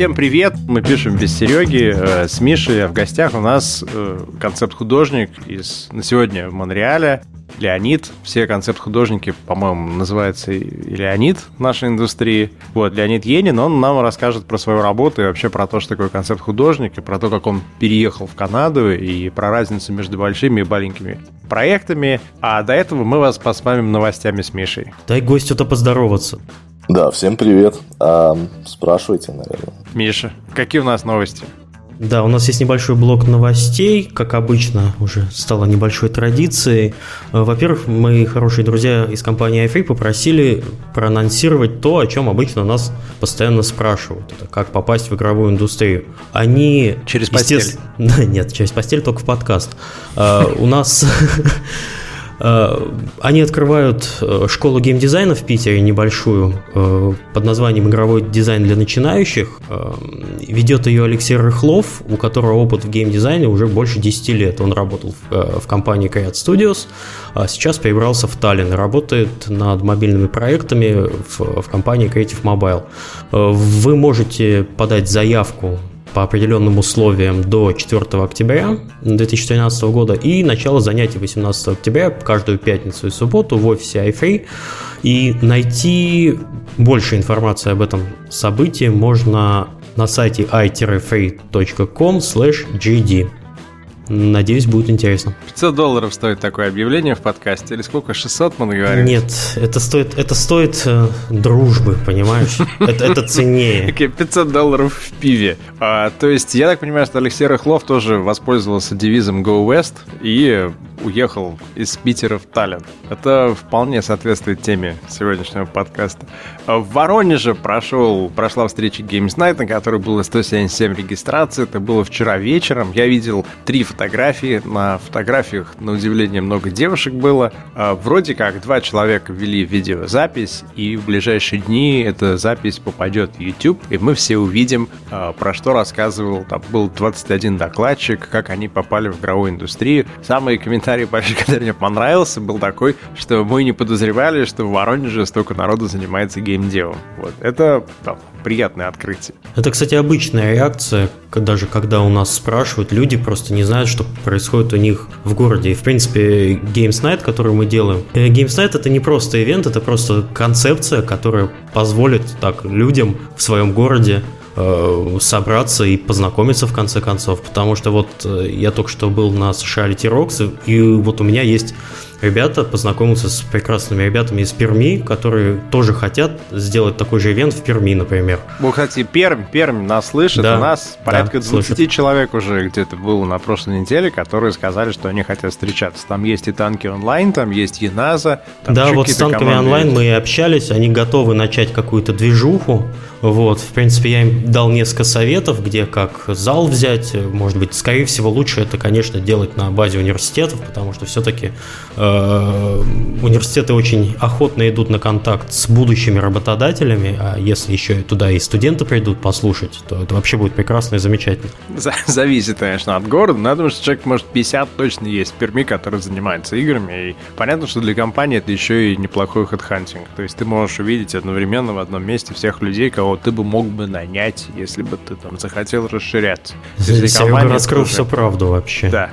Всем привет! Мы пишем без Сереги э, с Мишей, а в гостях у нас э, концепт-художник из на сегодня в Монреале Леонид. Все концепт-художники, по-моему, называются Леонид в нашей индустрии. Вот, Леонид Енин, он нам расскажет про свою работу и вообще про то, что такое концепт-художник, и про то, как он переехал в Канаду, и про разницу между большими и маленькими проектами. А до этого мы вас посмамим новостями с Мишей. Дай гостю-то поздороваться. Да, всем привет. А, спрашивайте, наверное. Миша, какие у нас новости? Да, у нас есть небольшой блок новостей, как обычно, уже стало небольшой традицией. Э, во-первых, мои хорошие друзья из компании iFree попросили проанонсировать то, о чем обычно нас постоянно спрашивают. Это как попасть в игровую индустрию. Они... Через постель? Нет, через постель только в подкаст. Э, у нас они открывают э, школу геймдизайна в Питере небольшую э, под названием «Игровой дизайн для начинающих». Ведет ее Алексей Рыхлов, у которого опыт в геймдизайне уже больше 10 лет. Он работал в компании Create Studios, а сейчас перебрался в Таллин и работает над мобильными проектами в, в компании Creative Mobile. Вы можете подать заявку по определенным условиям до 4 октября 2013 года и начало занятий 18 октября каждую пятницу и субботу в офисе iFree. И найти больше информации об этом событии можно на сайте i-free.com gd. Надеюсь, будет интересно. 500 долларов стоит такое объявление в подкасте, или сколько? 600 мы говорим? Нет, это стоит, это стоит э, дружбы, понимаешь? Это, это ценнее. 500 долларов в пиве. А, то есть, я так понимаю, что Алексей Рыхлов тоже воспользовался девизом Go West и уехал из Питера в Таллин. Это вполне соответствует теме сегодняшнего подкаста. А в Воронеже прошел, прошла встреча Games Night, на которой было 177 регистраций. Это было вчера вечером. Я видел три фотографии. На фотографиях, на удивление, много девушек было. А вроде как два человека ввели видеозапись, и в ближайшие дни эта запись попадет в YouTube, и мы все увидим, а, про что рассказывал. Там был 21 докладчик, как они попали в игровую индустрию. Комментарии комментарий большой, который мне понравился, был такой, что мы не подозревали, что в Воронеже столько народу занимается геймдевом. Вот. Это там, приятное открытие. Это, кстати, обычная реакция, даже когда у нас спрашивают, люди просто не знают, что происходит у них в городе. И, в принципе, Games Night, который мы делаем, э, Games Night это не просто ивент, это просто концепция, которая позволит так людям в своем городе Э, собраться и познакомиться в конце концов, потому что вот э, я только что был на Sociality Rocks, и вот у меня есть ребята, познакомился с прекрасными ребятами из Перми, которые тоже хотят сделать такой же ивент в Перми, например. Ну, кстати, Пермь, Пермь нас слышит, да, у нас порядка да, 20 слышит. человек уже где-то было на прошлой неделе, которые сказали, что они хотят встречаться. Там есть и танки онлайн, там есть Еназа. Там да, вот с танками онлайн есть. мы и общались, они готовы начать какую-то движуху, вот, в принципе, я им дал несколько советов, где как зал взять, может быть, скорее всего, лучше это, конечно, делать на базе университетов, потому что все-таки э, университеты очень охотно идут на контакт с будущими работодателями, а если еще и туда и студенты придут послушать, то это вообще будет прекрасно и замечательно. Зависит, конечно, от города, но я думаю, что человек, может, 50 точно есть в Перми, который занимается играми, и понятно, что для компании это еще и неплохой хедхантинг, то есть ты можешь увидеть одновременно в одном месте всех людей, кого ты бы мог бы нанять, если бы ты там захотел расширяться. Серега раскрыл всю правду вообще. Да,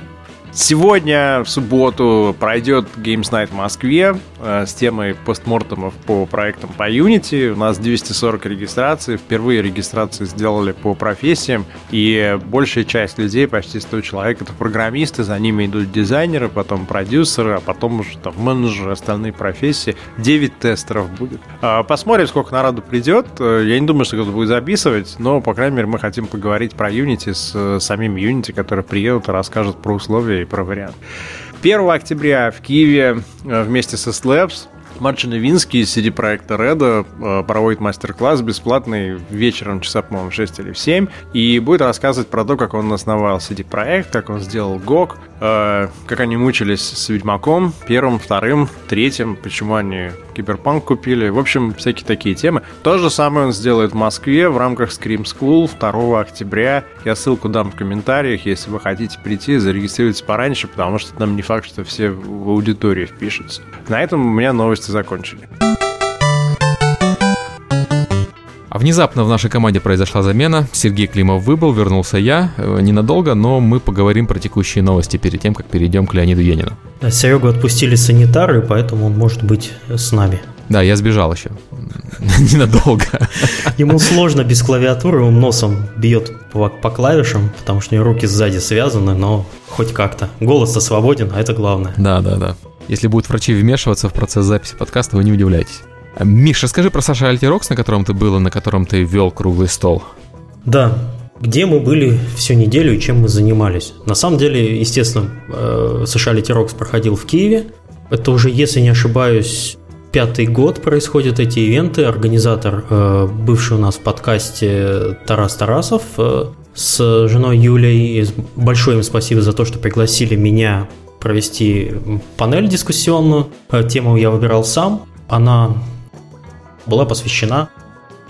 Сегодня, в субботу, пройдет Games Night в Москве э, с темой постмортемов по проектам по Unity. У нас 240 регистраций. Впервые регистрации сделали по профессиям. И большая часть людей, почти 100 человек, это программисты. За ними идут дизайнеры, потом продюсеры, а потом уже там менеджеры, остальные профессии. 9 тестеров будет. Э, посмотрим, сколько народу придет. Э, я не думаю, что кто-то будет записывать, но, по крайней мере, мы хотим поговорить про Unity с э, самим Unity, которые приедут и расскажут про условия про вариант. 1 октября в Киеве э, вместе со Slabs Марчин Новинский из CD проекта Red э, проводит мастер-класс бесплатный вечером часа, по-моему, 6 или в 7, и будет рассказывать про то, как он основал CD проект, как он сделал GOG, э, как они мучились с Ведьмаком, первым, вторым, третьим, почему они Киберпанк купили, в общем, всякие такие темы. То же самое он сделает в Москве в рамках Scream School 2 октября. Я ссылку дам в комментариях, если вы хотите прийти, зарегистрируйтесь пораньше, потому что там не факт, что все в аудитории впишутся. На этом у меня новости закончили. Внезапно в нашей команде произошла замена. Сергей Климов выбыл, вернулся я. Э, ненадолго, но мы поговорим про текущие новости перед тем, как перейдем к Леониду Енину. Да, Серегу отпустили санитары, поэтому он может быть с нами. Да, я сбежал еще. Ненадолго. Ему сложно без клавиатуры, он носом бьет по, по клавишам, потому что у него руки сзади связаны, но хоть как-то. Голос-то свободен, а это главное. Да, да, да. Если будут врачи вмешиваться в процесс записи подкаста, вы не удивляйтесь. Миша, расскажи про Саша Альтирокс, на котором ты был и на котором ты вел круглый стол. Да, где мы были всю неделю и чем мы занимались. На самом деле, естественно, э, Саша Альтирокс проходил в Киеве. Это уже, если не ошибаюсь, пятый год происходят эти ивенты. Организатор, э, бывший у нас в подкасте Тарас Тарасов, э, с женой Юлей. Большое им спасибо за то, что пригласили меня провести панель дискуссионную. Тему я выбирал сам. Она была посвящена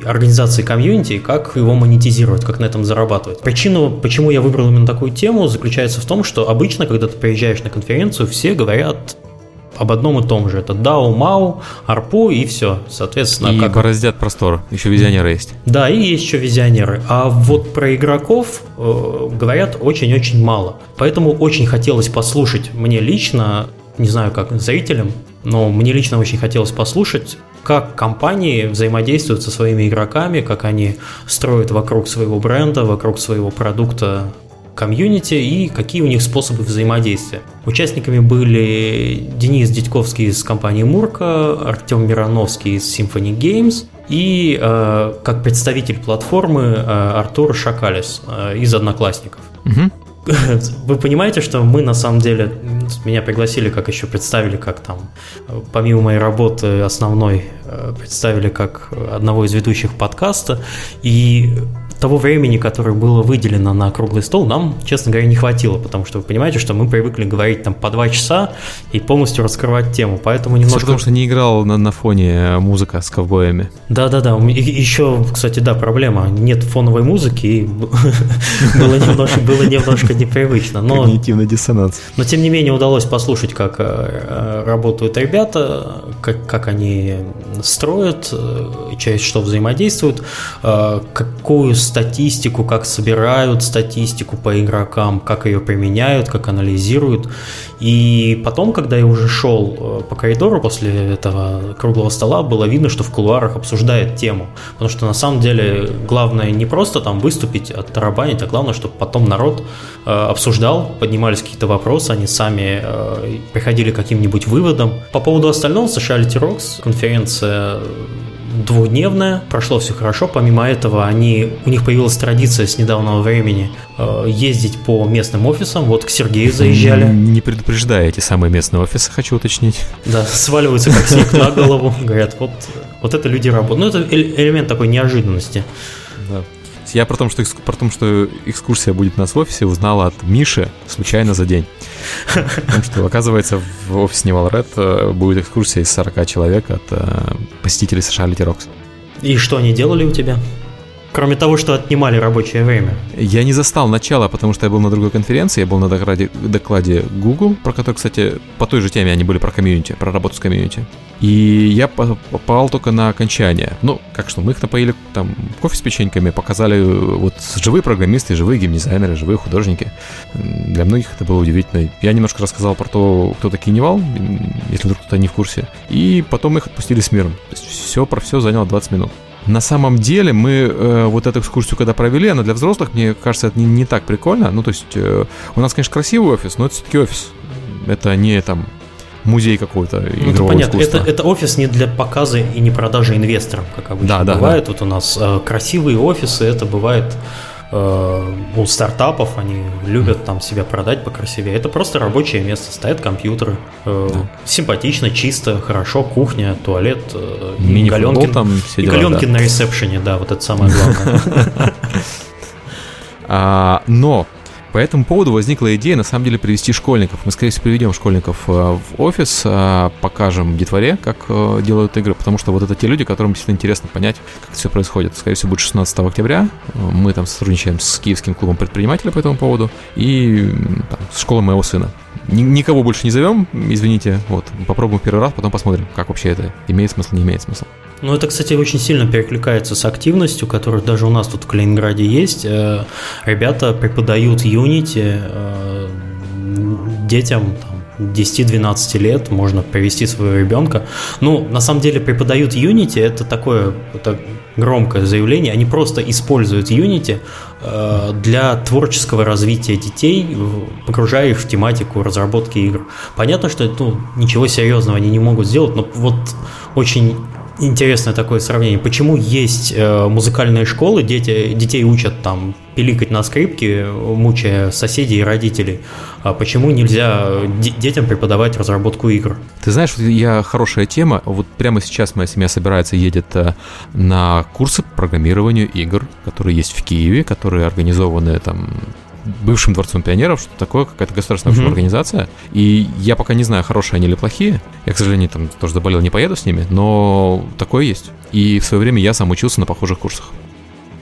организации комьюнити и как его монетизировать, как на этом зарабатывать. Причина, почему я выбрал именно такую тему, заключается в том, что обычно, когда ты приезжаешь на конференцию, все говорят об одном и том же. Это DAO, MAU, ARPU и все. Соответственно, и как... бороздят простор. Еще визионеры есть. Да, и есть еще визионеры. А вот про игроков э, говорят очень-очень мало. Поэтому очень хотелось послушать мне лично, не знаю, как зрителям, но мне лично очень хотелось послушать, как компании взаимодействуют со своими игроками, как они строят вокруг своего бренда, вокруг своего продукта комьюнити и какие у них способы взаимодействия. Участниками были Денис Дядьковский из компании Мурка, Артем Мироновский из Symphony Games и э, как представитель платформы э, Артур Шакалис э, из Одноклассников. Угу. вы понимаете, что мы на самом деле меня пригласили, как еще представили, как там, помимо моей работы основной, э, представили как одного из ведущих подкаста. И того времени, которое было выделено на круглый стол, нам, честно говоря, не хватило, потому что вы понимаете, что мы привыкли говорить там по два часа и полностью раскрывать тему, поэтому немножко... Все потому что не играл на, на фоне музыка с ковбоями. Да-да-да, еще, кстати, да, проблема, нет фоновой музыки, и было немножко, было немножко непривычно. Но, Когнитивный диссонанс. Но, тем не менее, удалось послушать, как э, работают ребята, как, как они строят, э, через что взаимодействуют, э, какую статистику, как собирают статистику по игрокам, как ее применяют, как анализируют. И потом, когда я уже шел э, по коридору после этого круглого стола, было видно, что в кулуарах обсуждают тему. Потому что на самом деле главное не просто там выступить, оттарабанить, а главное, чтобы потом народ э, обсуждал, поднимались какие-то вопросы, они сами э, приходили к каким-нибудь выводам. По поводу остального, Sociality Rocks, конференция двухдневная, прошло все хорошо. Помимо этого, они, у них появилась традиция с недавнего времени э, ездить по местным офисам. Вот к Сергею заезжали. Не предупреждая эти самые местные офисы, хочу уточнить. Да, сваливаются как снег на голову. Говорят, вот, вот это люди работают. Ну, это элемент такой неожиданности. Да. Я про то, что, про то, что экскурсия будет у нас в офисе, узнала от Миши случайно за день. Потому что, оказывается, в офисе Невал Ред э, будет экскурсия из 40 человек от э, посетителей США Литерокс. И что они делали у тебя? Кроме того, что отнимали рабочее время. Я не застал начала, потому что я был на другой конференции, я был на докладе, докладе Google, про который, кстати, по той же теме они были про комьюнити, про работу с комьюнити. И я попал только на окончание. Ну, как что, мы их напоили там кофе с печеньками, показали вот живые программисты, живые геймдизайнеры, живые художники. Для многих это было удивительно. Я немножко рассказал про то, кто такие Nival, если вдруг кто-то не в курсе. И потом их отпустили с миром. То есть все про все заняло 20 минут. На самом деле мы э, вот эту экскурсию, когда провели, она для взрослых, мне кажется, это не, не так прикольно. Ну, то есть э, у нас, конечно, красивый офис, но это все-таки офис. Это не там музей какой-то ну, это понятно. Это, это офис не для показа и не продажи инвесторам, как обычно да, бывает. Да, да. Вот у нас э, красивые офисы, это бывает Э, у стартапов они любят там себя продать покрасивее. Это просто рабочее место, стоят компьютеры, э, да. симпатично, чисто, хорошо, кухня, туалет, э, Мини Галенкин, там все дела, и Галенкин да. на ресепшене, да, вот это самое главное. А, но по этому поводу возникла идея, на самом деле, привести школьников. Мы, скорее всего, приведем школьников э, в офис, э, покажем детворе, как э, делают игры, потому что вот это те люди, которым действительно интересно понять, как это все происходит. Скорее всего, будет 16 октября. Мы там сотрудничаем с Киевским клубом предпринимателей по этому поводу и там, с школой моего сына. Никого больше не зовем, извините. Вот, попробуем первый раз, потом посмотрим, как вообще это имеет смысл, не имеет смысла. Ну, это, кстати, очень сильно перекликается с активностью, которая даже у нас тут в Калининграде есть. Э, ребята преподают Unity э, детям там, 10-12 лет, можно привести своего ребенка. Ну, на самом деле преподают Unity, это такое это громкое заявление, они просто используют Unity для творческого развития детей, погружая их в тематику разработки игр. Понятно, что ну, ничего серьезного они не могут сделать, но вот очень интересное такое сравнение. Почему есть э, музыкальные школы, дети, детей учат там пиликать на скрипке, мучая соседей и родителей, а почему нельзя детям преподавать разработку игр? Ты знаешь, я хорошая тема. Вот прямо сейчас моя семья собирается, едет э, на курсы по программированию игр, которые есть в Киеве, которые организованы там бывшим дворцом пионеров, что такое, какая-то государственная mm-hmm. организация. И я пока не знаю, хорошие они или плохие. Я, к сожалению, там тоже заболел, не поеду с ними, но такое есть. И в свое время я сам учился на похожих курсах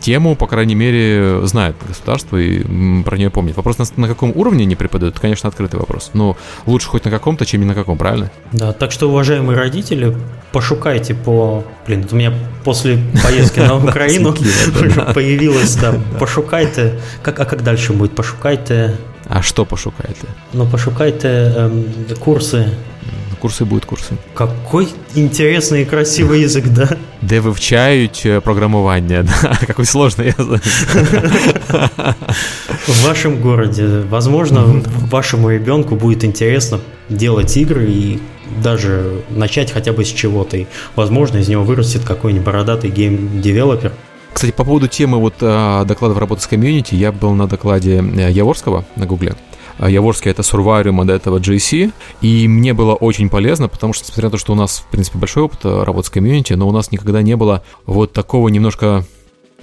тему, по крайней мере, знает государство и про нее помнит. Вопрос, на, на каком уровне они преподают, конечно, открытый вопрос. Но лучше хоть на каком-то, чем не на каком, правильно? Да, так что, уважаемые родители, пошукайте по... Блин, у меня после поездки на Украину появилось, да, пошукайте. Как, а как дальше будет? Пошукайте... А что пошукайте? Ну, пошукайте эм, курсы курсы будут курсы. Какой интересный и красивый язык, да? Де вивчають э, программування, да? Какой сложный язык. В вашем городе, возможно, вашему ребенку будет интересно делать игры и даже начать хотя бы с чего-то. И, возможно, из него вырастет какой-нибудь бородатый game developer. Кстати, по поводу темы вот а, докладов работы с комьюнити, я был на докладе э, Яворского на Гугле. А, Яворский это Survarium от этого GSC, и мне было очень полезно, потому что, несмотря на то, что у нас, в принципе, большой опыт э, работы с комьюнити, но у нас никогда не было вот такого немножко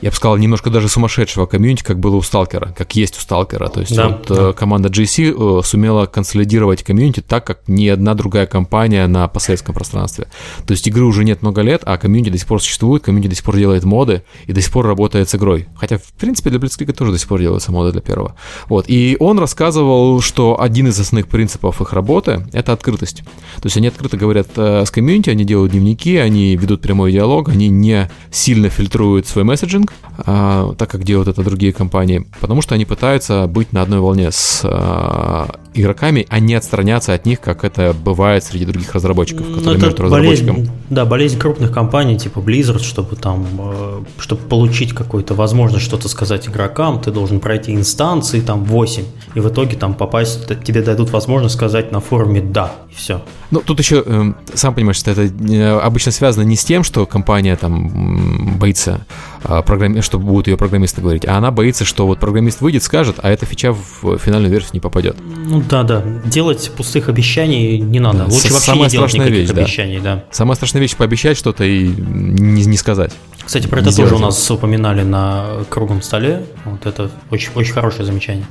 я бы сказал, немножко даже сумасшедшего комьюнити, как было у Сталкера, как есть у Сталкера. То есть да, вот да. Э, команда GSC э, сумела консолидировать комьюнити так, как ни одна другая компания на постсоветском пространстве. То есть игры уже нет много лет, а комьюнити до сих пор существует, комьюнити до сих пор делает моды и до сих пор работает с игрой. Хотя, в принципе, для Blitzkrieg тоже до сих пор делаются моды для первого. Вот. И он рассказывал, что один из основных принципов их работы — это открытость. То есть они открыто говорят э, с комьюнити, они делают дневники, они ведут прямой диалог, они не сильно фильтруют свой messaging, так как делают это другие компании, потому что они пытаются быть на одной волне с а, игроками, а не отстраняться от них, как это бывает среди других разработчиков, ну, которые между разработчиком. Да, болезнь крупных компаний типа Blizzard, чтобы там, э, чтобы получить какую-то возможность что-то сказать игрокам, ты должен пройти инстанции там 8, и в итоге там попасть, тебе дадут возможность сказать на форуме «да», и все. Ну, тут еще, э, сам понимаешь, что это э, обычно связано не с тем, что компания там боится, э, программи... что будут ее программисты говорить, а она боится, что вот программист выйдет, скажет, а эта фича в финальную версию не попадет. Ну да, да. Делать пустых обещаний не надо. Да. Лучше вообще не делать никаких вещь, обещаний, да. да. Самая страшная вещь пообещать что-то и не, не сказать. Кстати, про не это тоже у нас упоминали на круглом столе. Вот это очень, очень хорошее замечание.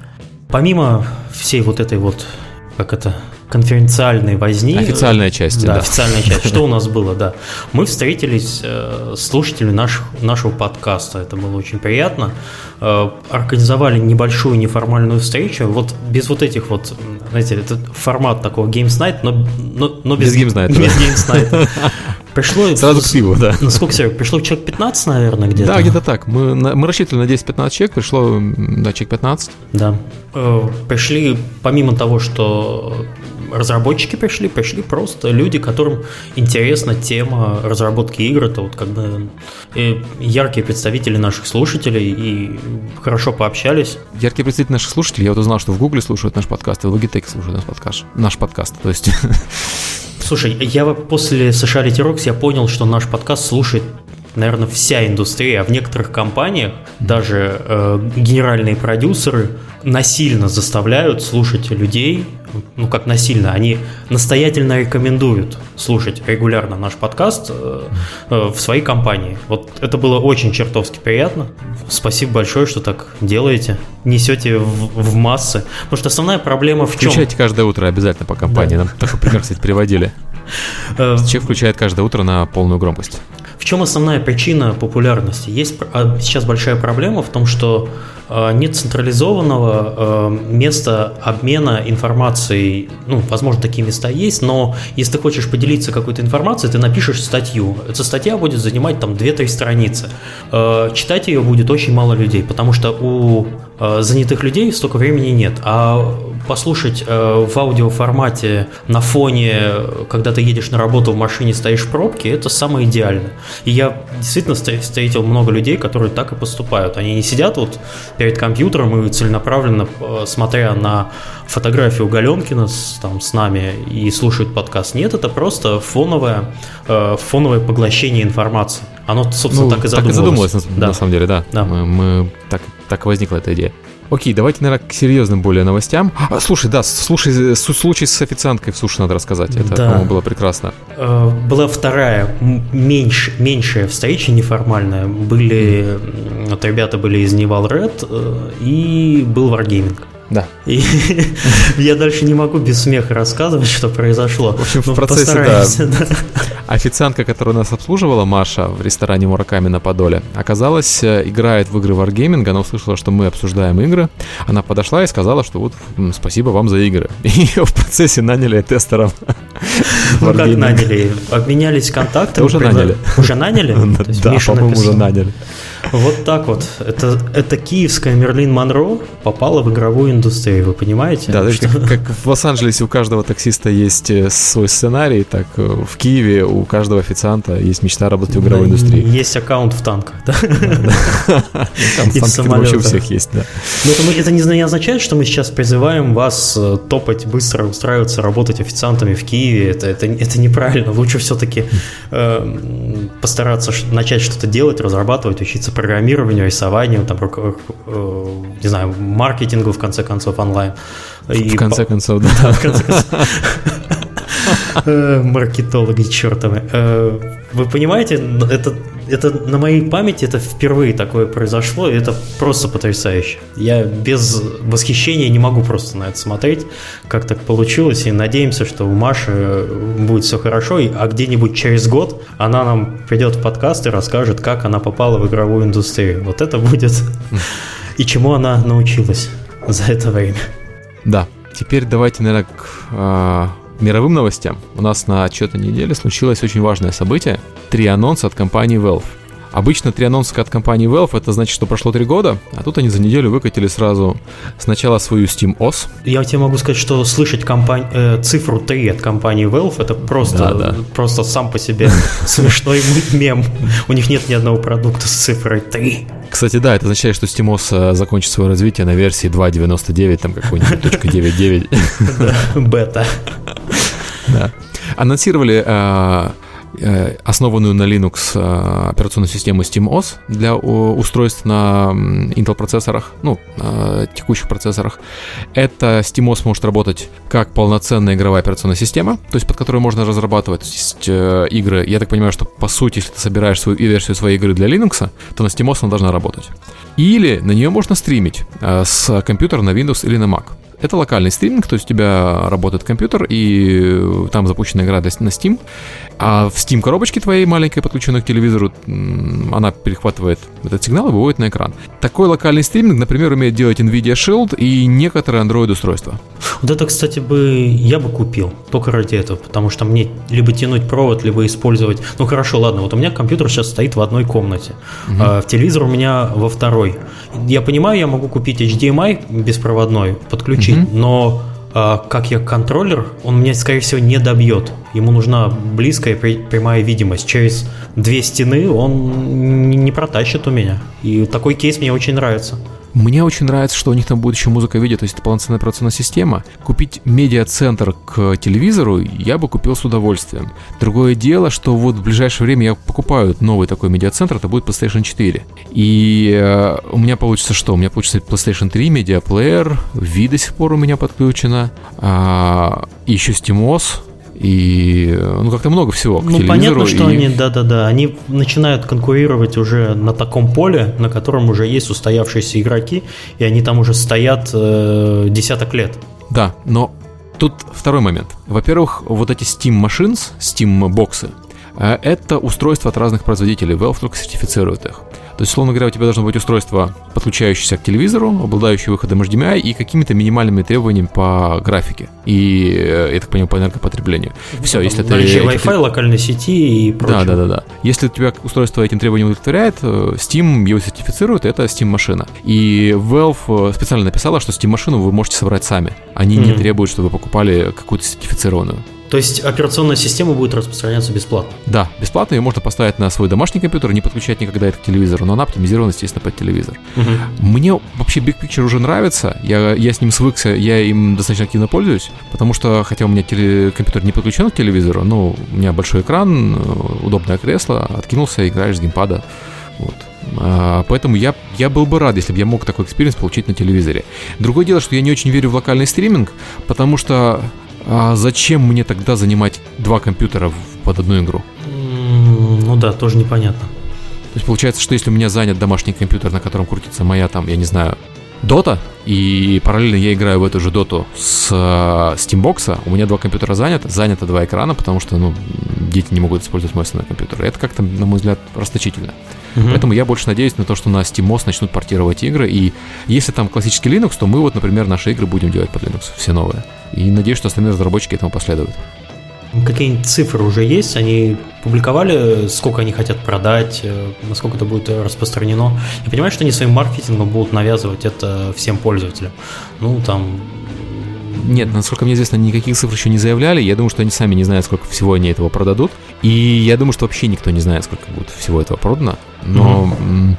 Помимо всей вот этой вот, как это, конференциальной возни. Официальная часть. Да, да. официальная часть. Что у нас было, да. Мы встретились э, с слушателями наших, нашего подкаста. Это было очень приятно. Э, организовали небольшую неформальную встречу. Вот без вот этих вот, знаете, это формат такого Games Night, но, но, но без, без Games Night. Без да. Games Night. Пришло... Сразу к пиву, да. Ну, сколько, Серег, пришло человек 15, наверное, где-то? Да, где-то так. Мы, мы рассчитывали на 10-15 человек, пришло на человек 15. Да. Э, пришли, помимо того, что разработчики пришли, пришли просто люди, которым интересна тема разработки игр. Это вот когда э, яркие представители наших слушателей и хорошо пообщались. Яркие представители наших слушателей, я вот узнал, что в Гугле слушают наш подкаст, и в Logitech слушают наш подкаст. Наш подкаст, то есть... Слушай, я после Sociality Rocks я понял, что наш подкаст слушает наверное, вся индустрия, а в некоторых компаниях даже э, генеральные продюсеры насильно заставляют слушать людей, ну как насильно, они настоятельно рекомендуют слушать регулярно наш подкаст э, э, в своей компании. Вот это было очень чертовски приятно. Спасибо большое, что так делаете, несете в, в массы. Потому что основная проблема в чем? Включайте каждое утро обязательно по компании. Да. Нам такой пример, кстати, приводили. Э, Человек включает каждое утро на полную громкость В чем основная причина популярности? Есть а, сейчас большая проблема в том, что а, нет централизованного а, места обмена информацией. Ну, возможно, такие места есть, но если ты хочешь поделиться какой-то информацией, ты напишешь статью. Эта статья будет занимать там 2-3 страницы. Читать ее будет очень мало людей, потому что у занятых людей столько времени нет. А послушать э, в аудиоформате на фоне, когда ты едешь на работу в машине, стоишь в пробке, это самое идеальное. И я действительно встретил много людей, которые так и поступают. Они не сидят вот перед компьютером и целенаправленно, э, смотря на фотографию Галенкина с, там, с нами и слушают подкаст. Нет, это просто фоновое, э, фоновое поглощение информации. Оно, собственно, ну, так и задумывалось. Так и задумалось, на, да. на самом деле, да. да. Мы, мы так, так возникла эта идея. Окей, давайте, наверное, к серьезным более новостям. А, слушай, да, слушай, случай с официанткой в суши надо рассказать. Это, да. по-моему, было прекрасно. Э, была вторая, меньше, меньшая встреча неформальная. Были, вот ребята были из Nival Red э, и был Wargaming. Да. И я дальше не могу без смеха рассказывать, что произошло. В общем, в процессе, да, Официантка, которая нас обслуживала, Маша, в ресторане Мураками на Подоле, оказалось, э, играет в игры Wargaming, она услышала, что мы обсуждаем игры. Она подошла и сказала, что вот спасибо вам за игры. И ее в процессе наняли тестером. Ну как наняли? Обменялись контактами? Уже наняли. Уже наняли? Да, по-моему, уже наняли. Вот так вот. Это, это киевская Мерлин Монро попала в игровую индустрию, вы понимаете? Да, что... как, как в Лос-Анджелесе у каждого таксиста есть э, свой сценарий, так э, в Киеве у каждого официанта есть мечта работать в игровой индустрии. Есть аккаунт в танках, да? Там в танках вообще у всех есть, да. Но это не означает, что мы сейчас призываем вас э, топать быстро, устраиваться, работать официантами в Киеве. Это, неправильно. Лучше все-таки постараться начать что-то делать, разрабатывать, учиться программированию, рисованию, там, э, не знаю, маркетингу, в конце концов, онлайн. И в конце концов, да. в конце концов. Э, маркетологи чертовы. Э, вы понимаете, это, это на моей памяти это впервые такое произошло, и это просто потрясающе. Я без восхищения не могу просто на это смотреть, как так получилось, и надеемся, что у Маши будет все хорошо, а где-нибудь через год она нам придет в подкаст и расскажет, как она попала в игровую индустрию. Вот это будет и чему она научилась за это время. Да, теперь давайте, наверное, к а, мировым новостям. У нас на отчетной неделе случилось очень важное событие. Три анонса от компании Valve. Обычно три анонса от компании Valve это значит, что прошло три года, а тут они за неделю выкатили сразу сначала свою Steam OS. Я тебе могу сказать, что слышать компани... э, цифру 3 от компании Valve это просто, да, да. просто сам по себе смешной мем. У них нет ни одного продукта с цифрой 3. Кстати, да, это означает, что SteamOS э, закончит свое развитие на версии 2.99, там какой-нибудь .99. Бета. Да. Анонсировали э, Э, основанную на Linux э, операционную систему SteamOS для устройств на Intel процессорах, ну, текущих процессорах. Это SteamOS может работать как полноценная игровая операционная система, то есть под которую можно разрабатывать есть, э, игры. Я так понимаю, что по сути, если ты собираешь свою версию своей игры для Linux, то на SteamOS она должна работать. Или на нее можно стримить с компьютера на Windows или на Mac. Это локальный стриминг, то есть у тебя работает компьютер, и там запущена игра на Steam. А в Steam коробочке твоей маленькой, подключенной к телевизору, она перехватывает этот сигнал и выводит на экран. Такой локальный стриминг, например, умеет делать Nvidia Shield и некоторые Android-устройства. Вот это, кстати, бы я бы купил только ради этого, потому что мне либо тянуть провод, либо использовать... Ну хорошо, ладно, вот у меня компьютер сейчас стоит в одной комнате, угу. а в телевизор у меня во второй. Я понимаю, я могу купить HDMI беспроводной, подключить, угу. но как я контроллер, он меня, скорее всего, не добьет. Ему нужна близкая прямая видимость. Через две стены он не протащит у меня. И такой кейс мне очень нравится. Мне очень нравится, что у них там будет еще музыка видео, то есть это полноценная операционная система. Купить медиа-центр к телевизору я бы купил с удовольствием. Другое дело, что вот в ближайшее время я покупаю новый такой медиа-центр, это будет PlayStation 4. И э, у меня получится что? У меня получится PlayStation 3, медиаплеер, V до сих пор у меня подключено, а, еще SteamOS, и ну как-то много всего к Ну понятно, что и... они, да-да-да, они начинают конкурировать уже на таком поле, на котором уже есть устоявшиеся игроки, и они там уже стоят э, десяток лет. Да, но тут второй момент. Во-первых, вот эти Steam Machines, Steam боксы, э, это устройства от разных производителей. Valve только сертифицирует их. То есть, условно говоря, у тебя должно быть устройство, подключающееся к телевизору, обладающее выходом HDMI и какими-то минимальными требованиями по графике и, э, я так понимаю, по энергопотреблению. Все, если ты... Wi-Fi, локальной сети и прочее. Да, да, да, да. Если у тебя устройство этим требованиям удовлетворяет, э, Steam его сертифицирует, это Steam-машина. И Valve э, специально написала, что Steam-машину вы можете собрать сами. Они mm-hmm. не требуют, чтобы вы покупали какую-то сертифицированную. То есть операционная система будет распространяться бесплатно? Да, бесплатно. Ее можно поставить на свой домашний компьютер, не подключать никогда это к телевизору, но она оптимизирована, естественно, под телевизор. Угу. Мне вообще Big Picture уже нравится. Я, я с ним свыкся, я им достаточно активно пользуюсь, потому что, хотя у меня теле, компьютер не подключен к телевизору, но у меня большой экран, э, удобное кресло, откинулся, играешь с геймпада. Вот. А, поэтому я, я был бы рад, если бы я мог такой experience получить на телевизоре. Другое дело, что я не очень верю в локальный стриминг, потому что а зачем мне тогда занимать два компьютера под одну игру? Ну да, тоже непонятно. То есть получается, что если у меня занят домашний компьютер, на котором крутится моя там, я не знаю, Дота, и параллельно я играю в эту же доту с э, Steambox, у меня два компьютера заняты, занято два экрана, потому что, ну, дети не могут использовать мой основной компьютер. Это как-то, на мой взгляд, расточительно. Угу. Поэтому я больше надеюсь на то, что на SteamOS начнут портировать игры, и если там классический Linux, то мы вот, например, наши игры будем делать под Linux, все новые. И надеюсь, что остальные разработчики этому последуют. Какие-нибудь цифры уже есть? Они публиковали, сколько они хотят продать, э, насколько это будет распространено? Я понимаю, что они своим маркетингом будут навязывать это всем пользователям. Ну, там... Нет, насколько мне известно, никаких цифр еще не заявляли. Я думаю, что они сами не знают, сколько всего они этого продадут. И я думаю, что вообще никто не знает, сколько будет всего этого продано. Но... Mm-hmm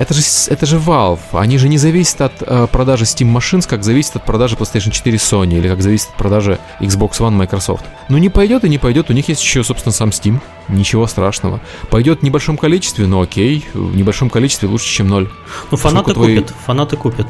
это же, это же Valve. Они же не зависят от э, продажи Steam Machines, как зависит от продажи PlayStation 4 Sony или как зависит от продажи Xbox One Microsoft. Ну не пойдет и не пойдет. У них есть еще, собственно, сам Steam. Ничего страшного. Пойдет в небольшом количестве, но окей. В небольшом количестве лучше, чем ноль. Ну фанаты твои... купят. Фанаты купят.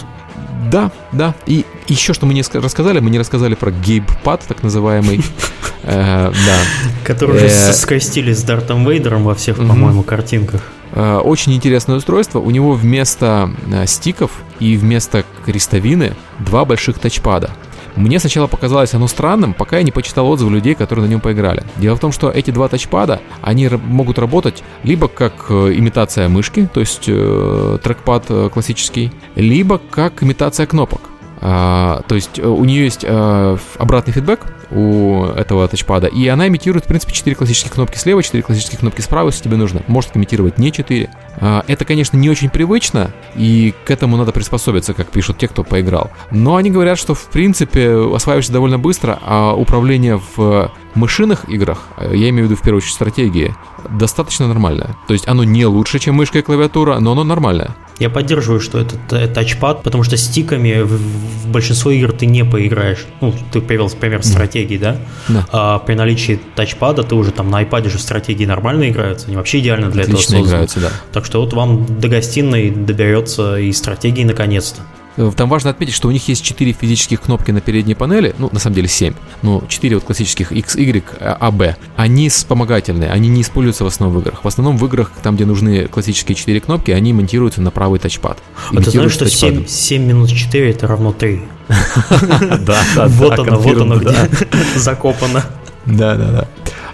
Да, да. И еще что мы не рассказали, мы не рассказали про гейбпад, так называемый. Э, да. Который уже э, скостили с Дартом Вейдером во всех, по-моему, картинках. Э, очень интересное устройство. У него вместо стиков и вместо крестовины два больших тачпада. Мне сначала показалось оно странным, пока я не почитал отзывы людей, которые на нем поиграли. Дело в том, что эти два тачпада, они могут работать либо как э, имитация мышки, то есть э, трекпад классический, либо как имитация кнопок. А, то есть у нее есть обратный фидбэк, у этого тачпада. И она имитирует, в принципе, 4 классических кнопки слева, 4 классических кнопки справа, если тебе нужно. Может имитировать не 4. А, это, конечно, не очень привычно, и к этому надо приспособиться, как пишут те, кто поиграл. Но они говорят, что, в принципе, осваиваешься довольно быстро, а управление в мышиных играх, я имею в виду в первую очередь стратегии, достаточно нормальное. То есть оно не лучше, чем мышка и клавиатура, но оно нормальное. Я поддерживаю, что это тачпад, потому что стиками в, в большинство игр ты не поиграешь. Ну, ты привел пример стратегии, да? да. А при наличии тачпада ты уже там на iPad же стратегии нормально играются, они вообще идеально для Отлично этого созданы. играются, да. Так что вот вам до гостиной доберется и стратегии наконец-то. Э, там важно отметить, что у них есть 4 физических кнопки на передней панели, ну, на самом деле 7, но 4 вот классических X, Y, A, B. Они вспомогательные, они не используются в основном в играх. В основном в играх, там, где нужны классические 4 кнопки, они монтируются на правый тачпад. А ты знаешь, что 7, 7 минус 4 это равно 3? Да, да, Вот оно, вот оно где закопано. Да, да, да.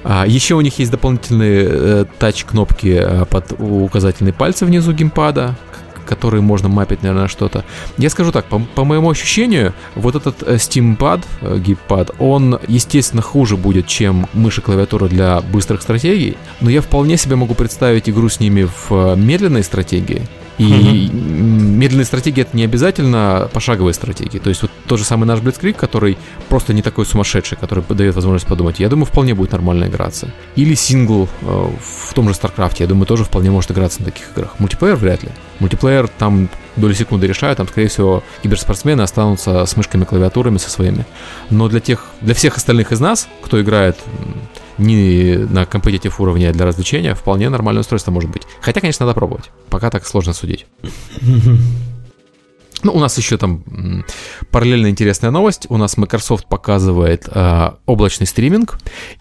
А, еще у них есть дополнительные э, тач-кнопки э, под указательные пальцы внизу геймпада, которые можно мапить, наверное, на что-то. Я скажу так, по, по моему ощущению, вот этот э, Steampad, э, геймпад, он, естественно, хуже будет, чем мышь и клавиатура для быстрых стратегий, но я вполне себе могу представить игру с ними в э, медленной стратегии, и угу. медленные стратегии это не обязательно пошаговые стратегии. То есть вот тот же самый наш Blitzkrieg, который просто не такой сумасшедший, который дает возможность подумать, я думаю, вполне будет нормально играться. Или сингл э, в том же StarCraft, я думаю, тоже вполне может играться на таких играх. Мультиплеер вряд ли. Мультиплеер там доли секунды решают, там, скорее всего, киберспортсмены останутся с мышками, клавиатурами со своими. Но для тех, для всех остальных из нас, кто играет не на компетитив уровне, для развлечения, вполне нормальное устройство может быть. Хотя, конечно, надо пробовать. Пока так сложно судить. Ну, у нас еще там параллельно интересная новость. У нас Microsoft показывает э, облачный стриминг,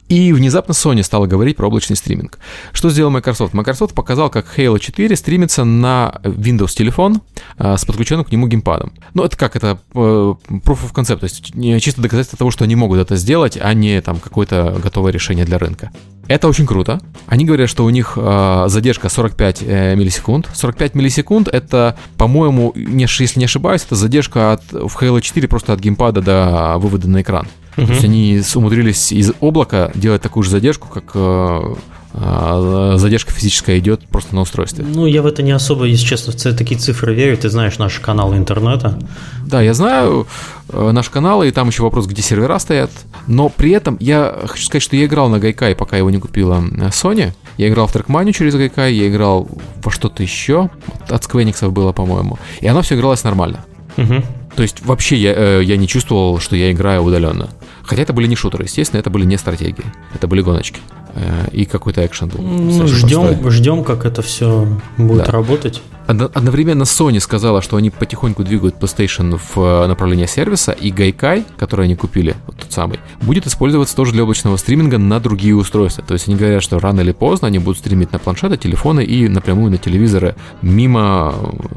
и внезапно Sony стала говорить про облачный стриминг. Что сделал Microsoft? Microsoft показал, как Halo 4 стримится на Windows телефон э, с подключенным к нему геймпадом. Ну, это как? Это э, proof of concept, то есть чисто доказательство того, что они могут это сделать, а не там какое-то готовое решение для рынка. Это очень круто. Они говорят, что у них э, задержка 45 э, миллисекунд. 45 миллисекунд это, по-моему, не, если не ошибаюсь, это задержка от, в Halo 4 просто от геймпада до вывода на экран. Uh-huh. То есть они умудрились из облака делать такую же задержку, как э, задержка физическая идет просто на устройстве. Ну, я в это не особо, если честно, в такие цифры верю. Ты знаешь наши каналы интернета. Да, я знаю э, наши каналы, и там еще вопрос, где сервера стоят. Но при этом я хочу сказать, что я играл на Гайкай, пока его не купила э, Sony. Я играл в Trackmania через Гайкай, я играл во что-то еще. От Squenix было, по-моему. И оно все игралось нормально. Угу. То есть вообще я, э, я не чувствовал, что я играю удаленно. Хотя это были не шутеры, естественно, это были не стратегии, это были гоночки. Э, и какой-то экшен был. Ну, ждем, ждем, как это все будет да. работать. Одновременно Sony сказала, что они потихоньку двигают PlayStation в э, направление сервиса, и Gaikai, который они купили, вот тот самый, будет использоваться тоже для облачного стриминга на другие устройства. То есть они говорят, что рано или поздно они будут стримить на планшеты, телефоны и напрямую на телевизоры мимо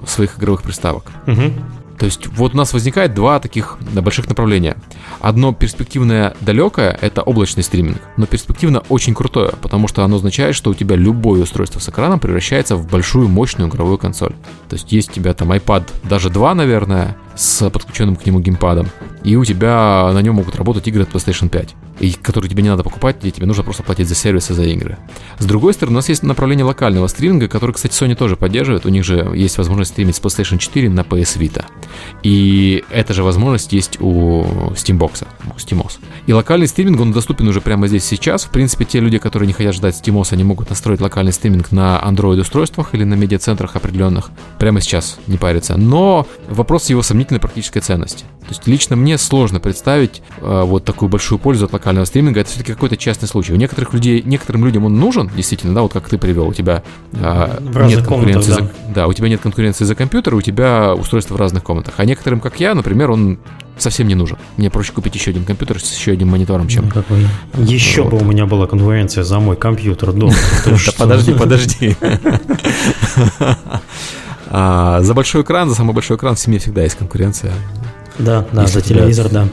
своих игровых приставок. Угу. То есть вот у нас возникает два таких больших направления. Одно перспективное далекое — это облачный стриминг, но перспективно очень крутое, потому что оно означает, что у тебя любое устройство с экраном превращается в большую мощную игровую консоль. То есть есть у тебя там iPad даже 2, наверное, с подключенным к нему геймпадом, и у тебя на нем могут работать игры от PlayStation 5, и которые тебе не надо покупать, и тебе нужно просто платить за сервисы, за игры. С другой стороны, у нас есть направление локального стриминга, который, кстати, Sony тоже поддерживает. У них же есть возможность стримить с PlayStation 4 на PS Vita. И эта же возможность есть у Steambox, у SteamOS. И локальный стриминг, он доступен уже прямо здесь сейчас. В принципе, те люди, которые не хотят ждать SteamOS, они могут настроить локальный стриминг на Android-устройствах или на медиацентрах определенных прямо сейчас, не париться. Но вопрос его сомнительный сомнительной практической ценности. То есть лично мне сложно представить э, вот такую большую пользу от локального стриминга. Это все-таки какой-то частный случай. У некоторых людей, некоторым людям он нужен, действительно, да, вот как ты привел, у тебя э, нет конкуренции да. за, да, у тебя нет конкуренции за компьютер, у тебя устройство в разных комнатах. А некоторым, как я, например, он совсем не нужен. Мне проще купить еще один компьютер с еще одним монитором, чем... Ну, еще вот. бы у меня была конкуренция за мой компьютер дома. Подожди, подожди. А за большой экран, за самый большой экран в семье всегда есть конкуренция. Да, да, за телевизор, да.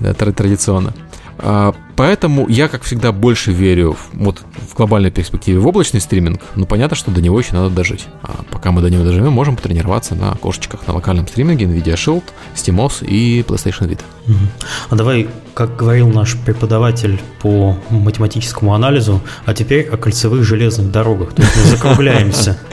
Да, да традиционно. А, поэтому я, как всегда, больше верю в, вот, в глобальной перспективе в облачный стриминг. Ну, понятно, что до него еще надо дожить. А пока мы до него доживем, можем потренироваться на кошечках на локальном стриминге NVIDIA Shield, SteamOS и PlayStation Vita. А давай, как говорил наш преподаватель по математическому анализу, а теперь о кольцевых железных дорогах. То есть мы закругляемся.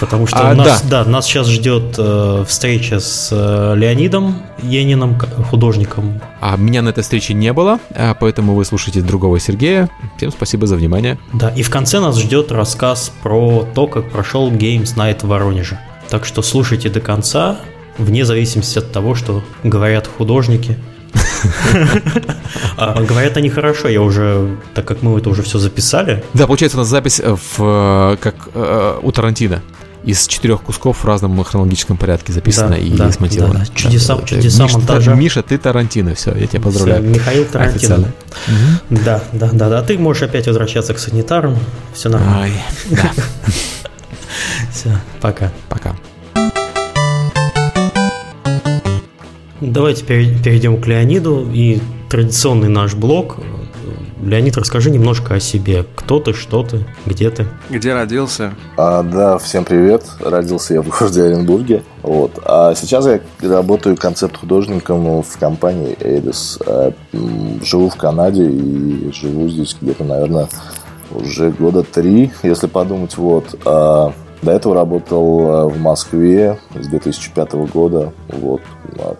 Потому что а, нас, да. да, нас сейчас ждет э, встреча с э, Леонидом Ениным, художником. А меня на этой встрече не было, а поэтому вы слушаете другого Сергея. Всем спасибо за внимание. Да, и в конце нас ждет рассказ про то, как прошел Games Night в Воронеже. Так что слушайте до конца, вне зависимости от того, что говорят художники. А, говорят они хорошо, я уже, так как мы это уже все записали. Да, получается у нас запись в, как э, у Тарантино из четырех кусков в разном хронологическом порядке записано да, и да, смонтировано. Да, да. Чудеса, да, чудеса Миша, монтажа. Миша, ты Тарантино, все, я тебя поздравляю. Все, Михаил Тарантино. Угу. Да, да, да, да. Ты можешь опять возвращаться к санитарам, все нормально. Ай, да. Все, пока. Пока. Давайте перейдем к Леониду и традиционный наш блог Леонид, расскажи немножко о себе. Кто ты, что ты, где ты? Где родился? А, да, всем привет. Родился я в городе Оренбурге. Вот. А сейчас я работаю концепт-художником в компании Эйдес. А, живу в Канаде и живу здесь где-то, наверное, уже года три, если подумать. Вот. А, до этого работал а, в Москве с 2005 года. Вот.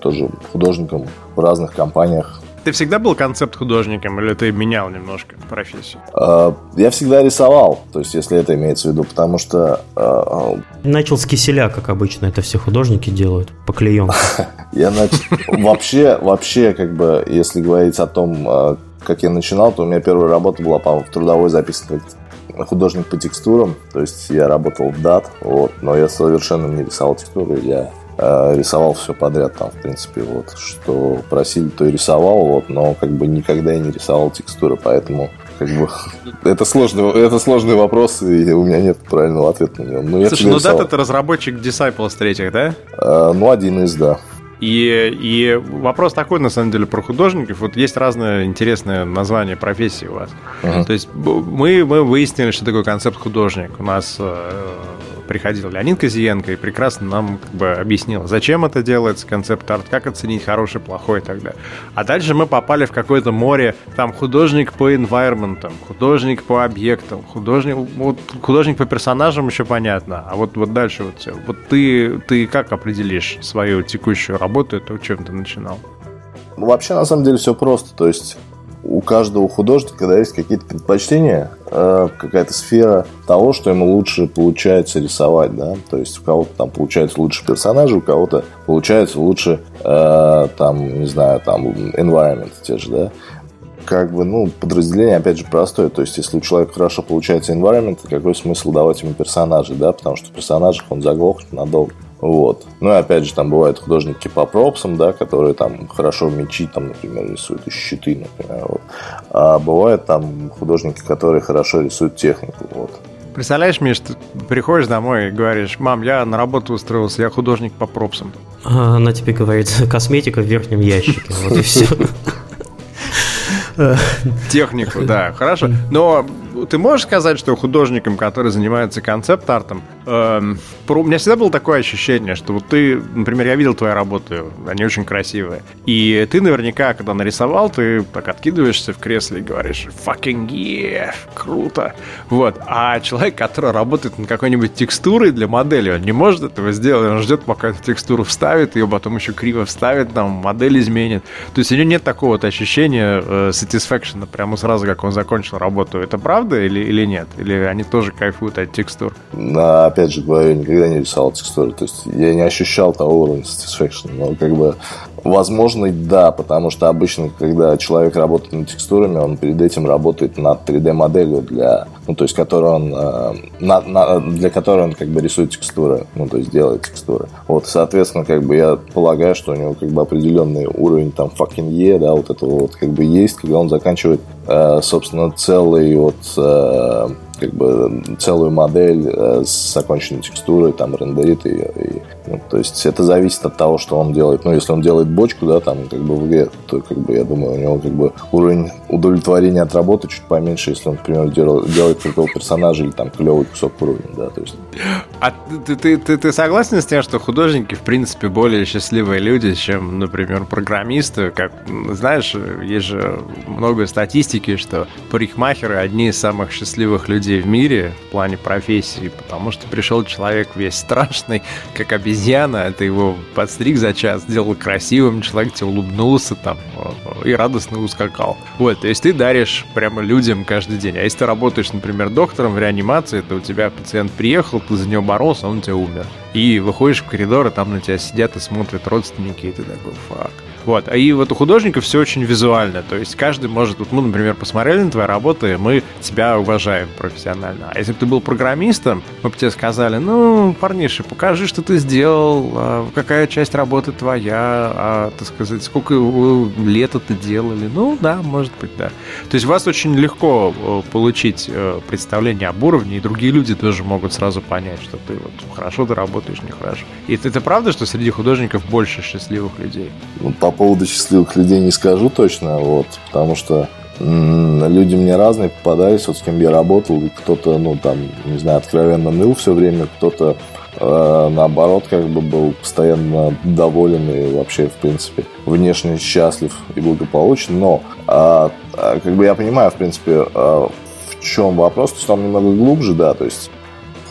Тоже художником в разных компаниях ты всегда был концепт-художником или ты менял немножко профессию? А, я всегда рисовал, то есть если это имеется в виду, потому что... А, начал с киселя, как обычно это все художники делают, по клеенке. Я начал... Вообще, вообще, как бы, если говорить о том, а, как я начинал, то у меня первая работа была, по в трудовой записке художник по текстурам, то есть я работал в дат, вот, но я совершенно не рисовал текстуры, я рисовал все подряд там, в принципе, вот, что просили, то и рисовал, вот, но как бы никогда я не рисовал текстуры, поэтому как бы это сложный, это сложный вопрос, и у меня нет правильного ответа на него. Но Слушай, ну да, это разработчик Disciples третьих, да? А, ну, один из, да. И, и вопрос такой, на самом деле, про художников. Вот есть разное интересное название профессии у вас. Uh-huh. То есть мы, мы выяснили, что такое концепт художник. У нас э, приходил Леонид Козиенко и прекрасно нам как бы объяснил, зачем это делается, концепт-арт, как оценить хороший, плохой и так далее. А дальше мы попали в какое-то море, там художник по environment, художник по объектам, художник, вот, художник по персонажам еще понятно, а вот, вот дальше вот все. Вот ты, ты как определишь свою текущую работу, это чем ты начинал? Вообще, на самом деле, все просто. То есть у каждого художника да, есть какие-то предпочтения, э, какая-то сфера того, что ему лучше получается рисовать, да, то есть у кого-то там получается лучше персонажи, у кого-то получается лучше, э, там, не знаю, там, environment те же, да, как бы, ну, подразделение, опять же, простое. То есть, если у человека хорошо получается environment, какой смысл давать ему персонажей, да? Потому что в персонажах он заглохнет надолго. Вот. Ну и опять же, там бывают художники по пропсам, да, которые там хорошо мечи, там, например, рисуют, и щиты, например. Вот. А бывают там художники, которые хорошо рисуют технику. Вот. Представляешь, Миш, ты приходишь домой и говоришь, мам, я на работу устроился, я художник по пропсам. А она тебе говорит, косметика в верхнем ящике, вот и все. Технику, да, хорошо. Но ты можешь сказать, что художникам, которые занимаются концепт-артом, э, у меня всегда было такое ощущение, что вот ты, например, я видел твои работы, они очень красивые, и ты наверняка, когда нарисовал, ты так откидываешься в кресле и говоришь «fucking yeah, круто!» Вот. А человек, который работает над какой-нибудь текстурой для модели, он не может этого сделать, он ждет, пока эту текстуру вставит, ее потом еще криво вставит, там, модель изменит. То есть у него нет такого вот ощущения э, satisfaction прямо сразу, как он закончил работу. Это правда? или, или нет? Или они тоже кайфуют от текстур? Но, опять же говорю, никогда не рисовал текстуры. То есть я не ощущал того уровня satisfaction. Но как бы Возможно, да, потому что обычно, когда человек работает над текстурами, он перед этим работает над 3D-моделью, для, ну, то есть, которую он, э, на, на, для которой он как бы рисует текстуры, ну, то есть, делает текстуры. Вот, соответственно, как бы я полагаю, что у него как бы определенный уровень там fucking E, да, вот этого вот как бы есть, когда он заканчивает, э, собственно, целый вот э, как бы целую модель э, с оконченной текстурой, там рендерит ее. И, то есть это зависит от того, что он делает. Ну, если он делает бочку, да, там как бы в игре, то как бы я думаю, у него как бы уровень удовлетворения от работы чуть поменьше, если он, например, делает, крутого персонажа или там клевый кусок уровня, да, то есть. А ты, ты, ты, ты согласен с тем, что художники, в принципе, более счастливые люди, чем, например, программисты? Как, знаешь, есть же много статистики, что парикмахеры одни из самых счастливых людей в мире в плане профессии, потому что пришел человек весь страшный, как обезьяна, это его подстриг за час, сделал красивым, человек тебе улыбнулся там и радостно ускакал. Вот, то есть ты даришь прямо людям каждый день. А если ты работаешь, например, доктором в реанимации, то у тебя пациент приехал, ты за него боролся, он у тебя умер. И выходишь в коридор, и там на тебя сидят и смотрят родственники, и ты такой, фак. Вот. А и вот у художников все очень визуально. То есть каждый может... Вот мы, например, посмотрели на твои работы, мы тебя уважаем профессионально. А если бы ты был программистом, мы бы тебе сказали, ну, парниша, покажи, что ты сделал, а какая часть работы твоя, а, так сказать, сколько лет это делали. Ну, да, может быть, да. То есть вас очень легко э, получить э, представление об уровне, и другие люди тоже могут сразу понять, что ты вот хорошо ты работаешь, нехорошо. И это, это правда, что среди художников больше счастливых людей? Ну, по поводу счастливых людей не скажу точно, вот, потому что люди мне разные попадались, вот с кем я работал, кто-то, ну, там, не знаю, откровенно ныл все время, кто-то э, наоборот, как бы был постоянно доволен и вообще, в принципе, внешне счастлив и благополучен, но э, как бы я понимаю, в принципе, э, в чем вопрос, то есть он немного глубже, да, то есть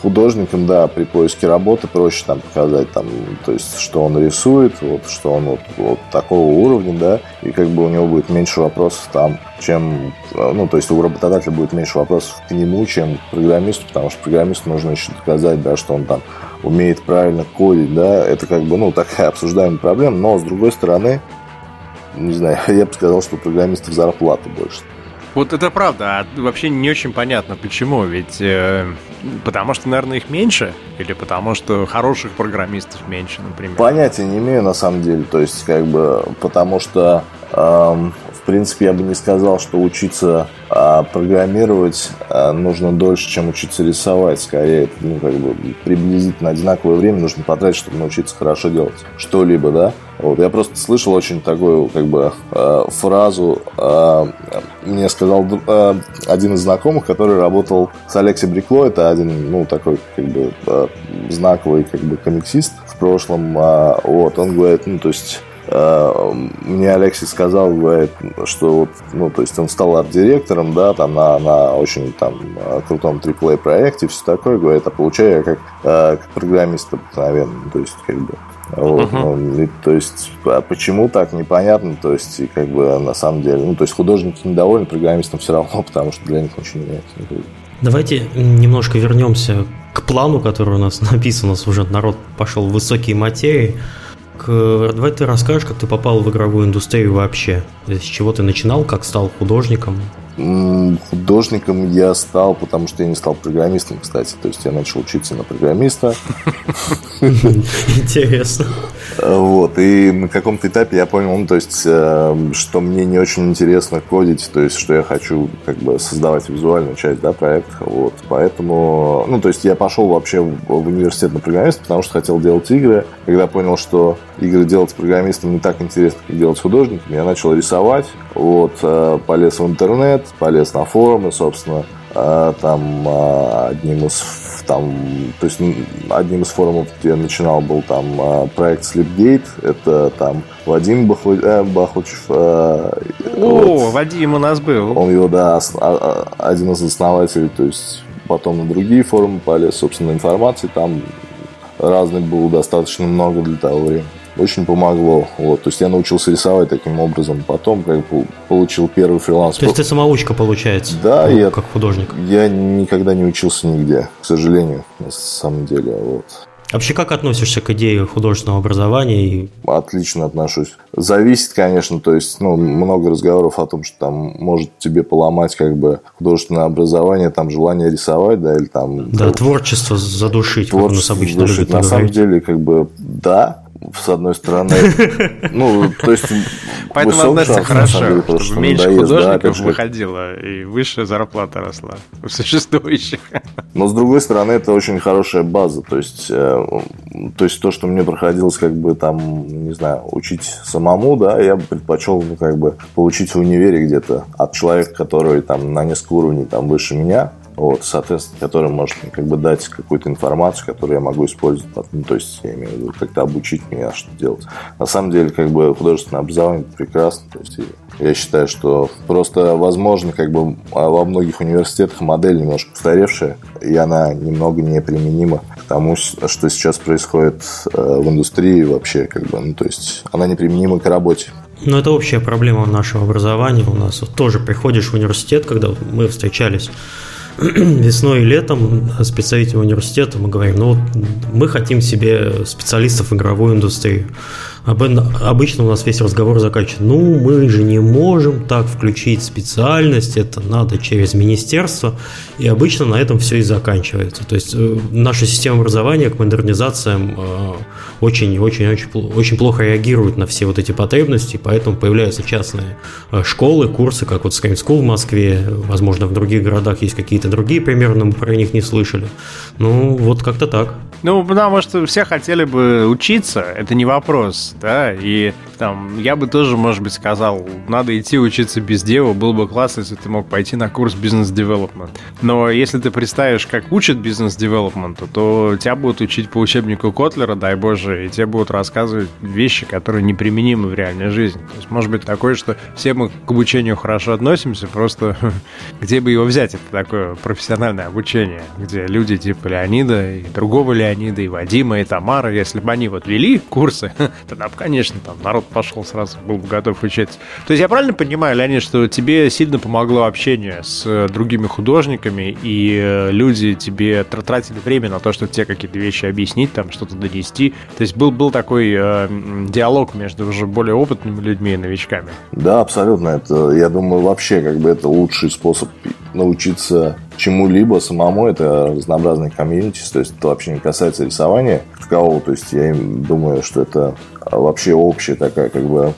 художникам, да, при поиске работы проще там показать, там, то есть, что он рисует, вот, что он вот, вот такого уровня, да, и как бы у него будет меньше вопросов там, чем, ну, то есть у работодателя будет меньше вопросов к нему, чем к программисту, потому что программисту нужно еще доказать, да, что он там умеет правильно кодить, да, это как бы, ну, такая обсуждаемая проблема, но с другой стороны, не знаю, я бы сказал, что у программистов зарплаты больше. Вот это правда, а вообще не очень понятно, почему. Ведь э, потому что, наверное, их меньше, или потому что хороших программистов меньше, например. Понятия не имею на самом деле. То есть, как бы, потому что эм, в принципе, я бы не сказал, что учиться а, программировать а, нужно дольше, чем учиться рисовать. Скорее, ну, как бы приблизительно одинаковое время нужно потратить, чтобы научиться хорошо делать что-либо, да. Вот, я просто слышал очень такую, как бы, э, фразу, э, мне сказал э, один из знакомых, который работал с Алекси Брикло, это один, ну, такой, как бы, э, знаковый, как бы, комиксист в прошлом, э, вот, он говорит, ну, то есть, э, мне Алексей сказал, говорит, что вот, ну, то есть он стал арт-директором, да, там на, на очень там крутом AAA проекте, все такое, говорит, а получаю я как, э, как программист обыкновенно, то есть как бы вот, uh-huh. ну, и, то есть, а почему так, непонятно. То есть, и как бы на самом деле, ну, то есть художники недовольны, программистам все равно, потому что для них ничего не меняется. Давайте немножко вернемся к плану, который у нас написан. У нас уже народ пошел в высокие материи. К... Давай ты расскажешь, как ты попал в игровую индустрию вообще. С чего ты начинал, как стал художником? Художником я стал, потому что я не стал программистом, кстати. То есть я начал учиться на программиста. Интересно. Вот, и на каком-то этапе я понял, ну, то есть, э, что мне не очень интересно кодить, то есть, что я хочу, как бы, создавать визуальную часть, да, проекта, вот, поэтому, ну, то есть, я пошел вообще в университет на программиста, потому что хотел делать игры, когда понял, что игры делать с программистом не так интересно, как делать с художником, я начал рисовать, вот, э, полез в интернет, полез на форумы, собственно, э, там одним из там, то есть одним из форумов, где я начинал, был там э, проект Sleepgate, это там Вадим Бахлу... э, Бахлучев. Э, О, вот. Вадим у нас был. Он его, да, а, а, один из основателей, то есть потом на другие форумы полез, собственно, информации там разной было достаточно много для того времени очень помогло. Вот, то есть я научился рисовать таким образом. Потом как бы получил первый фриланс. То есть ты самоучка получается? Да, ну, я как художник. Я никогда не учился нигде, к сожалению, на самом деле. Вот. Вообще, как относишься к идее художественного образования? Отлично отношусь. Зависит, конечно, то есть, ну, много разговоров о том, что там может тебе поломать как бы художественное образование, там желание рисовать, да, или там... Да, творчество задушить, творчество как у нас обычно задушить. На самом деле, как бы, да, с одной стороны. Ну, то есть... Поэтому относится хорошо, чтобы меньше художников выходило, и выше зарплата росла у существующих. Но, с другой стороны, это очень хорошая база. То есть, э, то есть то, что мне проходилось, как бы там, не знаю, учить самому, да, я бы предпочел, ну, как бы, получить в универе где-то от человека, который там на несколько уровней там выше меня, вот, соответственно, который может как бы дать какую-то информацию, которую я могу использовать, ну, то есть, я имею в виду, как-то обучить меня, что делать. На самом деле, как бы, художественное образование прекрасно, то есть, я считаю, что просто, возможно, как бы а, во многих университетах модель немножко устаревшая, и она немного неприменима к тому, что сейчас происходит э, в индустрии вообще, как бы, ну, то есть, она неприменима к работе. Ну, это общая проблема нашего образования. У нас вот тоже приходишь в университет, когда мы встречались весной и летом с университета мы говорим, ну вот мы хотим себе специалистов в игровую индустрию. Обычно у нас весь разговор заканчивается, ну мы же не можем так включить специальность, это надо через министерство, и обычно на этом все и заканчивается. То есть э, наша система образования к модернизациям очень-очень-очень э, плохо реагирует на все вот эти потребности, поэтому появляются частные э, школы, курсы, как вот Skype School в Москве, возможно, в других городах есть какие-то другие примерно, мы про них не слышали. Ну, вот как-то так. Ну, потому что все хотели бы учиться, это не вопрос, да, и там, я бы тоже, может быть, сказал, надо идти учиться без дела, было бы классно, если ты мог пойти на курс бизнес-девелопмент. Но если ты представишь, как учат бизнес-девелопменту, то тебя будут учить по учебнику Котлера, дай боже, и тебе будут рассказывать вещи, которые неприменимы в реальной жизни. То есть, может быть, такое, что все мы к обучению хорошо относимся, просто где бы его взять, это такое профессиональное обучение, где люди типа Леонида и другого Леонида, и Вадима, и Тамара, если бы они вот вели курсы, тогда бы, конечно, там народ пошел сразу, был бы готов учиться. То есть я правильно понимаю, Леонид, что тебе сильно помогло общение с э, другими художниками, и э, люди тебе тратили время на то, чтобы тебе какие-то вещи объяснить, там что-то донести. То есть был, был такой э, диалог между уже более опытными людьми и новичками. Да, абсолютно. Это, я думаю, вообще как бы это лучший способ научиться чему-либо самому, это разнообразные комьюнити, то есть это вообще не касается рисования такового, то есть я думаю, что это вообще общая такая как бы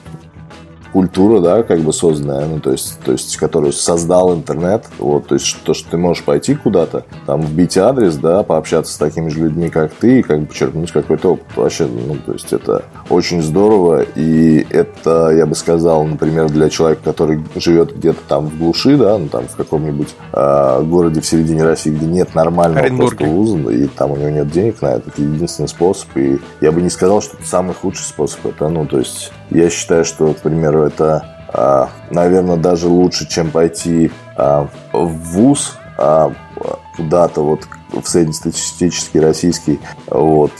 культура, да, как бы созданная, ну, то есть, то есть, которую создал интернет, вот, то есть, то, что ты можешь пойти куда-то, там, вбить адрес, да, пообщаться с такими же людьми, как ты, и как бы черпнуть какой-то опыт. Вообще, ну, то есть, это очень здорово, и это, я бы сказал, например, для человека, который живет где-то там в глуши, да, ну, там, в каком-нибудь э, городе в середине России, где нет нормального просто вуза, и там у него нет денег на это, это единственный способ, и я бы не сказал, что это самый худший способ, это, ну, то есть, я считаю, что, к это, а, наверное, даже лучше, чем пойти а, в ВУЗ а, куда-то вот в среднестатистический российский, вот,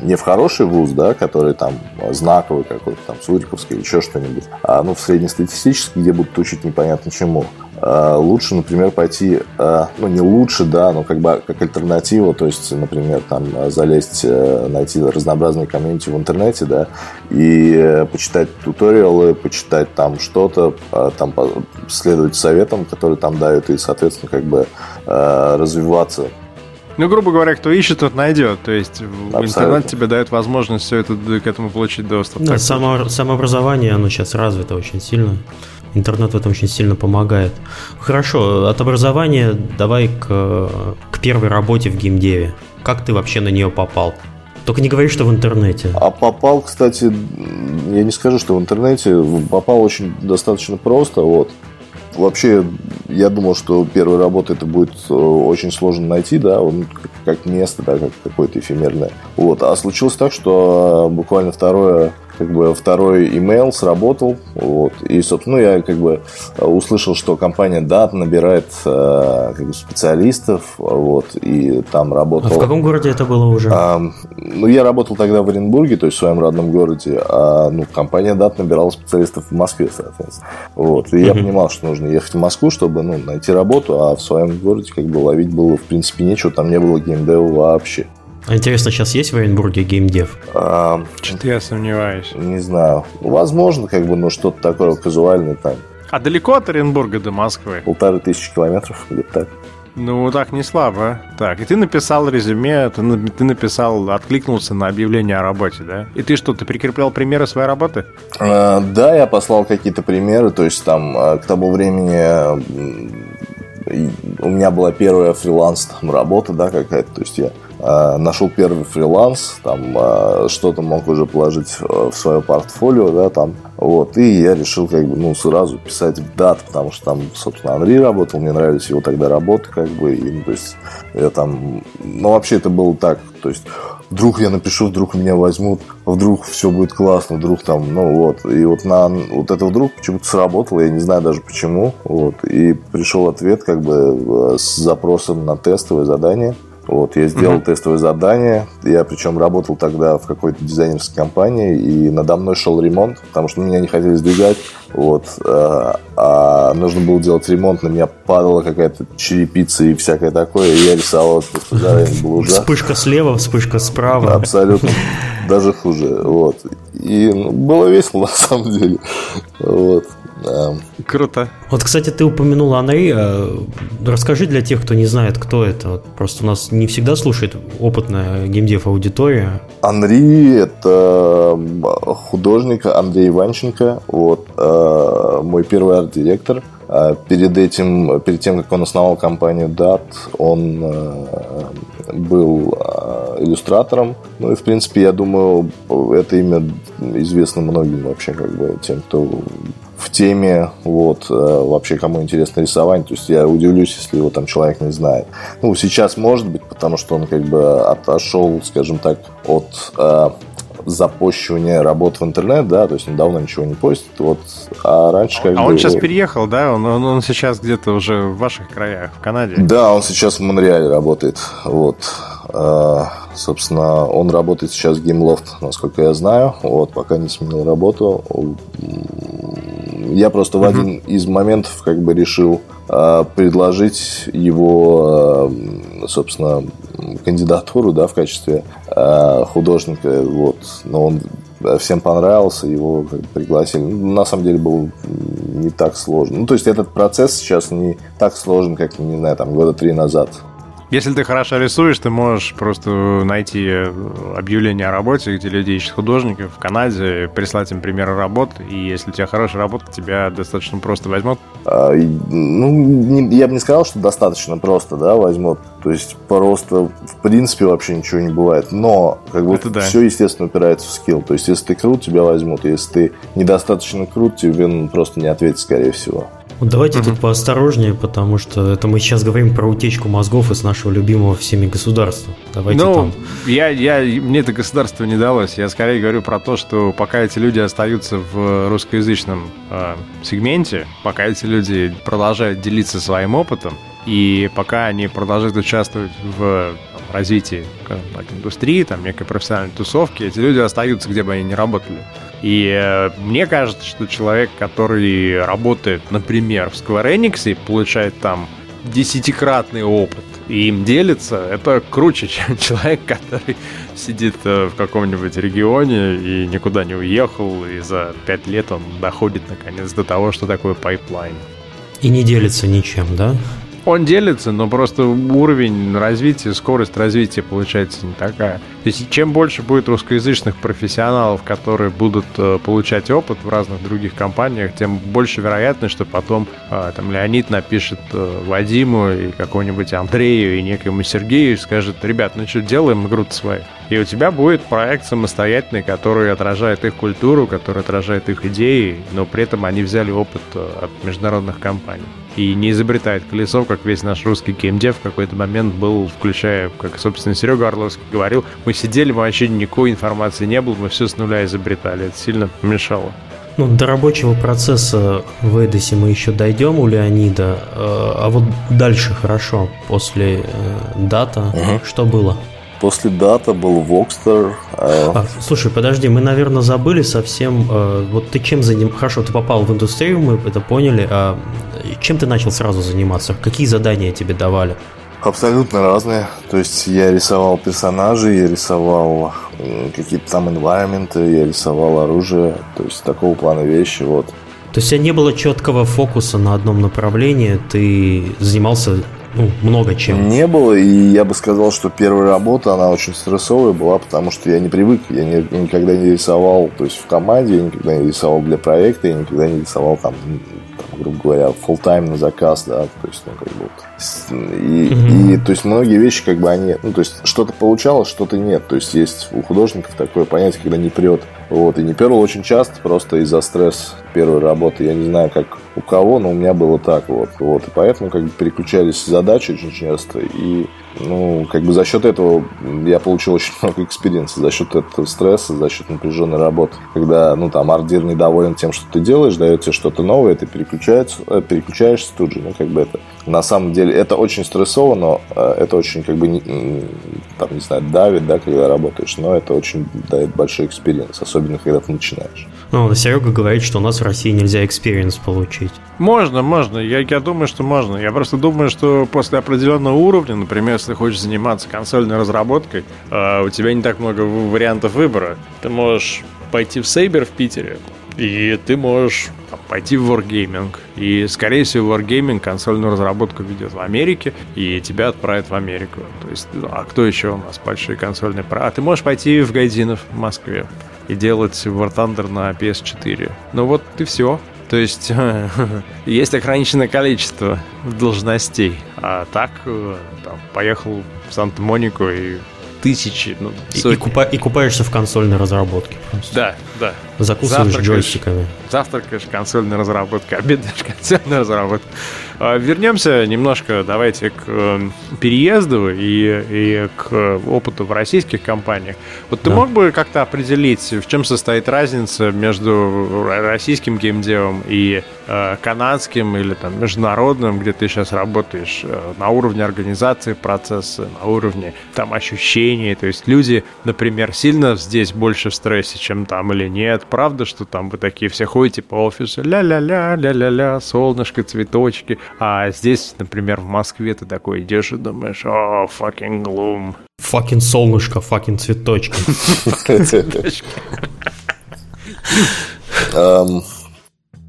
не в хороший вуз, да, который там знаковый какой-то, там, Суриковский или еще что-нибудь, а ну, в среднестатистический, где будут учить непонятно чему. Э, лучше, например, пойти, э, ну, не лучше, да, но как бы как альтернатива, то есть, например, там залезть, э, найти разнообразные комьюнити в интернете, да, и почитать туториалы, почитать там что-то, там следовать советам, которые там дают, и, соответственно, как бы развиваться ну, грубо говоря, кто ищет, тот найдет. То есть Абсолютно. интернет тебе дает возможность все это к этому получить доступ. Да, само, самообразование, оно сейчас развито очень сильно. Интернет в этом очень сильно помогает. Хорошо, от образования давай к, к первой работе в геймдеве. Как ты вообще на нее попал? Только не говори, что в интернете. А попал, кстати, я не скажу, что в интернете. Попал очень достаточно просто. Вот. Вообще, я думал, что первая работа это будет э, очень сложно найти, да, как место, да, как какое-то эфемерное. Вот. А случилось так, что э, буквально второе как бы второй email сработал, вот, и, собственно, ну, я как бы услышал, что компания DAT набирает э, как бы специалистов, вот, и там работал... А в каком городе это было уже? А, ну, я работал тогда в Оренбурге, то есть в своем родном городе, а, ну, компания DAT набирала специалистов в Москве, соответственно, вот, и uh-huh. я понимал, что нужно ехать в Москву, чтобы, ну, найти работу, а в своем городе, как бы, ловить было, в принципе, нечего, там не было геймдева вообще. А интересно, сейчас есть в Оренбурге геймдев? А, Что-то я сомневаюсь. Не знаю. Возможно, как бы, ну, что-то такое казуальное там. А далеко от Оренбурга до Москвы? Полторы тысячи километров, где-то так. Ну, так не слабо. Так, и ты написал резюме, ты, ты написал, откликнулся на объявление о работе, да? И ты что, ты прикреплял примеры своей работы? А, да, я послал какие-то примеры, то есть там а, к тому времени у меня была первая фриланс там, работа, да, какая-то, то есть я Э, нашел первый фриланс, там э, что-то мог уже положить в свое портфолио, да, там, вот, и я решил как бы, ну, сразу писать в дат, потому что там, собственно, Андрей работал, мне нравились его тогда работы, как бы, и, ну, то есть, я там, ну, вообще это было так, то есть, вдруг я напишу, вдруг меня возьмут, вдруг все будет классно, вдруг там, ну, вот, и вот на, вот это вдруг почему-то сработало, я не знаю даже почему, вот, и пришел ответ, как бы, э, с запросом на тестовое задание, вот, я сделал uh-huh. тестовое задание. Я причем работал тогда в какой-то дизайнерской компании, и надо мной шел ремонт, потому что меня не хотели сдвигать. Вот, а, а нужно было делать ремонт, на меня падала какая-то черепица и всякое такое, и я рисовал, заранее было ужасно. Вспышка слева, вспышка справа. Абсолютно. Даже хуже. Вот. И ну, было весело, на самом деле. Вот. Да. Круто. Вот, кстати, ты упомянул Анри. Э, расскажи для тех, кто не знает, кто это. Вот просто у нас не всегда слушает опытная геймдев аудитория. Анри – это художник Андрей Иванченко. Вот, э, мой первый арт-директор. А перед этим, перед тем, как он основал компанию DAT, он был иллюстратором. Ну и, в принципе, я думаю, это имя известно многим вообще, как бы, тем, кто в теме, вот, э, вообще кому интересно рисование, то есть я удивлюсь, если его там человек не знает. Ну, сейчас может быть, потому что он как бы отошел, скажем так, от запощивания работ в интернет, да, то есть он давно ничего не постит, вот, а раньше как а бы... А он сейчас переехал, да? Он, он, он сейчас где-то уже в ваших краях, в Канаде? Да, он сейчас в Монреале работает, вот. Э, собственно, он работает сейчас в GameLoft, насколько я знаю, вот, пока не сменил работу я просто в один из моментов как бы решил э, предложить его, э, собственно, кандидатуру, да, в качестве э, художника, вот, но он всем понравился, его пригласили. Ну, на самом деле было не так сложно. Ну, то есть этот процесс сейчас не так сложен, как, не знаю, там года три назад. Если ты хорошо рисуешь, ты можешь просто найти объявление о работе, где люди ищут художников в Канаде, прислать им примеры работ, и если у тебя хорошая работа, тебя достаточно просто возьмут. А, ну, я бы не сказал, что достаточно просто, да, возьмут. То есть просто в принципе вообще ничего не бывает. Но как бы да. все, естественно, упирается в скилл. То есть если ты крут, тебя возьмут. Если ты недостаточно крут, тебе ну, просто не ответят, скорее всего. Давайте угу. тут поосторожнее, потому что это мы сейчас говорим про утечку мозгов из нашего любимого всеми государства. Давайте ну, там. Я, я, мне это государство не далось. Я скорее говорю про то, что пока эти люди остаются в русскоязычном э, сегменте, пока эти люди продолжают делиться своим опытом, и пока они продолжают участвовать в там, развитии так, индустрии, там, некой профессиональной тусовки, эти люди остаются, где бы они ни работали. И э, мне кажется, что человек, который работает, например, в Square Enix и получает там десятикратный опыт и им делится, это круче, чем человек, который сидит э, в каком-нибудь регионе и никуда не уехал, и за пять лет он доходит наконец до того, что такое пайплайн. И не делится ничем, да? Он делится, но просто уровень развития, скорость развития получается не такая. То есть чем больше будет русскоязычных профессионалов, которые будут э, получать опыт в разных других компаниях, тем больше вероятность, что потом э, там Леонид напишет э, Вадиму и какому-нибудь Андрею и некому Сергею и скажет, ребят, ну что, делаем игру-то свою. И у тебя будет проект самостоятельный, который отражает их культуру, который отражает их идеи, но при этом они взяли опыт э, от международных компаний. И не изобретает колесо, как весь наш русский геймдев в какой-то момент был, включая, как, собственно, Серега Орловский говорил, мы сидели, мы вообще никакой информации не было, мы все с нуля изобретали. Это сильно помешало. Ну, до рабочего процесса в Эдисе мы еще дойдем у Леонида. Э, а вот дальше хорошо, после э, дата, угу. что было? После дата был Вокстер. Э... А, слушай, подожди, мы, наверное, забыли совсем. Э, вот ты чем занимаешься? Хорошо, ты попал в индустрию, мы это поняли. А чем ты начал сразу заниматься? Какие задания тебе давали? Абсолютно разные. То есть я рисовал персонажей, я рисовал какие-то там environment, я рисовал оружие. То есть такого плана вещи. Вот. То есть у тебя не было четкого фокуса на одном направлении, ты занимался ну, много чем. Не было, и я бы сказал, что первая работа, она очень стрессовая была, потому что я не привык, я не, никогда не рисовал, то есть в команде, я никогда не рисовал для проекта, я никогда не рисовал там, грубо говоря, full time на заказ, да, то есть, ну, как бы вот. И, mm-hmm. и, то есть, многие вещи, как бы, они, ну, то есть, что-то получалось, что-то нет, то есть, есть у художников такое понятие, когда не прет, вот, и непёрло очень часто, просто из-за стресса первой работы, я не знаю, как у кого, но у меня было так вот. вот. И поэтому как бы переключались задачи очень часто. И ну, как бы за счет этого я получил очень много experience'а, за счет этого стресса, за счет напряженной работы. Когда, ну, там, арт-дир недоволен тем, что ты делаешь, дает тебе что-то новое, ты переключаешься, э, переключаешься тут же. Ну, как бы это, на самом деле, это очень стрессово, но э, это очень, как бы, не, там, не знаю, давит, да, когда работаешь, но это очень дает большой experience, особенно когда ты начинаешь. Ну, Серега говорит, что у нас в России нельзя experience получить. Можно, можно. Я, я думаю, что можно. Я просто думаю, что после определенного уровня, например, если хочешь заниматься консольной разработкой, э, у тебя не так много вариантов выбора. Ты можешь пойти в Saber в Питере, и ты можешь там, пойти в Wargaming. И, скорее всего, Wargaming консольную разработку ведет в Америке, и тебя отправят в Америку. То есть, а кто еще у нас большие консольные? А ты можешь пойти в Gaijin'ов в Москве и делать War Thunder на PS4. Ну вот и все. То есть есть ограниченное количество должностей. А так э, там, поехал в Санта-Монику и тысячи, ну, и, и, купа, и купаешься в консольной разработке. Просто. Да, да. Закусываешь завтракаешь, джойстиками. Завтракаешь консольной разработкой, обедаешь консольной разработкой. А, вернемся немножко, давайте, к э, переезду и, и к опыту в российских компаниях. Вот ты да. мог бы как-то определить, в чем состоит разница между российским геймдевом и э, канадским или там международным, где ты сейчас работаешь, э, на уровне организации процесса, на уровне там ощущений. То есть люди, например, сильно здесь больше в стрессе, чем там или нет. Правда, что там вы такие все ходите по офису, ля-ля-ля, ля-ля-ля, солнышко, цветочки. А здесь, например, в Москве ты такой идешь и думаешь, о, fucking gloom. Fucking солнышко, fucking цветочки. Эм,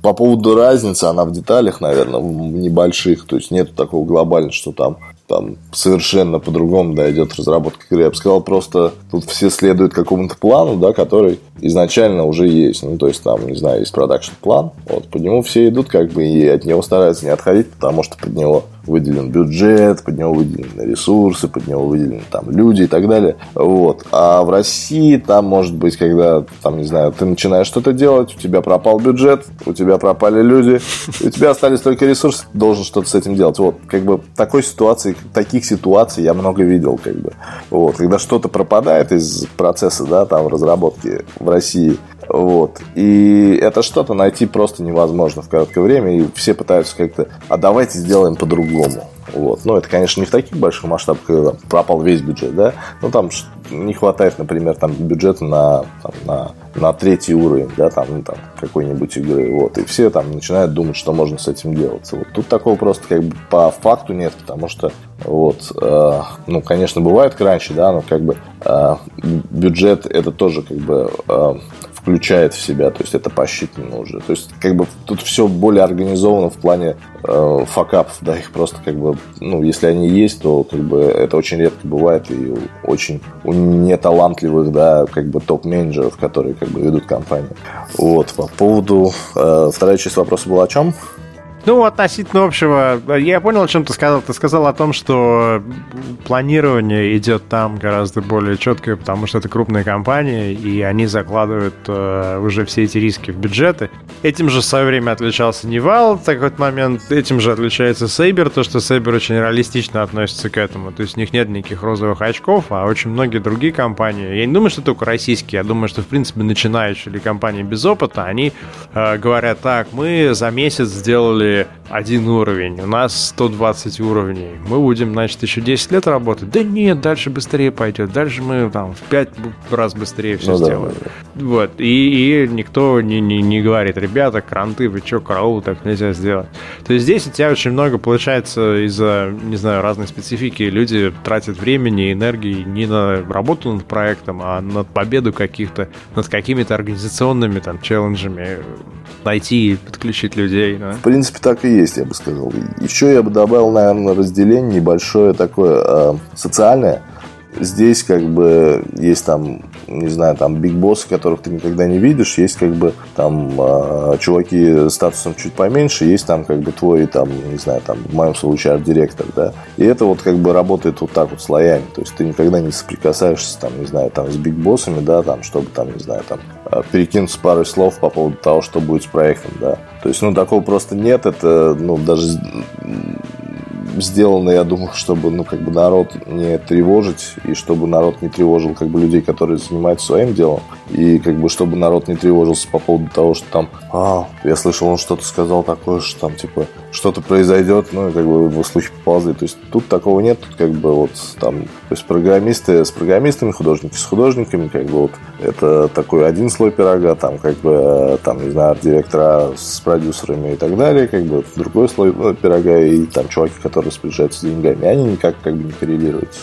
по поводу разницы, она в деталях, наверное, в небольших. То есть нет такого глобального, что там там совершенно по-другому, да, идет разработка игры. Я бы сказал, просто тут все следуют какому-то плану, да, который изначально уже есть. Ну, то есть там, не знаю, есть продакшн план, вот, по нему все идут как бы и от него стараются не отходить, потому что под него выделен бюджет, под него выделены ресурсы, под него выделены там люди и так далее. Вот. А в России там может быть, когда, там, не знаю, ты начинаешь что-то делать, у тебя пропал бюджет, у тебя пропали люди, у тебя остались только ресурсы, должен что-то с этим делать. Вот, как бы такой ситуации, таких ситуаций я много видел, как бы. Вот, когда что-то пропадает из процесса, да, там, разработки в России, вот. И это что-то найти просто невозможно в короткое время. И все пытаются как-то, а давайте сделаем по-другому. Вот. Ну, это, конечно, не в таких больших масштабах, когда пропал весь бюджет, да. Ну, там не хватает, например, там бюджета на, там, на, на третий уровень, да, там, ну, там какой-нибудь игры. Вот. И все там начинают думать, что можно с этим делать. Вот. Тут такого просто как бы по факту нет, потому что вот, э, ну, конечно, бывает кранчи, да, но как бы э, бюджет это тоже как бы э, включает в себя, то есть это посчитано уже. То есть как бы тут все более организовано в плане э, факапов, да, их просто как бы, ну, если они есть, то как бы это очень редко бывает и очень у неталантливых, да, как бы топ-менеджеров, которые как бы ведут компанию. Вот, по поводу, э, вторая часть вопроса была о чем? Ну, относительно общего, я понял, о чем ты сказал. Ты сказал о том, что планирование идет там гораздо более четкое, потому что это крупные компании, и они закладывают э, уже все эти риски в бюджеты. Этим же в свое время отличался Нивал в такой момент, этим же отличается Saber, то, что Saber очень реалистично относится к этому. То есть у них нет никаких розовых очков, а очень многие другие компании, я не думаю, что только российские, я думаю, что, в принципе, начинающие или компании без опыта, они э, говорят так, мы за месяц сделали один уровень, у нас 120 уровней, мы будем, значит, еще 10 лет работать. Да нет, дальше быстрее пойдет, дальше мы там в 5 раз быстрее все ну, сделаем. Да, да. Вот, и, и никто не, не, не говорит, ребята, кранты, вы что, караул, так нельзя сделать. То есть здесь у тебя очень много получается из-за, не знаю, разной специфики люди тратят времени и энергии не на работу над проектом, а на победу каких-то, над какими-то организационными там челленджами, найти и подключить людей. Да? В принципе, так и есть, я бы сказал. Еще я бы добавил, наверное, разделение небольшое такое э, социальное. Здесь как бы есть там, не знаю, там биг боссы, которых ты никогда не видишь, есть как бы там э, чуваки статусом чуть поменьше, есть там как бы твой там, не знаю, там в моем случае арт-директор, да. И это вот как бы работает вот так вот слоями. То есть ты никогда не соприкасаешься там, не знаю, там с биг боссами, да, там, чтобы там, не знаю, там а, перекинуться парой слов по поводу того, что будет с проектом, да. То есть, ну, такого просто нет, это, ну, даже сделано, я думаю, чтобы, ну, как бы народ не тревожить, и чтобы народ не тревожил, как бы, людей, которые занимаются своим делом, и, как бы, чтобы народ не тревожился по поводу того, что там, а, я слышал, он что-то сказал такое, что там, типа, что-то произойдет, ну, как бы, в слухи поползли. То есть, тут такого нет, тут, как бы, вот, там, то есть, программисты с программистами, художники с художниками, как бы, вот, это такой один слой пирога, там, как бы, там, не знаю, директора с продюсерами и так далее, как бы, другой слой ну, пирога, и там чуваки, которые распоряжаются деньгами, они никак как бы не коррелируются.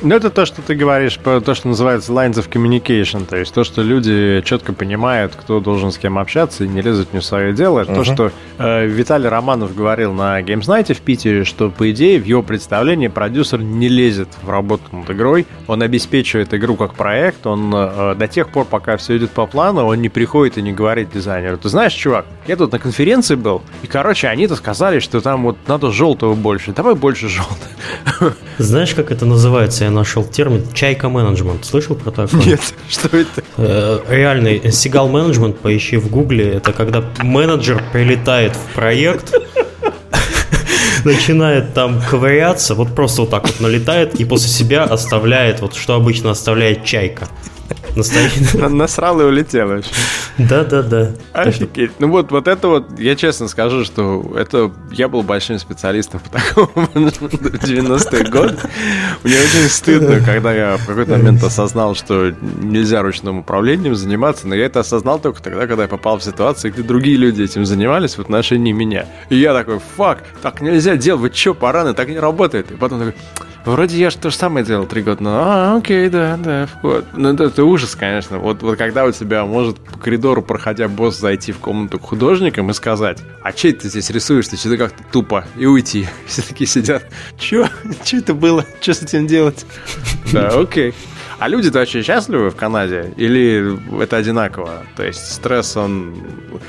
Ну, это то, что ты говоришь, про то, что называется lines of communication, то есть то, что люди четко понимают, кто должен с кем общаться и не лезут не в свое дело. Uh-huh. То, что э, Виталий Романов говорил на Games Night в Питере, что, по идее, в его представлении продюсер не лезет в работу над игрой, он обеспечивает игру как проект, он э, до тех пор, пока все идет по плану, он не приходит и не говорит дизайнеру, ты знаешь, чувак, я тут на конференции был, и, короче, они-то сказали, что там вот надо желтого больше, давай больше желтого. Знаешь, как это называется? Я нашел термин чайка менеджмент. Слышал про такое? Нет, что это? Э, реальный сигал менеджмент, поищи в гугле. Это когда менеджер прилетает в проект, начинает там ковыряться, вот просто вот так вот налетает и после себя оставляет, вот что обычно оставляет чайка. Настоящий. Насрал и улетел вообще. Да-да-да. Офигеть. Ну вот, вот это вот, я честно скажу, что это я был большим специалистом по такому менеджменту в 90-е годы. Мне очень стыдно, когда я в какой-то момент осознал, что нельзя ручным управлением заниматься, но я это осознал только тогда, когда я попал в ситуацию, где другие люди этим занимались в отношении меня. И я такой, фак, так нельзя делать, вы чё, параны, так не работает. И потом такой, вроде я же то же самое делал три года, но а, окей, да, да, вот. Ну, это, это ужас, конечно. Вот, вот когда у тебя может по коридору, проходя босс, зайти в комнату к художникам и сказать, а че ты здесь рисуешь, ты что-то как-то тупо, и уйти. Все такие сидят, че? Че это было? Что с этим делать? Да, окей. А люди-то очень счастливы в Канаде? Или это одинаково? То есть стресс, он...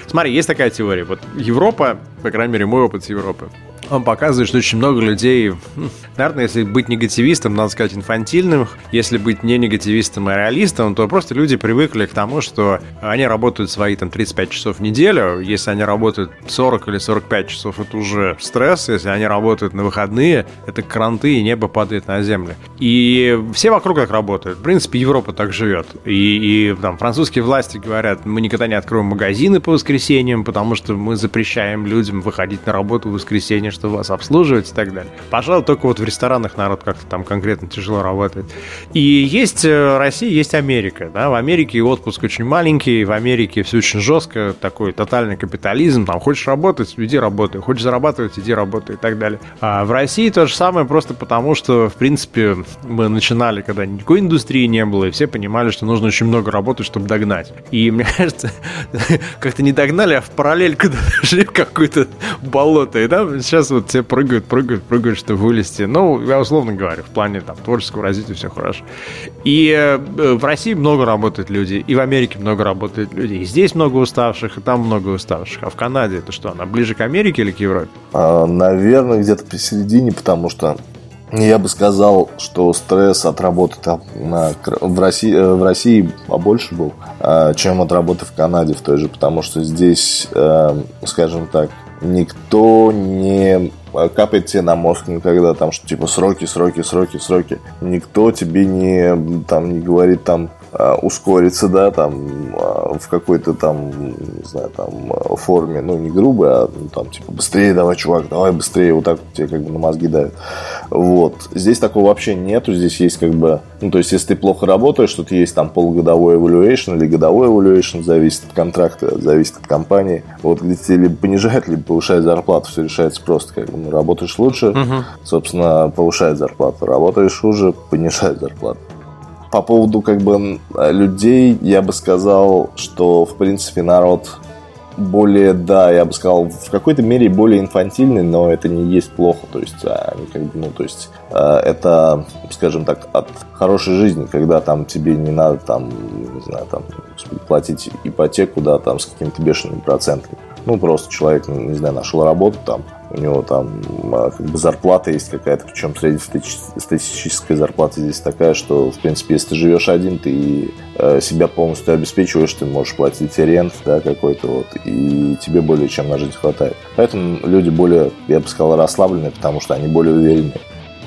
Смотри, есть такая теория. Вот Европа, по крайней мере, мой опыт с Европы, он показывает, что очень много людей, наверное, если быть негативистом, надо сказать, инфантильным, если быть не негативистом, а реалистом, то просто люди привыкли к тому, что они работают свои там 35 часов в неделю, если они работают 40 или 45 часов, это уже стресс, если они работают на выходные, это кранты, и небо падает на землю. И все вокруг как работают. В принципе, Европа так живет. И, и там французские власти говорят, мы никогда не откроем магазины по воскресеньям, потому что мы запрещаем людям выходить на работу в воскресенье, чтобы вас обслуживать и так далее. Пожалуй, только вот в ресторанах народ как-то там конкретно тяжело работает. И есть э, Россия, есть Америка. Да? В Америке отпуск очень маленький, в Америке все очень жестко, такой тотальный капитализм. Там хочешь работать, иди работай, хочешь зарабатывать, иди работай и так далее. А в России то же самое, просто потому что, в принципе, мы начинали, когда никакой индустрии не было, и все понимали, что нужно очень много работать, чтобы догнать. И мне кажется, как-то не догнали, а в параллель куда-то шли в какое-то болото. И да, сейчас сейчас вот все прыгают, прыгают, прыгают, чтобы вылезти. Ну, я условно говорю, в плане там творческого развития все хорошо. И э, в России много работают люди, и в Америке много работают люди. И здесь много уставших, и там много уставших. А в Канаде это что, она ближе к Америке или к Европе? А, наверное, где-то посередине, потому что я бы сказал, что стресс от работы там на, в, России, э, в России побольше был, а, чем от работы в Канаде в той же, потому что здесь, э, скажем так, никто не капает тебе на мозг никогда там, что типа сроки, сроки, сроки, сроки. Никто тебе не, там, не говорит там, ускориться, да, там, а, в какой-то там, не знаю, там, форме, ну, не грубой, а ну, там, типа, быстрее давай, чувак, давай быстрее, вот так тебе как бы на мозги давит. Вот. Здесь такого вообще нету, здесь есть как бы, ну, то есть, если ты плохо работаешь, то есть там полугодовой evaluation или годовой evaluation, зависит от контракта, зависит от компании. Вот, где тебе либо понижают, либо повышают зарплату, все решается просто, как бы, ну, работаешь лучше, uh-huh. собственно, повышает зарплату, работаешь хуже, понижает зарплату. По поводу как бы людей, я бы сказал, что в принципе народ более, да, я бы сказал, в какой-то мере более инфантильный, но это не есть плохо. То есть, а, они как бы, ну, то есть, э, это, скажем так, от хорошей жизни, когда там тебе не надо там, не знаю, там, платить ипотеку, да, там, с какими-то бешеными процентами. Ну, просто человек, не знаю, нашел работу там, у него там а, как бы зарплата есть какая-то, причем среднестатистическая зарплата здесь такая, что, в принципе, если ты живешь один, ты э, себя полностью обеспечиваешь, ты можешь платить рент, да, какой-то вот, и тебе более чем на жизнь хватает. Поэтому люди более, я бы сказал, расслабленные, потому что они более уверены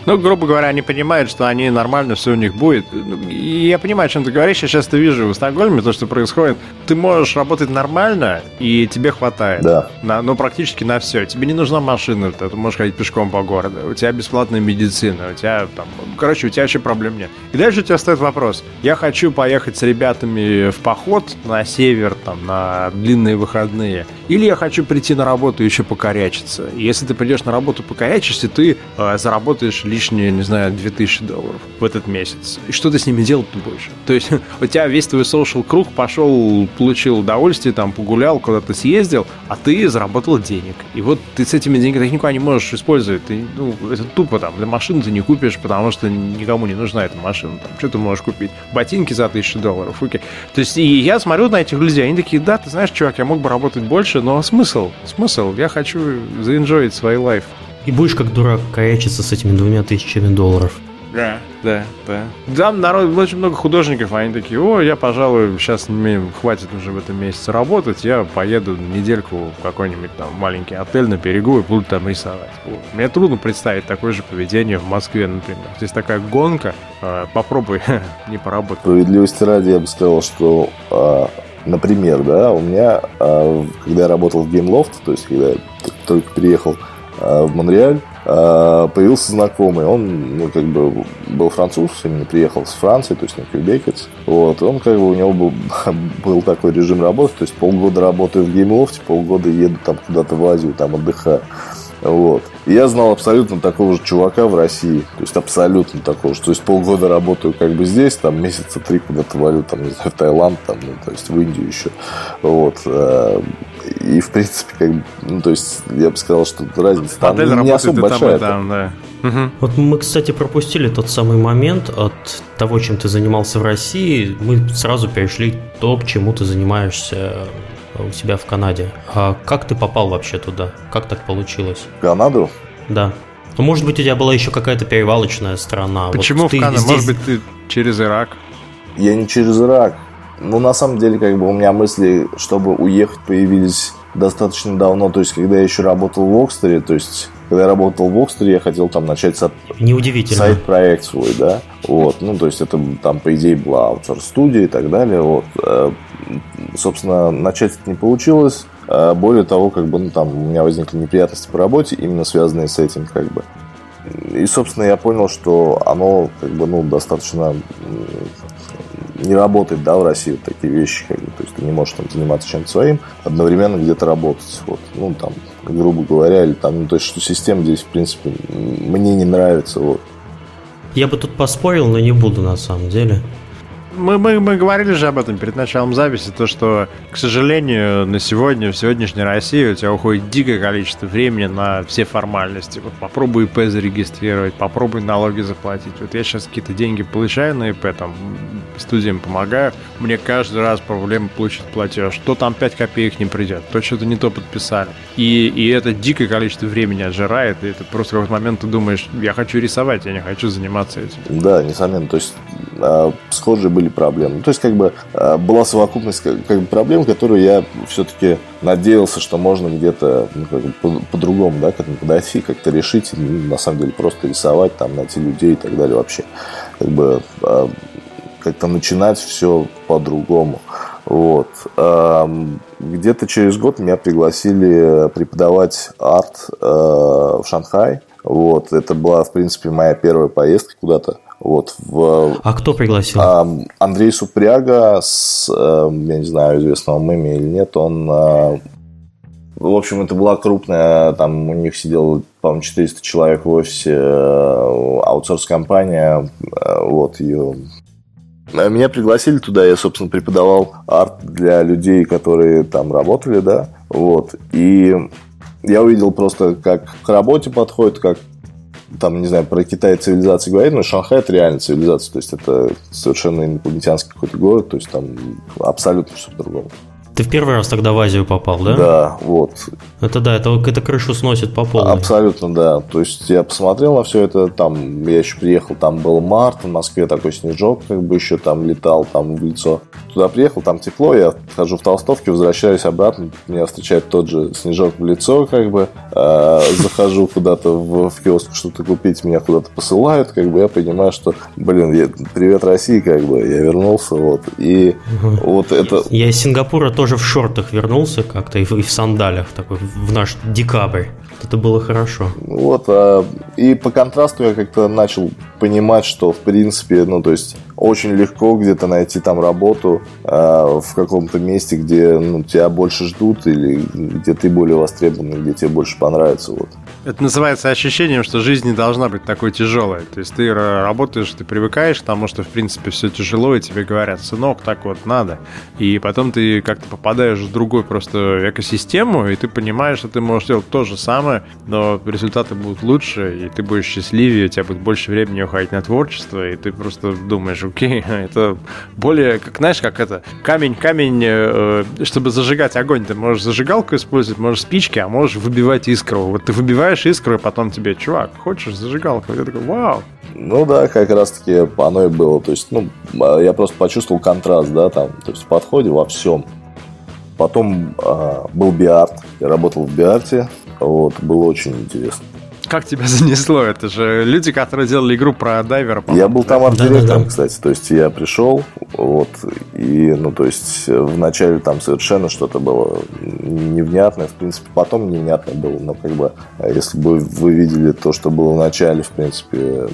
ну, грубо говоря, они понимают, что они нормально, все у них будет. И я понимаю, о чем ты говоришь. Я часто вижу в Стокгольме то, что происходит. Ты можешь работать нормально, и тебе хватает. Да. На, ну, практически на все. Тебе не нужна машина, ты можешь ходить пешком по городу. У тебя бесплатная медицина, у тебя там... Короче, у тебя вообще проблем нет. И дальше у тебя стоит вопрос. Я хочу поехать с ребятами в поход на север, там, на длинные выходные. Или я хочу прийти на работу и еще покорячиться. И если ты придешь на работу покорячишься, ты э, заработаешь лишние, не знаю, 2000 долларов в этот месяц. И что ты с ними делать-то будешь? То есть у тебя весь твой social круг пошел, получил удовольствие, там погулял, куда-то съездил, а ты заработал денег. И вот ты с этими деньгами ты никуда не можешь использовать. Ты, ну, это тупо там. Для машины ты не купишь, потому что никому не нужна эта машина. Там, что ты можешь купить? Ботинки за 1000 долларов. Окей. То есть и я смотрю на этих людей, они такие, да, ты знаешь, чувак, я мог бы работать больше, но смысл? Смысл? Я хочу заинжоить свой лайф. И будешь как дурак каячиться с этими двумя тысячами долларов. Да, да, да. Там народ, очень много художников, они такие, о, я, пожалуй, сейчас мне хватит уже в этом месяце работать, я поеду недельку в какой-нибудь там маленький отель на берегу и буду там рисовать. Вот. Мне трудно представить такое же поведение в Москве, например. Здесь такая гонка, э, попробуй не поработать. Справедливости ради я бы сказал, что а, Например, да, у меня, а, когда я работал в GameLoft, то есть когда я только приехал Э, в Монреаль, э, появился знакомый. Он, ну, как бы, был француз, именно приехал с Франции, то есть не квебекец. Вот, он, как бы, у него был, был такой режим работы, то есть полгода работаю в геймлофте, полгода еду там куда-то в Азию, там отдыхаю. Вот. И я знал абсолютно такого же чувака в России. То есть абсолютно такого же. То есть полгода работаю как бы здесь, там месяца три куда-то валю, там, не знаю, в Таиланд, там, ну, то есть в Индию еще. Вот. Э, и, в принципе, как бы, ну, то есть, я бы сказал, что разница там Модель не особо там, большая. и там, да. Мгм. Вот мы, кстати, пропустили тот самый момент от того, чем ты занимался в России. Мы сразу перешли то, к чему ты занимаешься у себя в Канаде. А как ты попал вообще туда? Как так получилось? В Канаду Да. Ну, может быть, у тебя была еще какая-то перевалочная страна. Вот Почему в ты Канаду? здесь- Может быть, ты через Ирак? Я не через Ирак. Ну, на самом деле, как бы у меня мысли, чтобы уехать, появились достаточно давно. То есть, когда я еще работал в Окстере, то есть, когда я работал в Окстере, я хотел там начать со- Неудивительно. сайт-проект свой, да. Вот, ну, то есть, это там, по идее, была аутсорс-студия и так далее. Вот. Собственно, начать это не получилось. Э, Более того, как бы, ну, там, у меня возникли неприятности по работе, именно связанные с этим, как бы. И, собственно, я понял, что оно, как бы, ну, достаточно не работает, да, в России вот такие вещи, как бы, то есть ты не можешь там заниматься чем-то своим, одновременно где-то работать, вот, ну, там, грубо говоря, или там, ну, то есть, что система здесь, в принципе, мне не нравится, вот. Я бы тут поспорил, но не буду на самом деле. Мы, мы, мы говорили же об этом перед началом записи, то, что, к сожалению, на сегодня, в сегодняшней России у тебя уходит дикое количество времени на все формальности. Вот попробуй ИП зарегистрировать, попробуй налоги заплатить. Вот я сейчас какие-то деньги получаю на ИП, там, студиям помогаю. Мне каждый раз проблема получить платеж. То там 5 копеек не придет, то что-то не то подписали. И, и это дикое количество времени отжирает, и это просто в какой-то момент ты думаешь, я хочу рисовать, я не хочу заниматься этим. Да, несомненно, то есть э, схожие были проблемы. То есть, как бы э, была совокупность как, как бы проблем, которые я все-таки надеялся, что можно где-то ну, как бы по- по-другому, да, к этому подойти, как-то решить, ну, на самом деле просто рисовать, там, найти людей и так далее вообще. Как бы э, как-то начинать все по-другому. Вот. Эм, Где-то через год меня пригласили преподавать арт э, в Шанхай. Вот. Это была, в принципе, моя первая поездка куда-то. Вот, в А кто пригласил? а, Андрей Супряга с, э, я не знаю, известного имя или нет, он, э, в общем, это была крупная, там у них сидело, по-моему, 400 человек в офисе, э, аутсорс-компания, э, вот, ее Э, меня пригласили туда, я, собственно, преподавал арт для людей, которые там работали, да, вот, и я увидел просто, как к работе подходит, как там, не знаю, про Китай цивилизации говорить, но Шанхай это реально цивилизация, то есть это совершенно инопланетянский какой-то город, то есть там абсолютно все по-другому. Ты в первый раз тогда в Азию попал, да? Да, вот, Это да, это, это крышу сносит по полной. абсолютно, да. То есть я посмотрел на все это, там, я еще приехал, там был март, в Москве такой снежок, как бы еще там летал, там в лицо. Туда приехал, там тепло, я хожу в толстовке, возвращаюсь обратно, меня встречает тот же снежок в лицо, как бы, Э, захожу куда-то в, в киоск что-то купить, меня куда-то посылают, как бы я понимаю, что, блин, я- привет России, как бы, я вернулся, вот, и вот это, Я из Сингапура тоже в шортах вернулся как-то и в, и в сандалях такой в наш декабрь. Это было хорошо. Вот, а, и по контрасту я как-то начал понимать, что, в принципе, ну, то есть, очень легко где-то найти там работу а, в каком-то месте, где ну, тебя больше ждут или где ты более востребованный, где тебе больше понравится. Вот. Это называется ощущением, что жизнь не должна быть такой тяжелой. То есть ты работаешь, ты привыкаешь к тому, что в принципе все тяжело, и тебе говорят, сынок, так вот надо. И потом ты как-то попадаешь в другую просто экосистему, и ты понимаешь, что ты можешь делать то же самое, но результаты будут лучше, и ты будешь счастливее, у тебя будет больше времени уходить на творчество, и ты просто думаешь, окей, это более, как знаешь, как это, камень, камень, э, э, чтобы зажигать огонь, ты можешь зажигалку использовать, можешь спички, а можешь выбивать искру. Вот ты выбиваешь искру, и потом тебе, чувак, хочешь зажигалку? И ты такой, вау. Ну да, как раз-таки оно и было. То есть, ну, а, я просто почувствовал контраст, да, там, то есть в подходе во всем. Потом а, был биарт, я работал в биарте, вот, было очень интересно. Как тебя занесло? Это же люди, которые делали игру про дайвера. Я был там арт-директором, кстати. То есть я пришел, вот, и, ну, то есть вначале там совершенно что-то было невнятное, в принципе, потом невнятное было, но как бы, а если бы вы видели то, что было в начале, в принципе,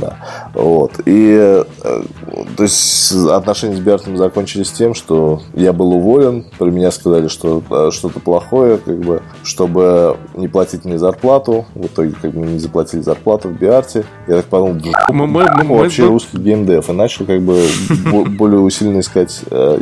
да. Вот. И э, то есть отношения с Бертом закончились тем, что я был уволен, про меня сказали, что э, что-то плохое, как бы, чтобы не платить мне зарплату. В итоге как бы не заплатили зарплату в Биарте. Я так подумал, мы, мы, мы, вообще мы... русский геймдев. И начал как бы более усиленно искать э,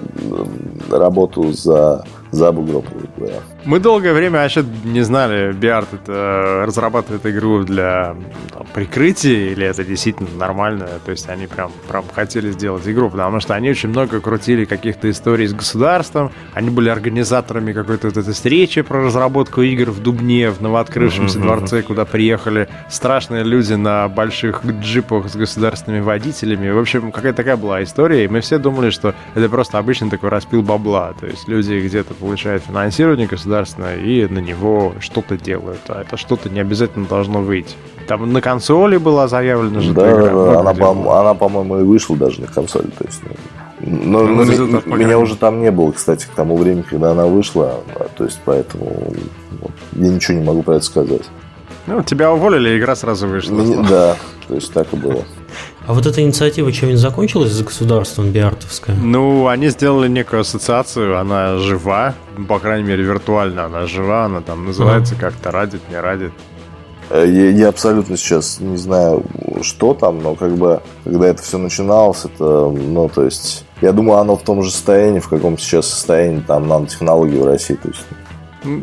работу за за бугром, говоря. Мы долгое время вообще не знали, Биарт это разрабатывает игру для там, прикрытия или это действительно нормально. То есть они прям, прям хотели сделать игру, потому что они очень много крутили каких-то историй с государством. Они были организаторами какой-то вот этой встречи про разработку игр в Дубне, в новооткрывшемся mm-hmm. дворце, куда приехали страшные люди на больших джипах с государственными водителями. В общем, какая-то такая была история, и мы все думали, что это просто обычный такой распил бабла. То есть люди где-то получают финансирование государственное и на него что-то делают. А это что-то не обязательно должно выйти. Там на консоли была заявлена же да, игра. Да, она, по- она, по-моему, и вышла даже на консоли. То есть, но, но ми- меня уже там не было, кстати, к тому времени, когда она вышла. А, то есть, поэтому вот, я ничего не могу про это сказать. Ну, тебя уволили, игра сразу вышла. Да, то есть так и было. А вот эта инициатива чем-нибудь закончилась с государством биартовская? Ну, они сделали некую ассоциацию, она жива, по крайней мере, виртуально она жива, она там называется uh-huh. как-то «Радит, не радит». Э, я, я абсолютно сейчас не знаю, что там, но как бы, когда это все начиналось, это, ну, то есть, я думаю, оно в том же состоянии, в каком сейчас состоянии там нанотехнологии в России, то есть,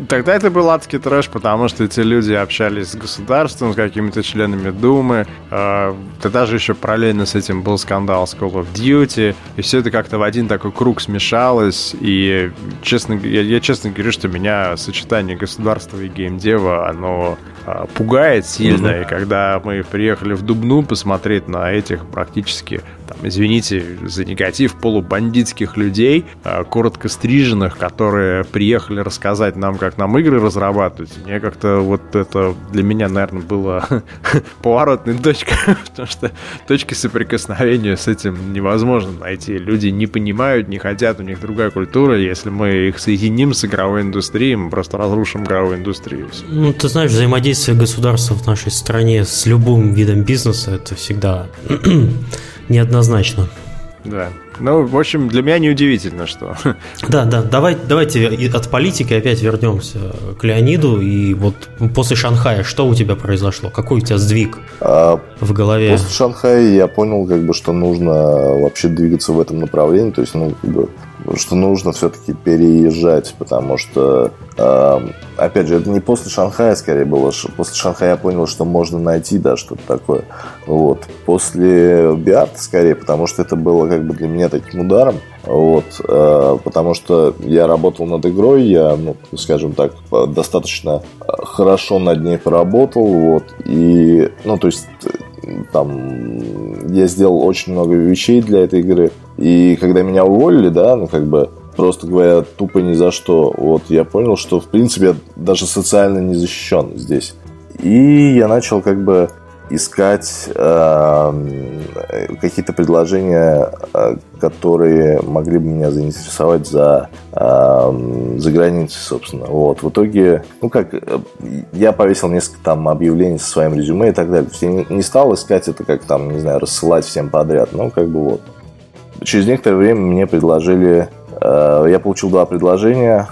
Тогда это был адский трэш, потому что эти люди общались с государством, с какими-то членами Думы. А, тогда же еще параллельно с этим был скандал с Call of Duty. И все это как-то в один такой круг смешалось. И честно, я, я честно говорю, что меня сочетание государства и геймдева, оно а, пугает сильно. Mm-hmm. И когда мы приехали в Дубну посмотреть на этих практически там, извините за негатив, полубандитских людей, а, коротко стриженных, которые приехали рассказать нам, как нам игры разрабатывать. Мне как-то вот это для меня, наверное, было поворотной точкой, потому что точки соприкосновения с этим невозможно найти. Люди не понимают, не хотят, у них другая культура. Если мы их соединим с игровой индустрией, мы просто разрушим игровую индустрию. Ну, ты знаешь, взаимодействие государства в нашей стране с любым видом бизнеса это всегда неоднозначно. Да. Ну, в общем, для меня неудивительно, что... Да, да, давай, давайте от политики опять вернемся к Леониду. И вот после Шанхая что у тебя произошло? Какой у тебя сдвиг а, в голове? После Шанхая я понял, как бы, что нужно вообще двигаться в этом направлении. То есть, ну, как бы, что нужно все-таки переезжать, потому что, э, опять же, это не после Шанхая, скорее было. После Шанхая я понял, что можно найти, да, что-то такое. Вот. После Биарта, скорее, потому что это было как бы для меня таким ударом. Вот, э, потому что я работал над игрой, я, ну, скажем так, достаточно хорошо над ней поработал, вот, и, ну, то есть там я сделал очень много вещей для этой игры. И когда меня уволили, да, ну как бы просто говоря, тупо ни за что, вот я понял, что в принципе я даже социально не защищен здесь. И я начал как бы искать э, какие-то предложения, э, которые могли бы меня заинтересовать за, э, за границей, собственно. Вот. В итоге, ну как, э, я повесил несколько там объявлений со своим резюме и так далее. Я не, стал искать это как там, не знаю, рассылать всем подряд. Ну, как бы вот. Через некоторое время мне предложили... Э, я получил два предложения.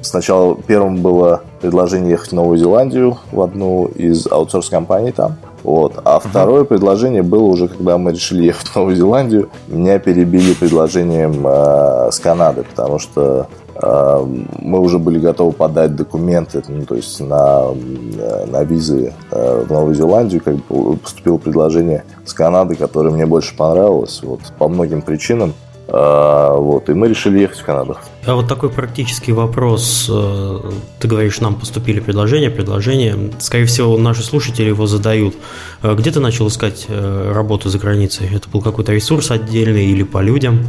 Сначала первым было предложение ехать в Новую Зеландию в одну из аутсорс-компаний там. Вот. А второе предложение было уже, когда мы решили ехать в Новую Зеландию. Меня перебили предложением э, с Канады, потому что э, мы уже были готовы подать документы, ну, то есть на, э, на визы э, в Новую Зеландию. Как бы поступило предложение с Канады, которое мне больше понравилось, вот, по многим причинам. А, вот, и мы решили ехать в Канаду. А вот такой практический вопрос. Э, ты говоришь, нам поступили предложения, предложения. Скорее всего, наши слушатели его задают. Э, где ты начал искать э, работу за границей? Это был какой-то ресурс отдельный или по людям?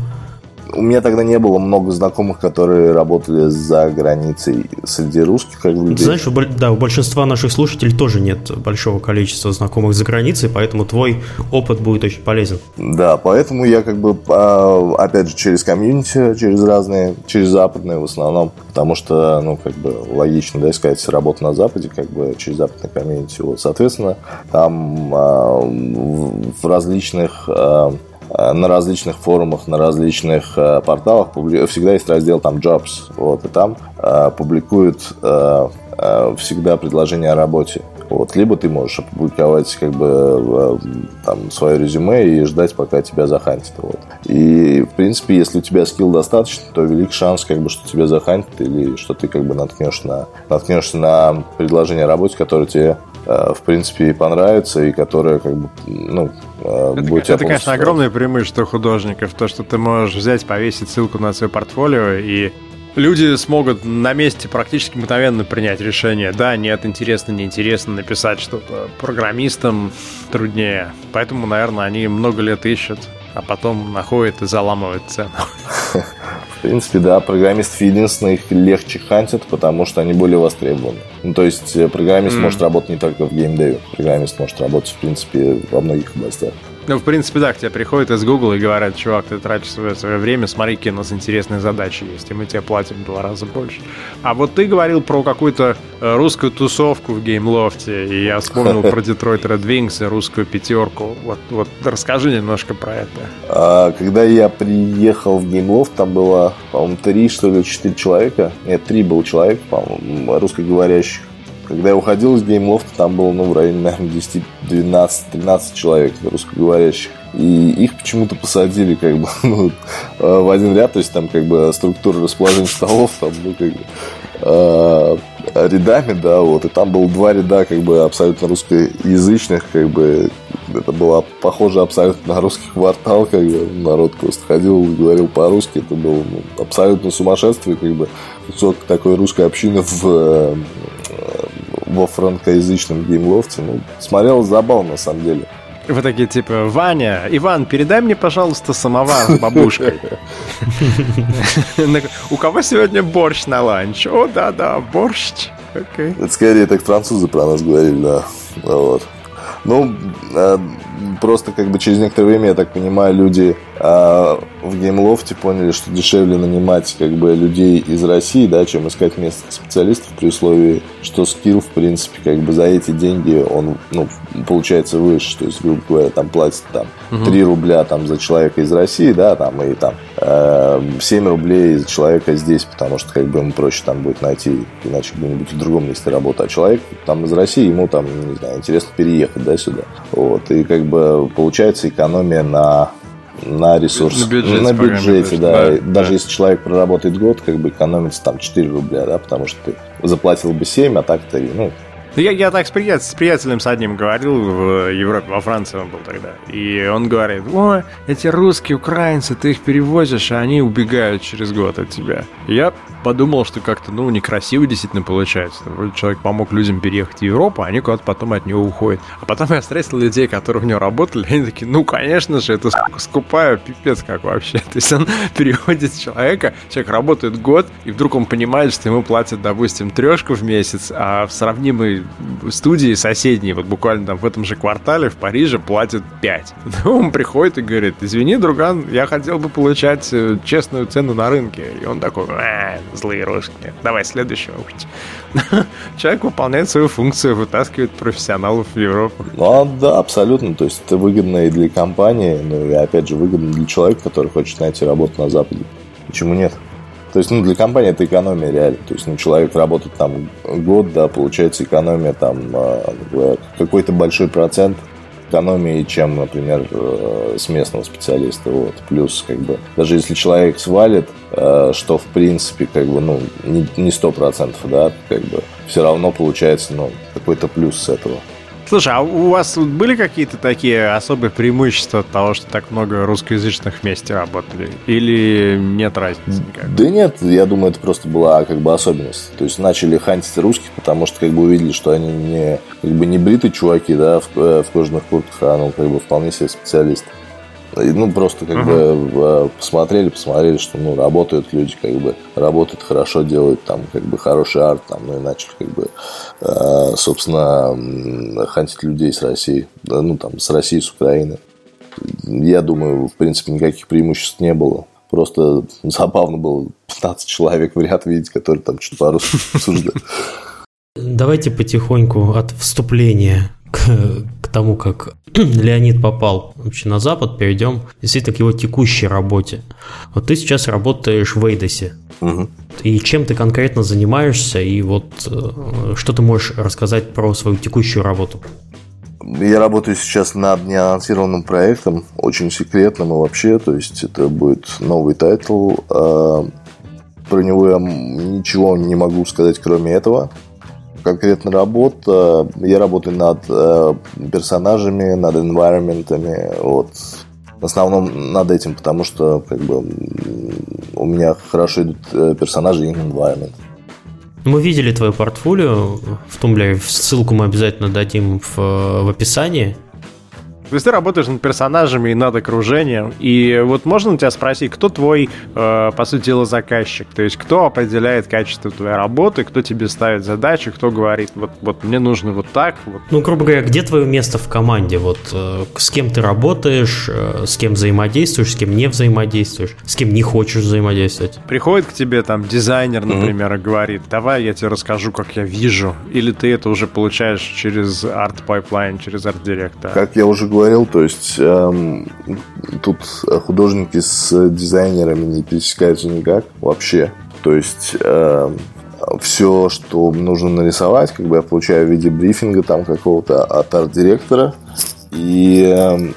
У меня тогда не было много знакомых, которые работали за границей среди русских как бы. Знаешь, у, да, у большинства наших слушателей тоже нет большого количества знакомых за границей, поэтому твой опыт будет очень полезен. Да, поэтому я как бы, а, опять же, через комьюнити, через разные, через западные в основном, потому что, ну, как бы логично, да, искать работу на Западе, как бы через западный комьюнити. Вот, соответственно, там а, в различных а, на различных форумах, на различных э, порталах всегда есть раздел там jobs, вот, и там э, публикуют э, э, всегда предложения о работе. Вот, либо ты можешь опубликовать как бы там свое резюме и ждать, пока тебя захантят. Вот. И, в принципе, если у тебя скилл достаточно, то велик шанс, как бы, что тебя захантят или что ты как бы наткнешь на, наткнешься на предложение о работе, которое тебе Э, в принципе, понравится и которая как бы, ну, э, это, будет Это, конечно, огромное преимущество художников, то, что ты можешь взять, повесить ссылку на свое портфолио, и люди смогут на месте практически мгновенно принять решение. Да, нет, интересно, неинтересно написать что-то. Программистам труднее. Поэтому, наверное, они много лет ищут, а потом находят и заламывают цену. В принципе, да, программистов единственное их легче хантят, потому что они более востребованы. Ну, то есть э, программист mm. может работать не только в геймдеве, программист может работать, в принципе, во многих областях. Ну, в принципе, да, к тебе приходят из Google и говорят, чувак, ты тратишь свое, свое время, смотри, какие у нас интересные задачи есть, и мы тебе платим в два раза больше. А вот ты говорил про какую-то э, русскую тусовку в геймлофте, и я вспомнил про Detroit Red Wings и русскую пятерку. Вот, вот расскажи немножко про это. А, когда я приехал в Gameloft, там было, по-моему, три, что ли, четыре человека. Нет, три был человек, по-моему, русскоговорящих. Когда я уходил из Gameloft'а, там было, ну, в районе, наверное, 10, 12, 13 человек русскоговорящих. И их почему-то посадили, как бы, ну, э, в один ряд, то есть там, как бы, структура расположения столов, там, ну, как бы, э, рядами, да, вот, и там было два ряда, как бы, абсолютно русскоязычных, как бы, это было похоже абсолютно на русский квартал, как бы, народ просто ходил говорил по-русски, это было ну, абсолютно сумасшествие, как бы, кусок такой русской общины в э, во франкоязычном Gameloft'е. Ну, смотрел забавно, на самом деле. Вы такие, типа, Ваня, Иван, передай мне, пожалуйста, самовар с бабушкой. У кого сегодня борщ на ланч? О, да-да, борщ. Это скорее так французы про нас говорили, да. Вот. Ну, э, просто как бы через некоторое время, я так понимаю, люди а, в геймлофте поняли, что дешевле нанимать как бы людей из России, да, чем искать местных специалистов при условии, что скилл, в принципе, как бы за эти деньги он, ну, получается выше, то есть, грубо говоря, там платят там угу. 3 рубля там за человека из России, да, там и там э, 7 рублей за человека здесь, потому что как бы ему проще там будет найти иначе где-нибудь в другом месте работу, а человек там из России, ему там, не знаю, интересно переехать, да, сюда, вот, и как бы получается экономия на на ресурс. На бюджете, на бюджете да. да. Даже да. если человек проработает год, как бы экономится там 4 рубля, да, потому что ты заплатил бы 7, а так 3. Ну, ну, я, я так с, приятель, с приятелем с одним говорил в Европе, во Франции он был тогда. И он говорит, ой, эти русские, украинцы, ты их перевозишь, а они убегают через год от тебя. И я подумал, что как-то, ну, некрасиво действительно получается. Вроде человек помог людям переехать в Европу, а они куда-то потом от него уходят. А потом я встретил людей, которые в него работали, и они такие, ну, конечно же, это скупая пипец как вообще. То есть он переводит человека, человек работает год, и вдруг он понимает, что ему платят, допустим, трешку в месяц, а в сравнимой студии соседние, вот буквально там в этом же квартале в Париже платят 5. Ну, он приходит и говорит, извини, друган, я хотел бы получать э, честную цену на рынке. И он такой, э, злые русские, давай следующего. Человек выполняет свою функцию, вытаскивает профессионалов в Европу. Ну, а, да, абсолютно. То есть это выгодно и для компании, ну и опять же выгодно для человека, который хочет найти работу на Западе. Почему нет? То есть, ну, для компании это экономия реально. То есть, ну, человек работает там год, да, получается экономия там а, какой-то большой процент экономии, чем, например, э, с местного специалиста. Вот. Плюс, как бы, даже если человек свалит, э, что, в принципе, как бы, ну, не сто процентов, да, как бы, все равно получается, ну, какой-то плюс с этого. Слушай, а у вас были какие-то такие особые преимущества от того, что так много русскоязычных вместе работали? Или нет разницы никакой? Да нет, я думаю, это просто была как бы особенность. То есть начали хантить русских, потому что как бы увидели, что они не, как бы не бритые чуваки, да, в, э, в кожаных куртках, а ну как бы вполне себе специалисты. Ну, просто как uh-huh. бы посмотрели, посмотрели, что, ну, работают люди, как бы, работают хорошо, делают там, как бы, хороший арт, там, ну, и начали, как бы, собственно, хантить людей с России, ну, там, с России, с Украины. Я думаю, в принципе, никаких преимуществ не было. Просто забавно было 15 человек в ряд видеть, которые там что-то по-русски обсуждают. Давайте потихоньку от вступления к, к тому, как Леонид попал вообще на Запад, перейдем действительно к его текущей работе. Вот ты сейчас работаешь в Эйдосе. Угу. И чем ты конкретно занимаешься, и вот э, что ты можешь рассказать про свою текущую работу? Я работаю сейчас над неанонсированным проектом, очень секретным и вообще, то есть это будет новый title. А, про него я ничего не могу сказать, кроме этого. Конкретно работа, я работаю над э, персонажами, над environment'ами, вот. В основном над этим, потому что как бы у меня хорошо идут э, персонажи и environment. Мы видели твое портфолио в Тумблере. Ссылку мы обязательно дадим в, в описании. То есть ты работаешь над персонажами и над окружением. И вот можно у тебя спросить, кто твой, э, по сути дела, заказчик? То есть кто определяет качество твоей работы, кто тебе ставит задачи, кто говорит, вот, вот мне нужно вот так. Вот. Ну, грубо говоря, где твое место в команде? Вот э, с кем ты работаешь, э, с кем взаимодействуешь, с кем не взаимодействуешь, с кем не хочешь взаимодействовать? Приходит к тебе там дизайнер, например, mm-hmm. и говорит, давай я тебе расскажу, как я вижу. Или ты это уже получаешь через арт-пайплайн, через арт-директора? Как я уже говорил, говорил, то есть эм, тут художники с дизайнерами не пересекаются никак вообще. То есть эм, все, что нужно нарисовать, как бы я получаю в виде брифинга там какого-то от арт-директора. И эм,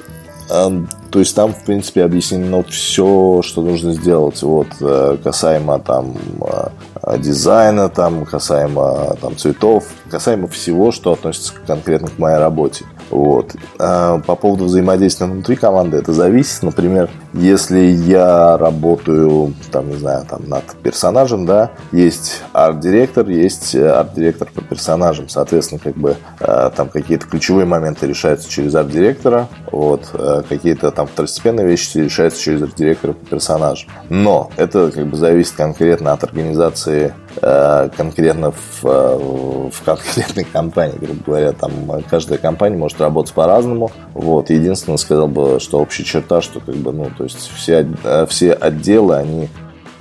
эм, то есть там, в принципе, объяснено все, что нужно сделать. Вот э, касаемо там э, дизайна, там касаемо там цветов, касаемо всего, что относится конкретно к моей работе. Вот. А по поводу взаимодействия внутри команды это зависит. Например, если я работаю, там, не знаю, там, над персонажем, да, есть арт-директор, есть э, арт-директор по персонажам. Соответственно, как бы э, там какие-то ключевые моменты решаются через арт-директора, вот, э, какие-то там второстепенные вещи решаются через арт-директора по персонажам. Но это как бы зависит конкретно от организации конкретно в, в конкретной компании, грубо говоря, там каждая компания может работать по-разному. Вот. Единственное, сказал бы, что общая черта, что как бы, ну, то есть все, э, все отделы, они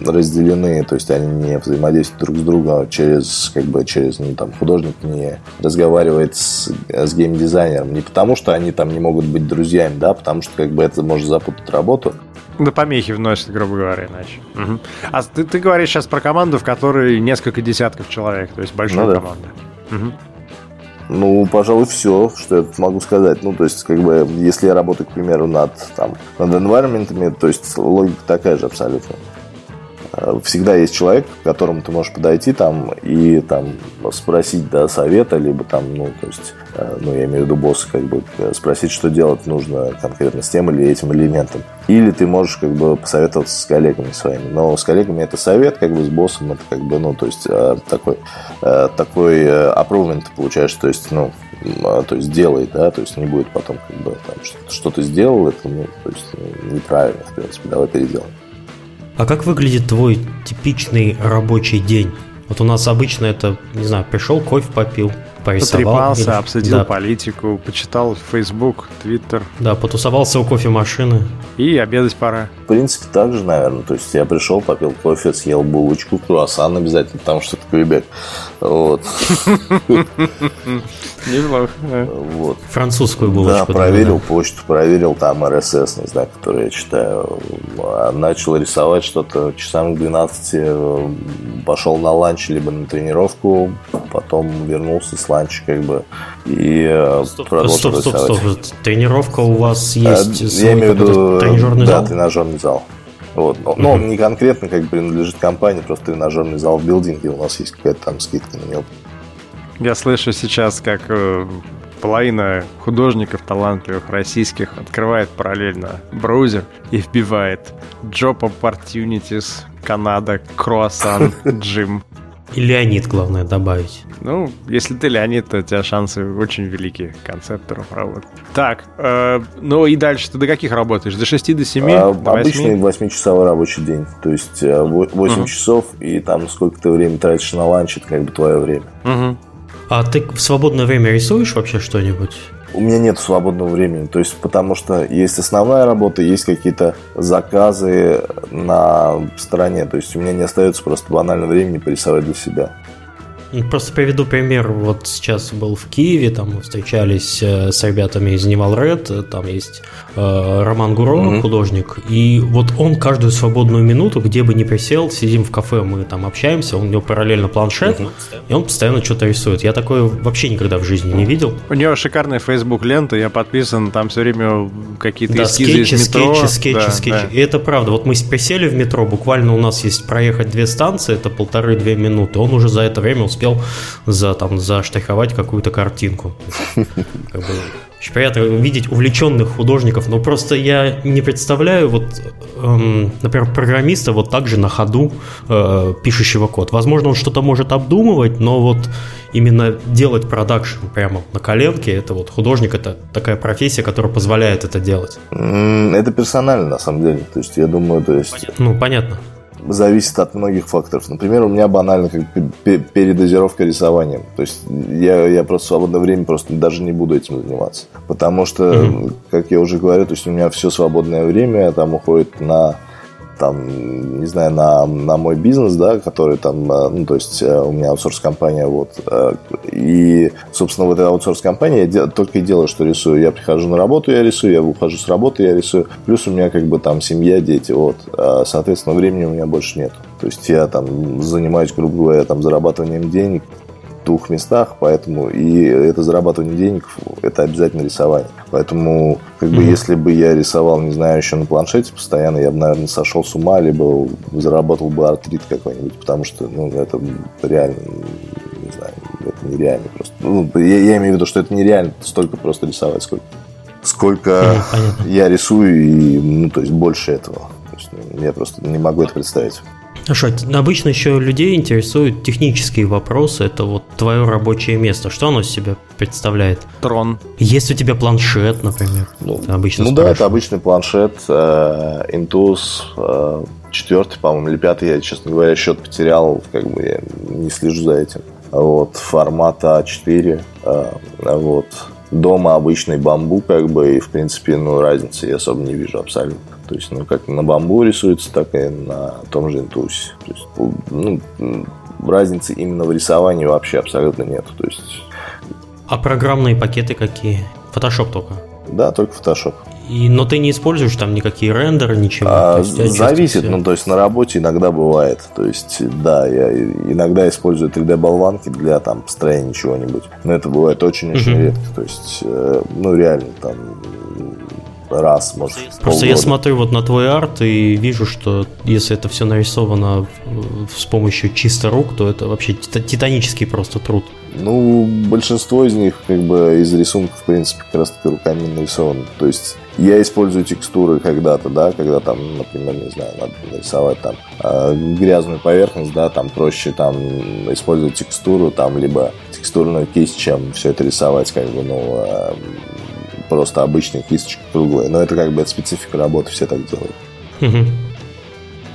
разделены, то есть они не взаимодействуют друг с другом через, как бы, через, ну, там, художник не разговаривает с, с геймдизайнером, не потому что они там не могут быть друзьями, да, потому что, как бы, это может запутать работу. Да помехи вносит, грубо говоря, иначе. Угу. А ты, ты говоришь сейчас про команду, в которой несколько десятков человек, то есть большая ну, да. команда. Угу. Ну, пожалуй, все, что я могу сказать. Ну, то есть, как бы, если я работаю, к примеру, над, там, над environment, то есть логика такая же абсолютно. Всегда есть человек, к которому ты можешь подойти там и там спросить да, совета, либо там, ну, то есть, э, ну, я имею в виду босса, как бы спросить, что делать нужно конкретно с тем или этим элементом. Или ты можешь как бы посоветоваться с коллегами своими. Но с коллегами это совет, как бы с боссом это как бы, ну, то есть э, такой, такой approval ты получаешь, то есть, ну, то есть делай, да, то есть не будет потом как бы там что ты сделал, это, ну, то есть неправильно, в принципе, давай переделаем. А как выглядит твой типичный рабочий день? Вот у нас обычно это, не знаю, пришел, кофе попил, порисовал. Потрепался, или... обсудил да. политику, почитал Facebook, Twitter. Да, потусовался у кофемашины. И обедать пора. В принципе, так же, наверное. То есть я пришел, попил кофе, съел булочку, круассан обязательно, потому что это Квебек. Вот. Неплохо. Вот. Французскую булочку. Да, проверил почту, проверил там РСС, не знаю, который я читаю. Начал рисовать что-то часам к 12, пошел на ланч, либо на тренировку, потом вернулся с ланча, как бы, и э, стоп, стоп, стоп, стоп, стоп. Тренировка у вас э, есть? Я имею в виду тренажерный да, зал? тренажерный зал. Вот. Но, но он не конкретно как бы принадлежит компании, просто тренажерный зал в билдинге, у нас есть какая-то там скидка на него. Я слышу сейчас, как э, половина художников талантливых российских открывает параллельно браузер и вбивает Job Opportunities, Канада, Круассан, Джим. И Леонид, главное, добавить. Ну, если ты Леонид, то у тебя шансы очень великие концептором работать. Так, э, ну и дальше ты до каких работаешь? До 6, до 7? А, до обычный 8-часовой рабочий день. То есть 8 угу. часов, и там сколько ты времени тратишь на ланч, это как бы твое время. Угу. А ты в свободное время рисуешь вообще что-нибудь? У меня нет свободного времени, то есть потому что есть основная работа, есть какие-то заказы на стороне, то есть у меня не остается просто банально времени порисовать для себя. Просто приведу пример. Вот сейчас был в Киеве, там мы встречались э, с ребятами из Animal Red, там есть э, Роман Гуро, mm-hmm. художник, и вот он каждую свободную минуту, где бы ни присел, сидим в кафе, мы там общаемся, у него параллельно планшет, mm-hmm. и он постоянно что-то рисует. Я такое вообще никогда в жизни не видел. У него шикарная Facebook лента, я подписан, там все время какие-то да, эскизы скетчи, из метро. скетчи, скетчи, да, скетчи. Да. И это правда. Вот мы присели в метро, буквально у нас есть проехать две станции, это полторы-две минуты. Он уже за это время успел успел за, там, заштриховать какую-то картинку. Как бы, очень приятно видеть увлеченных художников, но просто я не представляю, вот, эм, например, программиста вот так же на ходу э, пишущего код. Возможно, он что-то может обдумывать, но вот именно делать продакшн прямо на коленке, это вот художник, это такая профессия, которая позволяет это делать. Это персонально, на самом деле. То есть, я думаю, то есть... Ну, понятно зависит от многих факторов. Например, у меня банально как передозировка рисованием. То есть я, я просто в свободное время просто даже не буду этим заниматься. Потому что, mm-hmm. как я уже говорю, то есть у меня все свободное время там уходит на там, не знаю, на, на мой бизнес, да, который там, э, ну, то есть э, у меня аутсорс-компания, вот, э, и, собственно, вот эта аутсорс-компания я только и делаю, что рисую. Я прихожу на работу, я рисую, я ухожу с работы, я рисую, плюс у меня как бы там семья, дети, вот, соответственно, времени у меня больше нет. То есть я там занимаюсь, грубо говоря, там зарабатыванием денег, двух местах, поэтому и это зарабатывание денег, это обязательно рисование. Поэтому, как бы, mm-hmm. если бы я рисовал, не знаю, еще на планшете постоянно, я бы, наверное, сошел с ума, либо заработал бы артрит какой-нибудь, потому что, ну, это реально, не знаю, это нереально просто. Ну, я, я имею в виду, что это нереально столько просто рисовать, сколько сколько mm-hmm, я рисую, и, ну, то есть больше этого. То есть, ну, я просто не могу это представить. Хорошо, обычно еще людей интересуют технические вопросы. Это вот твое рабочее место. Что оно из себя представляет? Трон. Есть у тебя планшет, например? Ну, обычно ну да, это обычный планшет э, Intuos э, четвертый, по-моему, или пятый. Я, честно говоря, счет потерял. Как бы я не слежу за этим. Вот, формата А4. Э, вот. Дома обычный бамбу, как бы, и, в принципе, ну, разницы я особо не вижу абсолютно. То есть, ну, как на бамбу рисуется, так и на том же интусе. То есть, ну, разницы именно в рисовании вообще абсолютно нет. То есть... А программные пакеты какие? Photoshop только? Да, только Photoshop. И, но ты не используешь там никакие рендеры, ничего? А, есть, зависит, все. ну то есть на работе иногда бывает. То есть, да, я иногда использую 3D-болванки для там построения чего-нибудь. Но это бывает очень-очень uh-huh. редко. То есть, э, ну реально, там раз, может, Просто полгода. я смотрю вот на твой арт и вижу, что если это все нарисовано с помощью чисто рук, то это вообще титанический просто труд. Ну, большинство из них, как бы, из рисунков, в принципе, как раз таки руками нарисованы. То есть, я использую текстуры когда-то, да, когда там, например, не знаю, надо нарисовать там э, грязную поверхность, да, там проще там использовать текстуру, там, либо текстурную кисть, чем все это рисовать, как бы, ну, э, просто обычные кисточки круглые. Но это как бы это специфика работы, все так делают.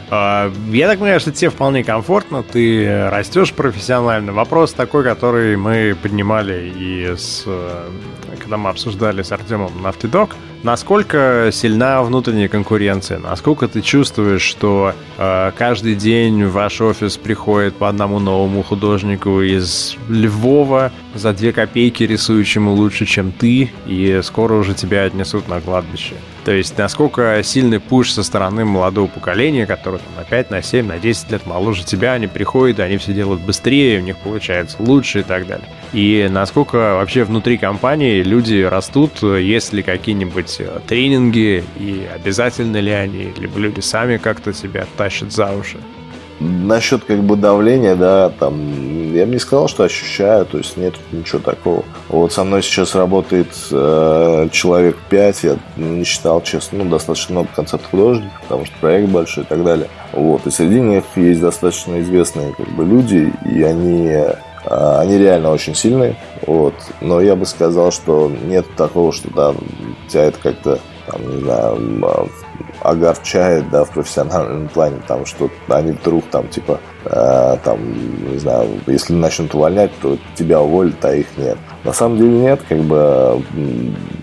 А, я так понимаю, что тебе вполне комфортно, ты растешь профессионально. Вопрос такой, который мы поднимали и с, э, когда мы обсуждали с Артемом Dog. Насколько сильна внутренняя конкуренция? Насколько ты чувствуешь, что э, каждый день в ваш офис приходит по одному новому художнику из Львова за две копейки, рисующему лучше, чем ты, и скоро уже тебя отнесут на кладбище? То есть, насколько сильный пуш со стороны молодого поколения, которое там, на 5, на 7, на 10 лет моложе тебя, они приходят, они все делают быстрее, у них получается лучше и так далее. И насколько вообще внутри компании люди растут, есть ли какие-нибудь э, тренинги, и обязательно ли они, либо люди сами как-то себя тащат за уши? Насчет как бы давления, да, там, я бы не сказал, что ощущаю, то есть нет ничего такого. Вот со мной сейчас работает э, человек 5, я не считал, честно, ну, достаточно много концепт-художников, потому что проект большой и так далее. Вот, и среди них есть достаточно известные как бы люди, и они э, они реально очень сильные, вот. Но я бы сказал, что нет такого, что да, тебя это как-то, там, не знаю, огорчает, да, в профессиональном плане, там, что они вдруг там, типа, э, там, не знаю, если начнут увольнять, то тебя уволят, а их нет. На самом деле нет, как бы,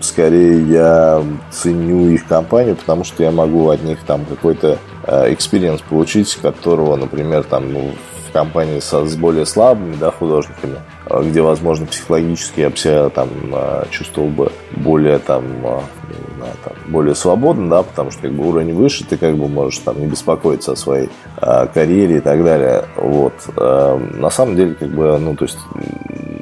скорее я ценю их компанию, потому что я могу от них там какой-то experience э, получить, которого, например, там, ну, компании со, с более слабыми да, художниками, а, где, возможно, психологически я бы себя там а, чувствовал бы более там, а, знаю, там более свободно, да, потому что как бы уровень выше, ты как бы можешь там не беспокоиться о своей э, карьере и так далее. Вот. Э, на самом деле, как бы, ну, то есть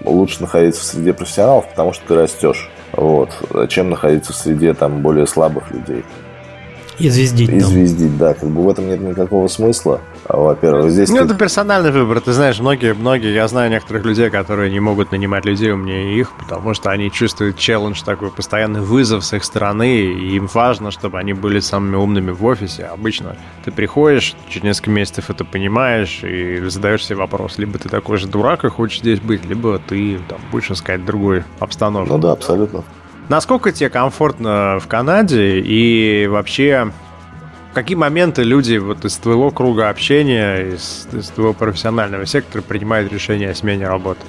лучше находиться в среде профессионалов, потому что ты растешь. Вот. Чем находиться в среде там более слабых людей. И звездить. И звездить, да. Как бы в этом нет никакого смысла. Во-первых, здесь... Ну, ты... это персональный выбор. Ты знаешь, многие, многие, я знаю некоторых людей, которые не могут нанимать людей умнее их, потому что они чувствуют челлендж такой, постоянный вызов с их стороны, и им важно, чтобы они были самыми умными в офисе. Обычно ты приходишь, через несколько месяцев это понимаешь и задаешь себе вопрос, либо ты такой же дурак и хочешь здесь быть, либо ты там будешь искать другой обстановку. Ну да, абсолютно. Насколько тебе комфортно в Канаде и вообще какие моменты люди вот из твоего круга общения, из, из твоего профессионального сектора принимают решение о смене работы?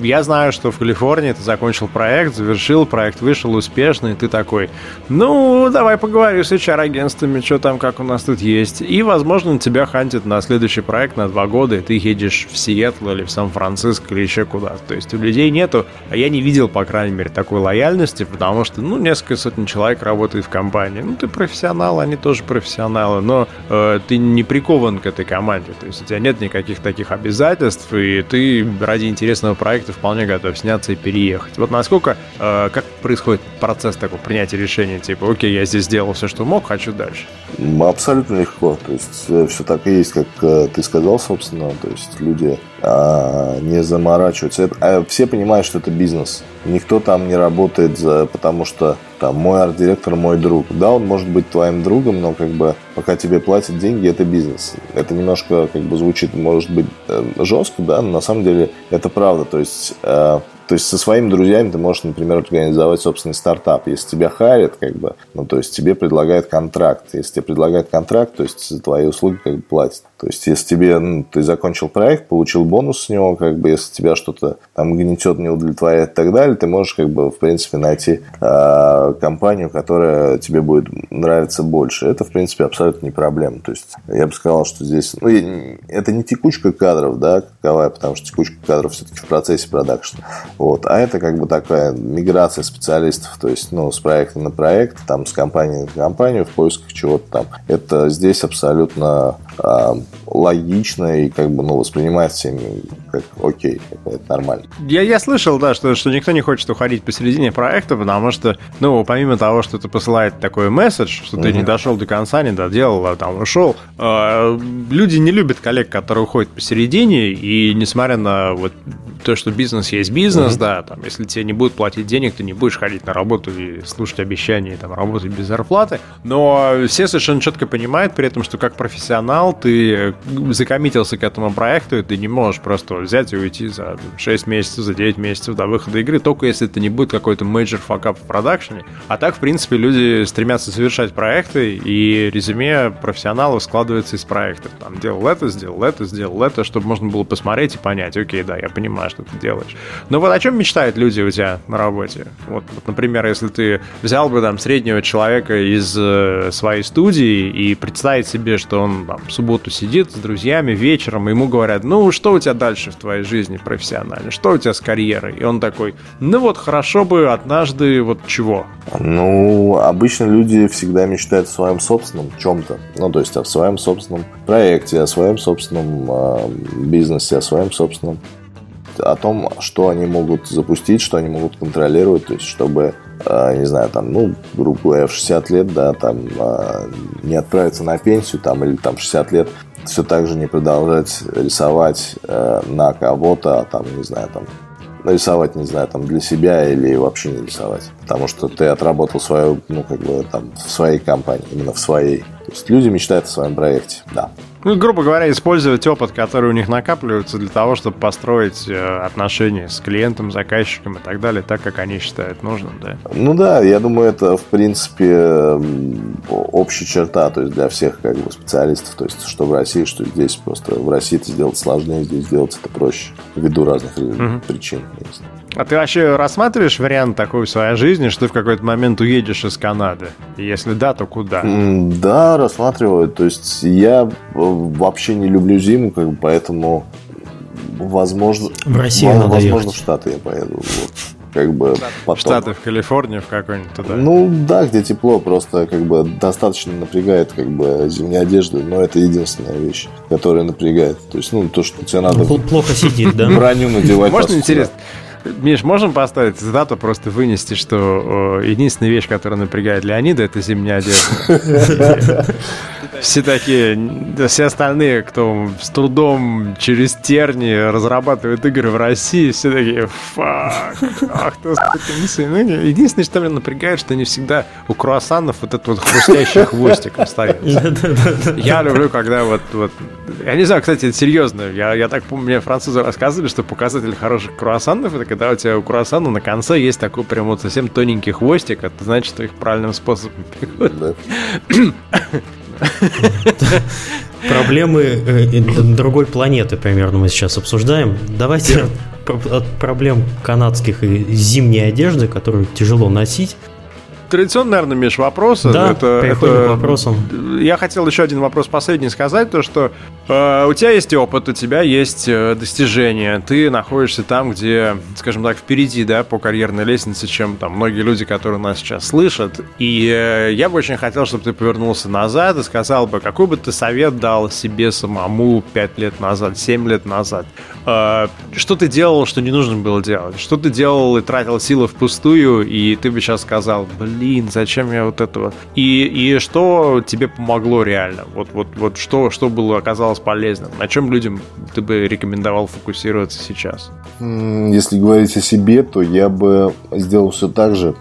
Я знаю, что в Калифорнии ты закончил проект, завершил, проект вышел успешно, и ты такой, ну, давай поговорю с HR-агентствами, что там, как у нас тут есть. И, возможно, тебя хантит на следующий проект на два года, и ты едешь в Сиэтл или в Сан-Франциско или еще куда-то. То есть у людей нету, а я не видел, по крайней мере, такой лояльности, потому что, ну, несколько сотен человек работает в компании. Ну, ты профессионал, они тоже профессионалы, но э, ты не прикован к этой команде. То есть у тебя нет никаких таких обязательств, и ты ради интересного проекта ты вполне готов сняться и переехать. Вот насколько, э, как происходит процесс такого принятия решения, типа, окей, я здесь сделал все, что мог, хочу дальше? Абсолютно легко, то есть э, все так и есть, как э, ты сказал, собственно, то есть люди не заморачиваются. Это, а все понимают, что это бизнес. Никто там не работает, за, потому что там мой арт-директор мой друг. Да, он может быть твоим другом, но как бы пока тебе платят деньги, это бизнес. Это немножко как бы звучит, может быть, э, жестко, да, но на самом деле это правда. То есть э, то есть со своими друзьями ты можешь, например, организовать собственный стартап. Если тебя харят, как бы, ну, то есть тебе предлагают контракт. Если тебе предлагают контракт, то есть за твои услуги как бы платят. То есть если тебе, ну, ты закончил проект, получил бонус с него, как бы, если тебя что-то там гнетет, не удовлетворяет и так далее, ты можешь, как бы, в принципе, найти э, компанию, которая тебе будет нравиться больше. Это, в принципе, абсолютно не проблема. То есть я бы сказал, что здесь, ну, это не текучка кадров, да, каковая, потому что текучка кадров все-таки в процессе продакшна. Вот. А это как бы такая миграция специалистов, то есть ну, с проекта на проект, там, с компании на компанию в поисках чего-то там. Это здесь абсолютно логично и как бы ну, воспринимается всеми как окей, это нормально. Я, я слышал, да, что, что никто не хочет уходить посередине проекта, потому что, ну, помимо того, что это посылает такой месседж, что ты mm-hmm. не дошел до конца, не доделал, а там ушел, э, люди не любят коллег, которые уходят посередине, и несмотря на вот то, что бизнес есть бизнес, mm-hmm. да, там, если тебе не будут платить денег, ты не будешь ходить на работу и слушать обещания, там, работать без зарплаты, но все совершенно четко понимают при этом, что как профессионал ты закоммитился к этому проекту, и ты не можешь просто взять и уйти за 6 месяцев, за 9 месяцев до выхода игры, только если это не будет какой-то major факап в продакшене. А так, в принципе, люди стремятся совершать проекты, и резюме профессионалов складывается из проектов. Там, делал это, сделал это, сделал это, чтобы можно было посмотреть и понять, окей, да, я понимаю, что ты делаешь. Но вот о чем мечтают люди у тебя на работе? Вот, вот например, если ты взял бы там среднего человека из э, своей студии и представить себе, что он там субботу сидит с друзьями вечером, ему говорят, ну, что у тебя дальше в твоей жизни профессионально? Что у тебя с карьерой? И он такой, ну вот хорошо бы однажды вот чего? Ну, обычно люди всегда мечтают о своем собственном чем-то. Ну, то есть о своем собственном проекте, о своем собственном э, бизнесе, о своем собственном о том, что они могут запустить, что они могут контролировать, то есть чтобы, не знаю, там, ну, грубо говоря, в 60 лет, да, там, э, не отправиться на пенсию, там, или там 60 лет все так же не продолжать рисовать э, на кого-то, а там, не знаю, там нарисовать, не знаю, там для себя или вообще не рисовать. Потому что ты отработал свою, ну, как бы там в своей компании, именно в своей. То есть люди мечтают о своем проекте, да. Ну, грубо говоря, использовать опыт, который у них накапливается для того, чтобы построить э, отношения с клиентом, заказчиком и так далее, так, как они считают нужным, да? Ну да, я думаю, это, в принципе, общая черта, то есть для всех как бы специалистов, то есть что в России, что здесь. Просто в России это сделать сложнее, здесь сделать это проще, ввиду разных угу. причин. А ты вообще рассматриваешь вариант такой в своей жизни, что ты в какой-то момент уедешь из Канады? И если да, то куда? Да, рассматриваю. То есть я э, вообще не люблю зиму, как бы, поэтому возможно, в Россию возможно, возможно в Штаты я поеду. Вот как бы потом. Штаты в Калифорнию, в какой-нибудь туда. Ну да, где тепло, просто как бы достаточно напрягает как бы зимняя одежда, но это единственная вещь, которая напрягает. То есть, ну, то, что тебе надо... Плохо сидит, да? Броню надевать. Можно интересно? Миш, можем поставить цитату, просто вынести, что единственная вещь, которая напрягает Леонида, это зимняя одежда. Все такие, все остальные, кто с трудом через терни разрабатывает игры в России, все такие, фак, ах ты, ну, Единственное, что меня напрягает, что не всегда у круассанов вот этот вот хрустящий хвостик остается. Я люблю, когда вот, вот, я не знаю, кстати, это серьезно, я, я так помню, мне французы рассказывали, что показатель хороших круассанов, это когда у тебя у круассана на конце есть такой прям вот совсем тоненький хвостик, это значит, что их правильным способом Проблемы э, другой планеты примерно мы сейчас обсуждаем. Давайте от проблем канадских и зимней одежды, которую тяжело носить, традиционно, наверное, Миш, вопросы. Да, это, переходим это... к вопросам. Я хотел еще один вопрос последний сказать, то что э, у тебя есть опыт, у тебя есть э, достижения, ты находишься там, где, скажем так, впереди, да, по карьерной лестнице, чем там многие люди, которые нас сейчас слышат. И э, я бы очень хотел, чтобы ты повернулся назад и сказал бы, какой бы ты совет дал себе самому 5 лет назад, 7 лет назад. Э, что ты делал, что не нужно было делать? Что ты делал и тратил силы впустую, и ты бы сейчас сказал, блин, зачем я вот это вот? И, и что тебе помогло реально? Вот, вот, вот что, что было, оказалось полезным? На чем людям ты бы рекомендовал фокусироваться сейчас? Если говорить о себе, то я бы сделал все так же,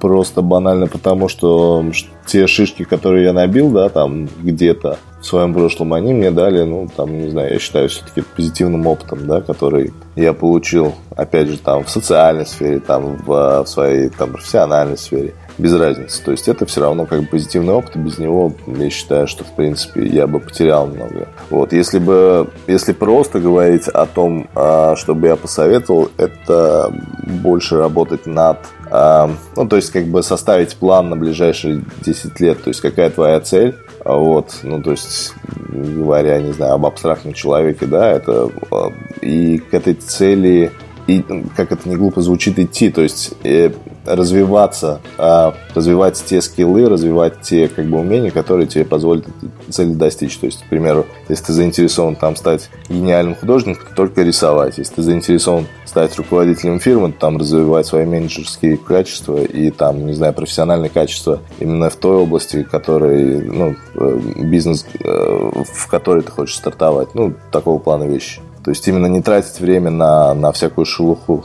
просто банально потому, что те шишки, которые я набил, да, там где-то в своем прошлом, они мне дали, ну, там, не знаю, я считаю все-таки позитивным опытом, да, который я получил, опять же, там, в социальной сфере, там, в, в своей, там, профессиональной сфере без разницы. То есть это все равно как бы позитивный опыт, и без него я считаю, что в принципе я бы потерял много. Вот, если бы, если просто говорить о том, а, чтобы я посоветовал, это больше работать над а, ну, то есть, как бы составить план на ближайшие 10 лет, то есть, какая твоя цель, вот, ну, то есть, говоря, не знаю, об абстрактном человеке, да, это, а, и к этой цели и, как это не глупо звучит, идти, то есть э, развиваться, э, развивать те скиллы, развивать те как бы умения, которые тебе позволят цели достичь. То есть, к примеру, если ты заинтересован там стать гениальным художником, то только рисовать. Если ты заинтересован стать руководителем фирмы, то там развивать свои менеджерские качества и там, не знаю, профессиональные качества именно в той области, которой, ну, э, бизнес, э, в которой ты хочешь стартовать. Ну, такого плана вещи. То есть именно не тратить время на, на всякую шелуху.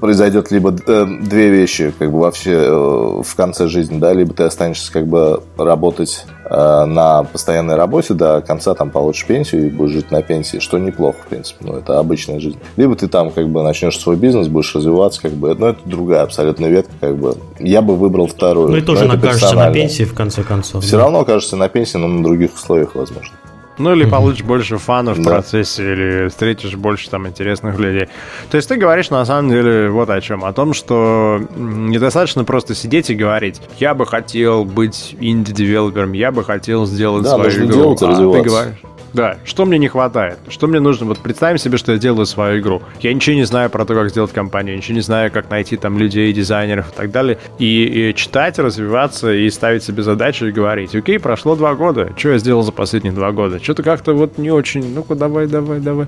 Произойдет либо э, две вещи, как бы вообще э, в конце жизни, да, либо ты останешься как бы работать э, на постоянной работе до конца, там получишь пенсию и будешь жить на пенсии, что неплохо, в принципе, ну, это обычная жизнь. Либо ты там как бы начнешь свой бизнес, будешь развиваться, как бы, но это другая абсолютно ветка, как бы. Я бы выбрал вторую. Ну и тоже окажешься на пенсии, в конце концов. Все да. равно окажешься на пенсии, но на других условиях, возможно. Ну, или получишь больше фанов в процессе, или встретишь больше там интересных людей. То есть ты говоришь на самом деле вот о чем. О том, что недостаточно просто сидеть и говорить, я бы хотел быть инди-девелопером, я бы хотел сделать да, свою игру. Делать, а ты говоришь, да, что мне не хватает? Что мне нужно? Вот представим себе, что я делаю свою игру. Я ничего не знаю про то, как сделать компанию, ничего не знаю, как найти там людей, дизайнеров и так далее. И, и читать, развиваться и ставить себе задачи и говорить, окей, прошло два года, что я сделал за последние два года? Что-то как-то вот не очень, ну-ка давай, давай, давай.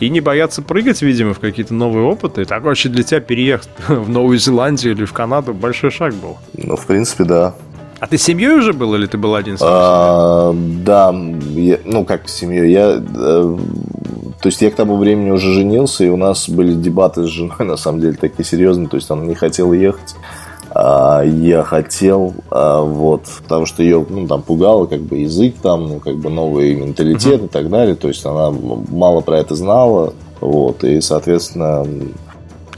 И не бояться прыгать, видимо, в какие-то новые опыты. Так вообще для тебя переехать в Новую Зеландию или в Канаду большой шаг был. Ну, в принципе, да. А ты с семьей уже был или ты был один? А, да, я, ну как с семьей, я, э, то есть я к тому времени уже женился, и у нас были дебаты с женой, на самом деле, такие серьезные, то есть она не хотела ехать, я хотел, а, вот, потому что ее, ну, там, пугало, как бы, язык там, ну, как бы, новый менталитет uh-huh. и так далее, то есть она мало про это знала, вот, и, соответственно,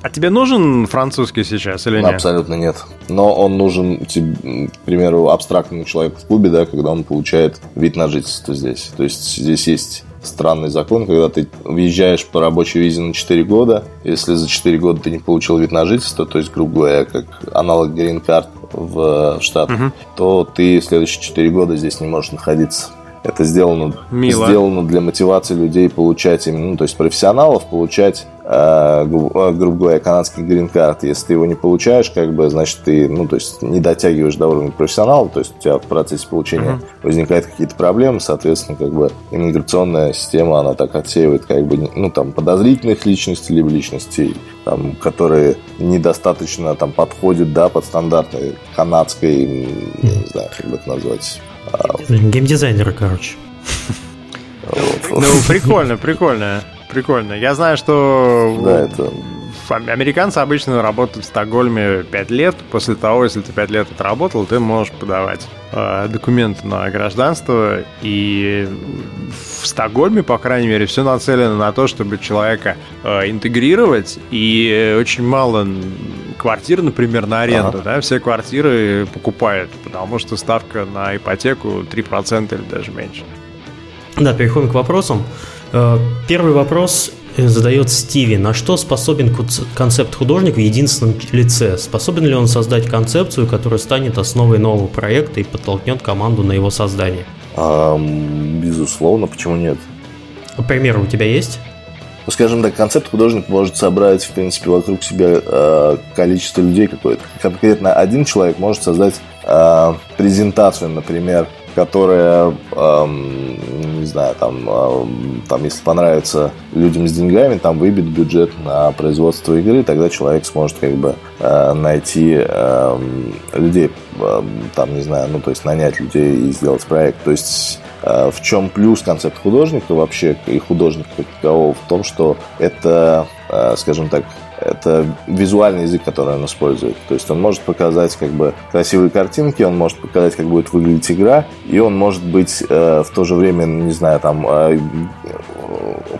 а тебе нужен французский сейчас или нет? Абсолютно нет. Но он нужен, к примеру, абстрактному человеку в клубе, да, когда он получает вид на жительство здесь. То есть здесь есть странный закон, когда ты въезжаешь по рабочей визе на 4 года, если за 4 года ты не получил вид на жительство, то есть, грубо говоря, как аналог грин-карт в Штатах, угу. то ты следующие 4 года здесь не можешь находиться. Это сделано, Мило. сделано для мотивации людей получать именно, ну, то есть профессионалов получать, э, грубо говоря, канадский грин-карт. Если ты его не получаешь, как бы, значит, ты, ну, то есть не дотягиваешь до уровня профессионала, то есть у тебя в процессе получения uh-huh. возникают какие-то проблемы, соответственно, как бы иммиграционная система, она так отсеивает, как бы, ну, там, подозрительных личностей, либо личностей, там, которые недостаточно там подходят, да, под стандарты канадской, я не знаю, как бы это назвать, Геймдизайнеры, короче. Ну, прикольно, прикольно. Прикольно. Я знаю, что да, это... американцы обычно работают в Стокгольме 5 лет. После того, если ты 5 лет отработал, ты можешь подавать э, документы на гражданство. И в Стокгольме, по крайней мере, все нацелено на то, чтобы человека э, интегрировать. И очень мало квартир, например, на аренду, ага. да, все квартиры покупают, потому что ставка на ипотеку 3% или даже меньше. Да, переходим к вопросам. Э, первый вопрос э, задает Стиви. На что способен концепт художник в единственном лице? Способен ли он создать концепцию, которая станет основой нового проекта и подтолкнет команду на его создание? А, безусловно, почему нет? Примеры у тебя есть? ну, скажем так, концепт художник может собрать, в принципе, вокруг себя э, количество людей какое-то. Конкретно один человек может создать э, презентацию, например, которая, не знаю, там, эм, там, если понравится людям с деньгами, там выбит бюджет на производство игры, тогда человек сможет как бы э, найти э, людей, там, не знаю, ну, то есть нанять людей и сделать проект. То есть в чем плюс концепт художника вообще и художника как такового в том, что это, скажем так, это визуальный язык, который он использует. То есть он может показать как бы красивые картинки, он может показать, как будет выглядеть игра, и он может быть э, в то же время, не знаю, там э,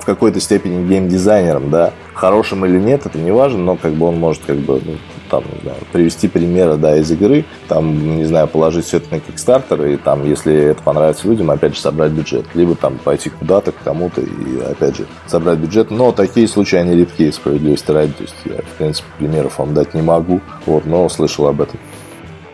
в какой-то степени геймдизайнером, да, хорошим или нет, это не важно, но как бы он может как бы ну, там, не знаю, привести примеры, да, из игры, там, не знаю, положить все это на Kickstarter, и там, если это понравится людям, опять же, собрать бюджет. Либо там пойти куда-то, к кому-то, и опять же, собрать бюджет. Но такие случаи, они редкие, справедливости ради. То есть я, в принципе, примеров вам дать не могу, вот, но слышал об этом.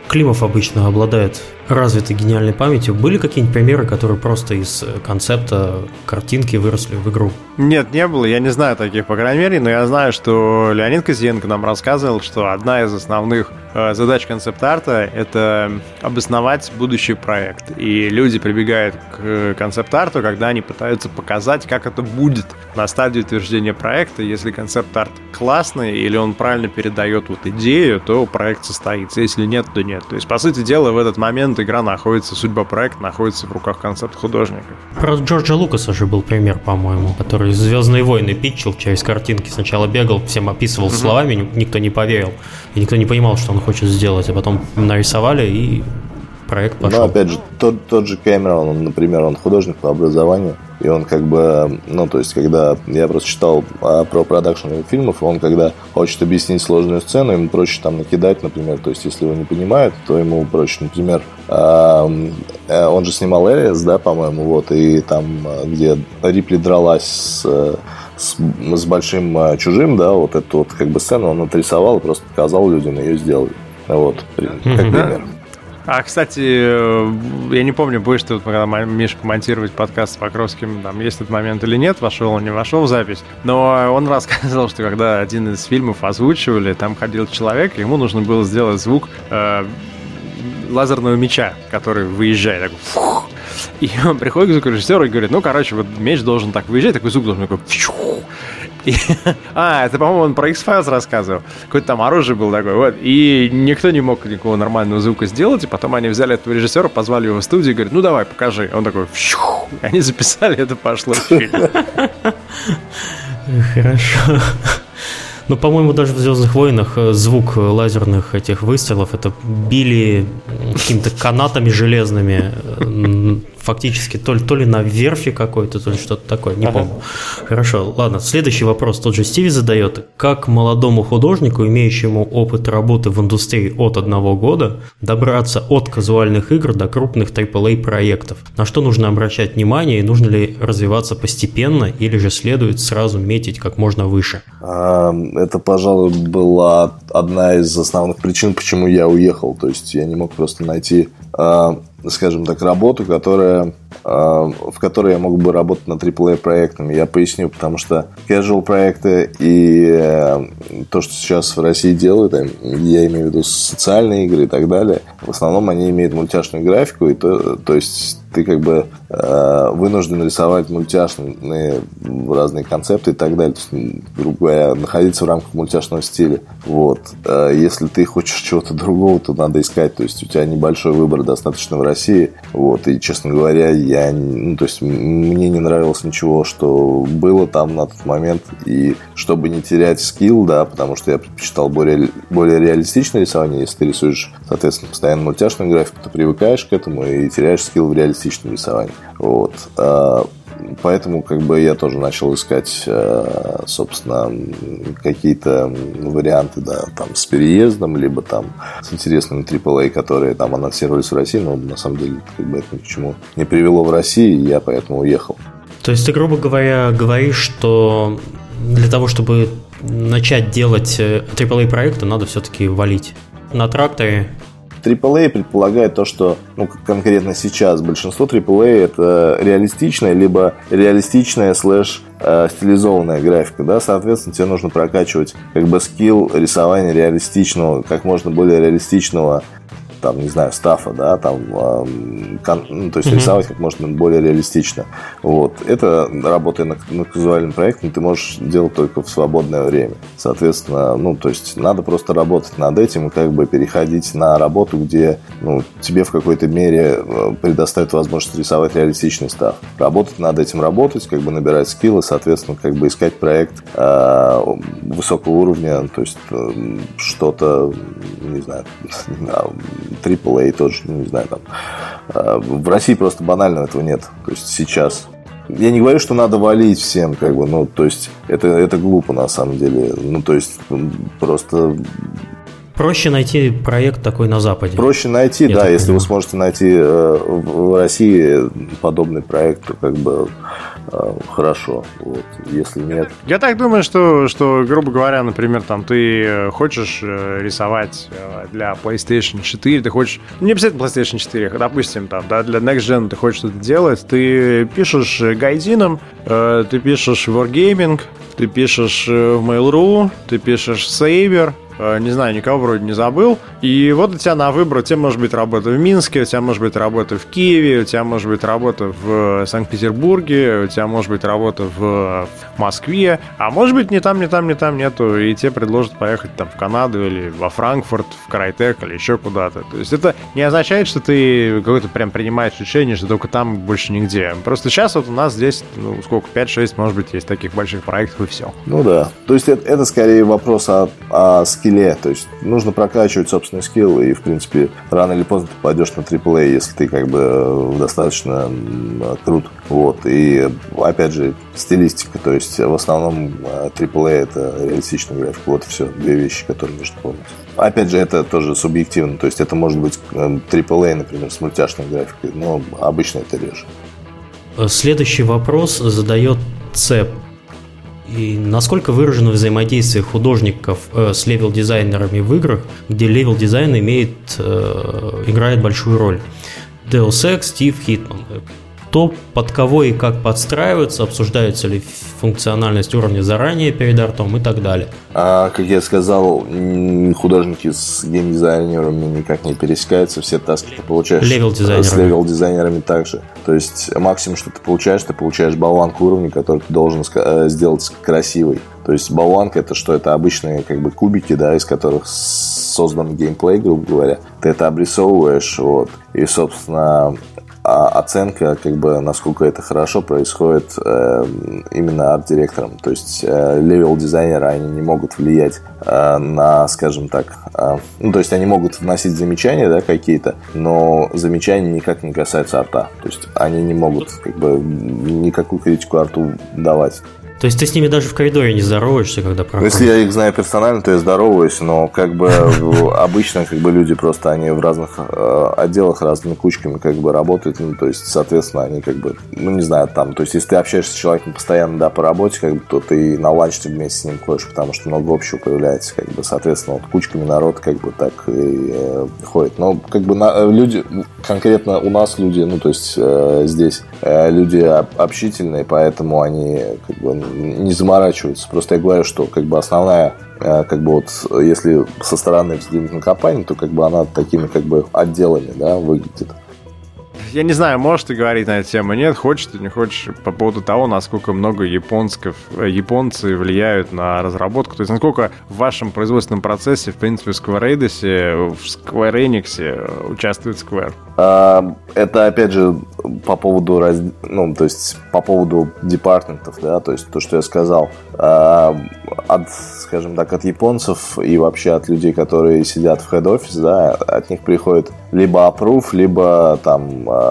Климов обычно обладает развитой гениальной памятью. Были какие-нибудь примеры, которые просто из э, концепта картинки выросли в игру? Нет, не было. Я не знаю таких, по крайней мере, но я знаю, что Леонид Козиенко нам рассказывал, что одна из основных э, задач концепт-арта — это обосновать будущий проект. И люди прибегают к э, концепт-арту, когда они пытаются показать, как это будет на стадии утверждения проекта. Если концепт-арт классный или он правильно передает вот идею, то проект состоится. Если нет, то нет. То есть, по сути дела, в этот момент игра находится, судьба проекта находится в руках концепт-художника. Про Джорджа Лукаса же был пример, по-моему, который «Звездные войны» питчил через картинки. Сначала бегал, всем описывал угу. словами, никто не поверил. И никто не понимал, что он хочет сделать. А потом нарисовали и проект пошел. Ну, опять же, тот, тот же Кэмерон, он, например, он художник по образованию, и он как бы, ну, то есть, когда я просто читал а, про продакшн фильмов, он когда хочет объяснить сложную сцену, ему проще там накидать, например, то есть, если его не понимают, то ему проще, например, а, э, он же снимал Элиас, да, по-моему, вот, и там, а, где Рипли дралась с с, с большим а, чужим, да, вот эту вот как бы сцену он отрисовал и просто показал людям, ее сделали. Вот, как пример. А, кстати, э, я не помню, будешь ты, когда Миша комментировать подкаст с Покровским, там есть этот момент или нет, вошел он, не вошел в запись, но он рассказывал, что когда один из фильмов озвучивали, там ходил человек, ему нужно было сделать звук э, лазерного меча, который выезжает, такой, фух, и он приходит к звукорежиссеру и говорит, ну, короче, вот меч должен так выезжать, такой звук должен такой, фух, И, а, это, по-моему, он про X-Files рассказывал. Какое-то там оружие было такое, вот. И никто не мог никакого нормального звука сделать, и потом они взяли этого режиссера, позвали его в студию и говорят, ну давай, покажи. Он такой, фью, они записали, это пошло. Хорошо. Ну, по-моему, даже в Звездных войнах э, звук лазерных этих выстрелов это били какими-то канатами железными э, фактически то ли, то ли на верфи какой-то, то ли что-то такое, не ага. помню. Хорошо, ладно. Следующий вопрос тот же Стиви задает. Как молодому художнику, имеющему опыт работы в индустрии от одного года, добраться от казуальных игр до крупных AAA проектов? На что нужно обращать внимание и нужно ли развиваться постепенно или же следует сразу метить как можно выше? Это, пожалуй, была одна из основных причин, почему я уехал. То есть я не мог просто найти а, скажем так, работу, которая, в которой я мог бы работать над AAA проектами. Я поясню, потому что casual проекты и э, то, что сейчас в России делают, я имею в виду социальные игры и так далее, в основном они имеют мультяшную графику, и то, то есть ты как бы э, вынужден рисовать мультяшные разные концепты и так далее. То есть, грубо говоря, находиться в рамках мультяшного стиля. Вот. Э, если ты хочешь чего-то другого, то надо искать. То есть у тебя небольшой выбор достаточно в России. Вот. И, честно говоря, я, ну, то есть мне не нравилось ничего, что было там на тот момент. И чтобы не терять скилл, да, потому что я предпочитал более, более реалистичное рисование. Если ты рисуешь, соответственно, постоянно мультяшную графику, ты привыкаешь к этому и теряешь скилл в реалистичном рисовании. Вот. Поэтому как бы я тоже начал искать, а, собственно, какие-то варианты, да, там с переездом, либо там с интересными AAA, которые там анонсировались в России, но на самом деле как бы это ни к чему не привело в России, я поэтому уехал. То есть ты, грубо говоря, говоришь, что для того, чтобы начать делать AAA э, проекты, надо все-таки валить на тракторе AAA предполагает то, что ну, конкретно сейчас большинство AAA это реалистичная, либо реалистичная слэш э, стилизованная графика, да, соответственно, тебе нужно прокачивать как бы скилл рисования реалистичного, как можно более реалистичного там, не знаю, стафа, да, там, кон, ну, то есть mm-hmm. рисовать как можно более реалистично. Вот. Это, работая на, на казуальном проекте, ты можешь делать только в свободное время. Соответственно, ну, то есть надо просто работать над этим и как бы переходить на работу, где, ну, тебе в какой-то мере э, предоставят возможность рисовать реалистичный став. Работать над этим, работать, как бы набирать скиллы, соответственно, как бы искать проект э, высокого уровня, то есть э, что-то, не знаю, AAA тоже, ну, не знаю, там. А, в России просто банально этого нет. То есть сейчас. Я не говорю, что надо валить всем, как бы, ну, то есть это, это глупо на самом деле. Ну, то есть просто Проще найти проект такой на Западе. Проще найти, Я да, если понимаю. вы сможете найти э, в России подобный проект, то как бы э, хорошо. Вот. Если нет. Я так думаю, что, что, грубо говоря, например, там ты хочешь э, рисовать для PlayStation 4, ты хочешь. Ну, не обязательно PlayStation 4, допустим, там, да, для Next Gen ты хочешь что-то делать, ты пишешь гайдином, ты пишешь Wargaming, ты пишешь в Mail.ru, ты пишешь в Saber, не знаю, никого вроде не забыл. И вот у тебя на выбор, у тебя может быть работа в Минске, у тебя может быть работа в Киеве, у тебя может быть работа в Санкт-Петербурге, у тебя может быть работа в Москве, а может быть ни там, ни там, ни там нету, и тебе предложат поехать там в Канаду или во Франкфурт, в Крайтек или еще куда-то. То есть это не означает, что ты какой-то прям принимаешь решение, что только там больше нигде. Просто сейчас вот у нас здесь, ну, сколько, 5-6, может быть, есть таких больших проектов и все. Ну да. То есть это, это скорее вопрос о, о скилле. То есть нужно прокачивать собственный скилл, и, в принципе, рано или поздно ты пойдешь на AAA, если ты как бы э, достаточно крут. Вот. И, опять же, стилистика. То есть в основном э, это реалистичный график. Вот все. Две вещи, которые нужно помнить. Опять же, это тоже субъективно. То есть это может быть AAA, э, например, с мультяшной графикой, но обычно это реже. Следующий вопрос задает Цеп. И насколько выражено взаимодействие художников э, с левел-дизайнерами в играх, где левел-дизайн имеет, э, играет большую роль? Deus Ex, Thief, Hitman. Кто под кого и как подстраивается, обсуждается ли функциональность уровня заранее перед артом и так далее. А, как я сказал, художники с геймдизайнерами никак не пересекаются, все task'и ты получаешь левел-дизайнерами. с левел-дизайнерами также. То есть максимум, что ты получаешь, ты получаешь болванку уровня, который ты должен э, сделать красивой. То есть болванка это что? Это обычные как бы кубики, да, из которых создан геймплей, грубо говоря. Ты это обрисовываешь, вот. И, собственно, а оценка, как бы, насколько это хорошо, происходит э, именно арт-директором. То есть э, левел-дизайнеры, они не могут влиять э, на, скажем так, э, ну, то есть они могут вносить замечания, да, какие-то, но замечания никак не касаются арта. То есть они не могут, как бы, никакую критику арту давать. То есть ты с ними даже в коридоре не здороваешься, когда проходишь? Если я их знаю персонально, то я здороваюсь, но как бы обычно как бы люди просто они в разных э, отделах разными кучками как бы работают, ну то есть соответственно они как бы, ну не знаю, там, то есть если ты общаешься с человеком постоянно, да, по работе, как бы, то ты на ланч вместе с ним ходишь, потому что много общего появляется, как бы, соответственно, вот кучками народ как бы так и э, ходит. Но как бы на, люди, конкретно у нас люди, ну то есть э, здесь э, люди общительные, поэтому они как бы не заморачиваются. Просто я говорю, что как бы основная э, как бы вот если со стороны взглянуть на компанию, то как бы она такими как бы отделами, да, выглядит я не знаю, можешь ты говорить на эту тему, нет, хочешь ты, не хочешь, по поводу того, насколько много японских, э, японцы влияют на разработку, то есть насколько в вашем производственном процессе, в принципе, в Square Enix, в Square Enix участвует Square? А, это, опять же, по поводу, раз... ну, то есть, по поводу департаментов, да, то есть, то, что я сказал, а, от, скажем так, от японцев и вообще от людей, которые сидят в head-office, да, от них приходит либо approve, либо там, а,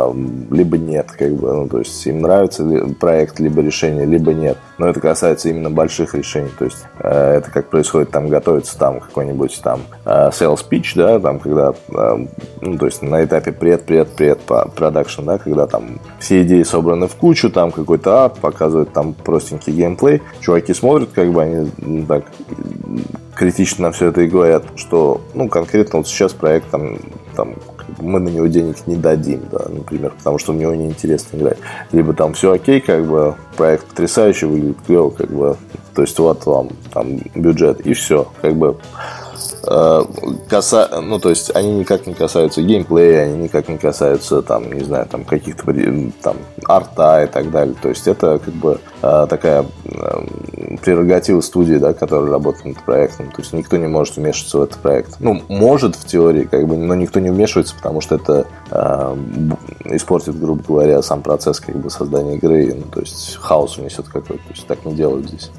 либо нет, как бы, ну, то есть, им нравится проект, либо решение, либо нет, но это касается именно больших решений, то есть, э, это как происходит, там, готовится там какой-нибудь там э, sales pitch, да, там, когда, э, ну, то есть, на этапе пред, пред, пред продакшн, да, когда там все идеи собраны в кучу, там какой-то ап, показывают там простенький геймплей, чуваки смотрят, как бы они ну, так критично на все это и говорят, что, ну, конкретно вот сейчас проект там, там мы на него денег не дадим, да, например, потому что в него неинтересно играть. Либо там все окей, как бы проект потрясающий, выглядит клево, как бы, то есть вот вам там бюджет и все, как бы каса... ну, то есть они никак не касаются геймплея, они никак не касаются, там, не знаю, там, каких-то там, арта и так далее. То есть это как бы э, такая э, прерогатива студии, да, которая работает над проектом. То есть никто не может вмешиваться в этот проект. Ну, может в теории, как бы, но никто не вмешивается, потому что это э, испортит, грубо говоря, сам процесс как бы создания игры. Ну, то есть хаос унесет какой-то. То есть так не делают здесь.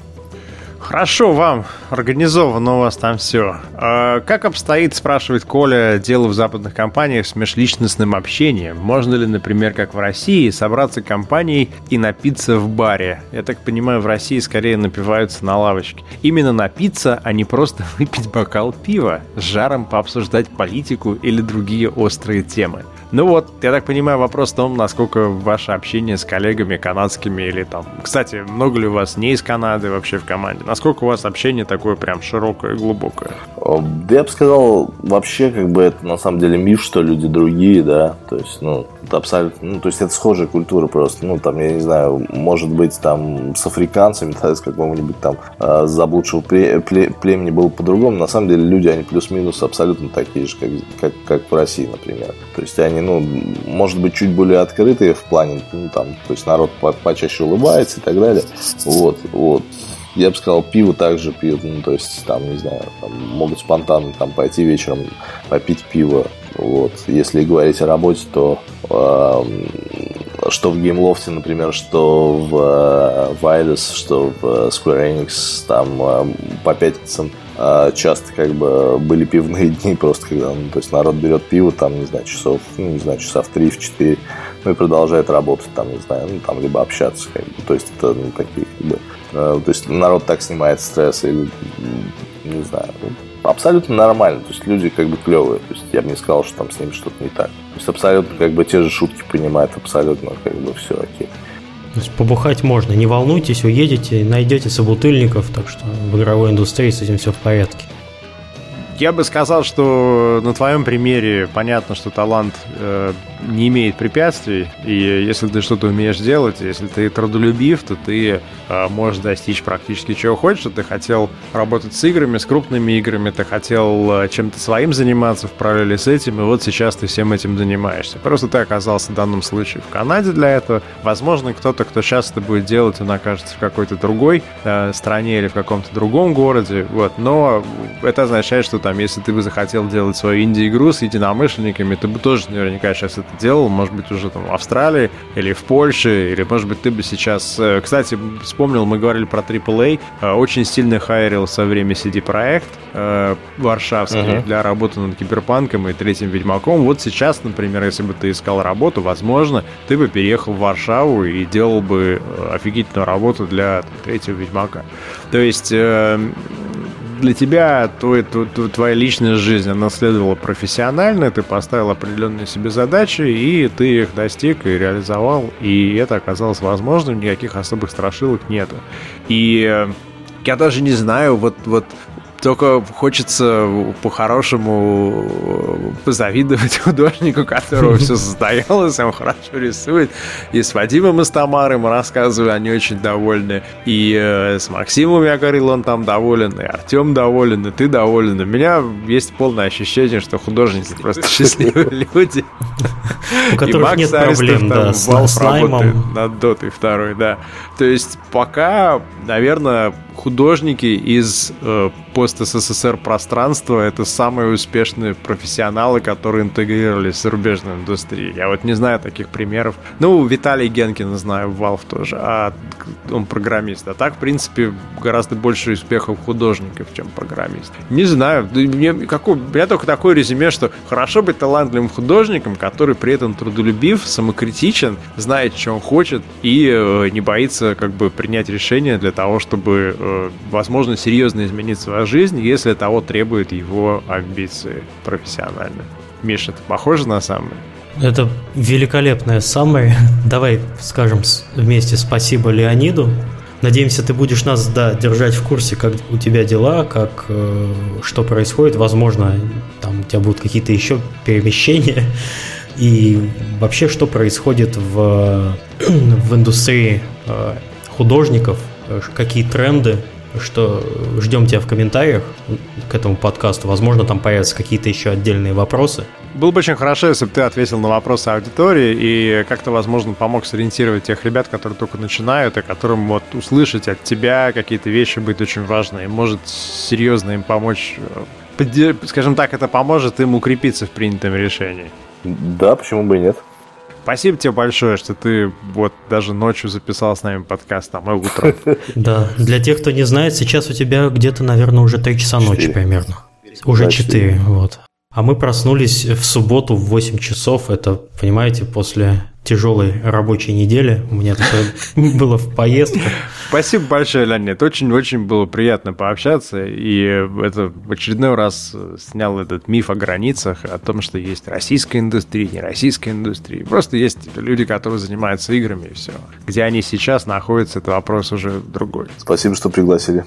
Хорошо вам, организовано у вас там все. А как обстоит, спрашивает Коля, дело в западных компаниях с межличностным общением? Можно ли, например, как в России, собраться компанией и напиться в баре? Я так понимаю, в России скорее напиваются на лавочке. Именно напиться, а не просто выпить бокал пива, с жаром пообсуждать политику или другие острые темы. Ну вот, я так понимаю, вопрос в том, насколько ваше общение с коллегами канадскими или там... Кстати, много ли у вас не из Канады вообще в команде? Насколько у вас общение такое прям широкое и глубокое? Да я бы сказал, вообще как бы это на самом деле миф, что люди другие, да. То есть, ну, это абсолютно... Ну, то есть это схожая культура просто. Ну, там, я не знаю, может быть, там с африканцами, да, с какого-нибудь там э, заблудшего племени было по-другому. На самом деле люди, они плюс-минус абсолютно такие же, как, как, как в России, например. То есть они ну, может быть, чуть более открытые в плане, ну, там, то есть народ по почаще улыбается и так далее. Вот, вот. Я бы сказал, пиво также пьют, ну, то есть, там, не знаю, там, могут спонтанно там пойти вечером попить пиво. Вот. Если говорить о работе, то э, что в геймлофте, например, что в, э, в Eidos, что в Square Enix, там э, по пятницам а часто как бы были пивные дни, просто когда ну, то есть народ берет пиво, там, не знаю, часов, ну, не знаю, часа в 3-4, ну и продолжает работать, там, не знаю, ну, там, либо общаться, как бы, то есть это, ну, такие, как бы, э, то есть народ так снимает стресс, и, не знаю, абсолютно нормально, то есть люди как бы клевые, то есть я бы не сказал, что там с ними что-то не так, то есть абсолютно как бы те же шутки понимают, абсолютно как бы все окей. То есть побухать можно, не волнуйтесь, уедете, найдете собутыльников, так что в игровой индустрии с этим все в порядке. Я бы сказал, что на твоем примере понятно, что талант э, не имеет препятствий, и если ты что-то умеешь делать, если ты трудолюбив, то ты э, можешь достичь практически чего хочешь. Ты хотел работать с играми, с крупными играми, ты хотел э, чем-то своим заниматься в параллели с этим, и вот сейчас ты всем этим занимаешься. Просто ты оказался в данном случае в Канаде для этого. Возможно, кто-то, кто сейчас это будет делать, он окажется в какой-то другой э, стране или в каком-то другом городе. Вот. Но это означает, что там, если ты бы захотел делать свою инди-игру с единомышленниками, ты бы тоже наверняка сейчас это делал, может быть, уже там в Австралии или в Польше, или, может быть, ты бы сейчас... Э, кстати, вспомнил, мы говорили про AAA, э, очень сильно хайрил со время CD-проект э, варшавский uh-huh. для работы над Киберпанком и Третьим Ведьмаком. Вот сейчас, например, если бы ты искал работу, возможно, ты бы переехал в Варшаву и делал бы офигительную работу для Третьего Ведьмака. То есть для тебя твой, твоя личная жизнь, она следовала профессионально, ты поставил определенные себе задачи, и ты их достиг и реализовал, и это оказалось возможным, никаких особых страшилок нету. И э, я даже не знаю, вот, вот только хочется по-хорошему позавидовать художнику, которого все состоялось, он хорошо рисует. И с Вадимом и мы рассказывали, они очень довольны. И э, с Максимом, я говорил, он там доволен, и Артем доволен, и ты доволен. У меня есть полное ощущение, что художники просто счастливые люди. У которых нет проблем, да, с работает над Дотой второй, да. То есть пока, наверное, художники из э, пост-СССР пространства это самые успешные профессионалы, которые интегрировались в зарубежную индустрию. Я вот не знаю таких примеров. Ну, Виталий Генкин знаю, Valve тоже, а он программист. А так, в принципе, гораздо больше успехов художников, чем программист. Не знаю, мне, какой, у меня только такое резюме, что хорошо быть талантливым художником, который при этом трудолюбив, самокритичен, знает, что он хочет и э, не боится как бы принять решение для того, чтобы Э, возможно, серьезно изменить свою жизнь, если того требует его амбиции профессионально. Миша, это похоже на самое? Это великолепное самое. Давай скажем вместе спасибо Леониду. Надеемся, ты будешь нас да, держать в курсе, как у тебя дела, как э, что происходит. Возможно, там у тебя будут какие-то еще перемещения. И вообще, что происходит в, в индустрии э, художников, Э, какие тренды, что ждем тебя в комментариях к этому подкасту. Возможно, там появятся какие-то еще отдельные вопросы. Было бы очень хорошо, если бы ты ответил на вопросы аудитории и как-то, возможно, помог сориентировать тех ребят, которые только начинают, и которым вот услышать от тебя какие-то вещи будет очень важно и может серьезно им помочь. Э, скажем так, это поможет им укрепиться в принятом решении. Да, почему бы и нет. Спасибо тебе большое, что ты вот даже ночью записал с нами подкаст, а мы утром. Да, для тех, кто не знает, сейчас у тебя где-то, наверное, уже 3 часа ночи примерно. Уже 4, вот. А мы проснулись в субботу в 8 часов. Это, понимаете, после тяжелой рабочей недели. У меня такое было в поездках. Спасибо большое, Леонид. Очень-очень было приятно пообщаться. И это в очередной раз снял этот миф о границах, о том, что есть российская индустрия, не российская индустрия. Просто есть люди, которые занимаются играми, и все. Где они сейчас находятся, это вопрос уже другой. Спасибо, что пригласили.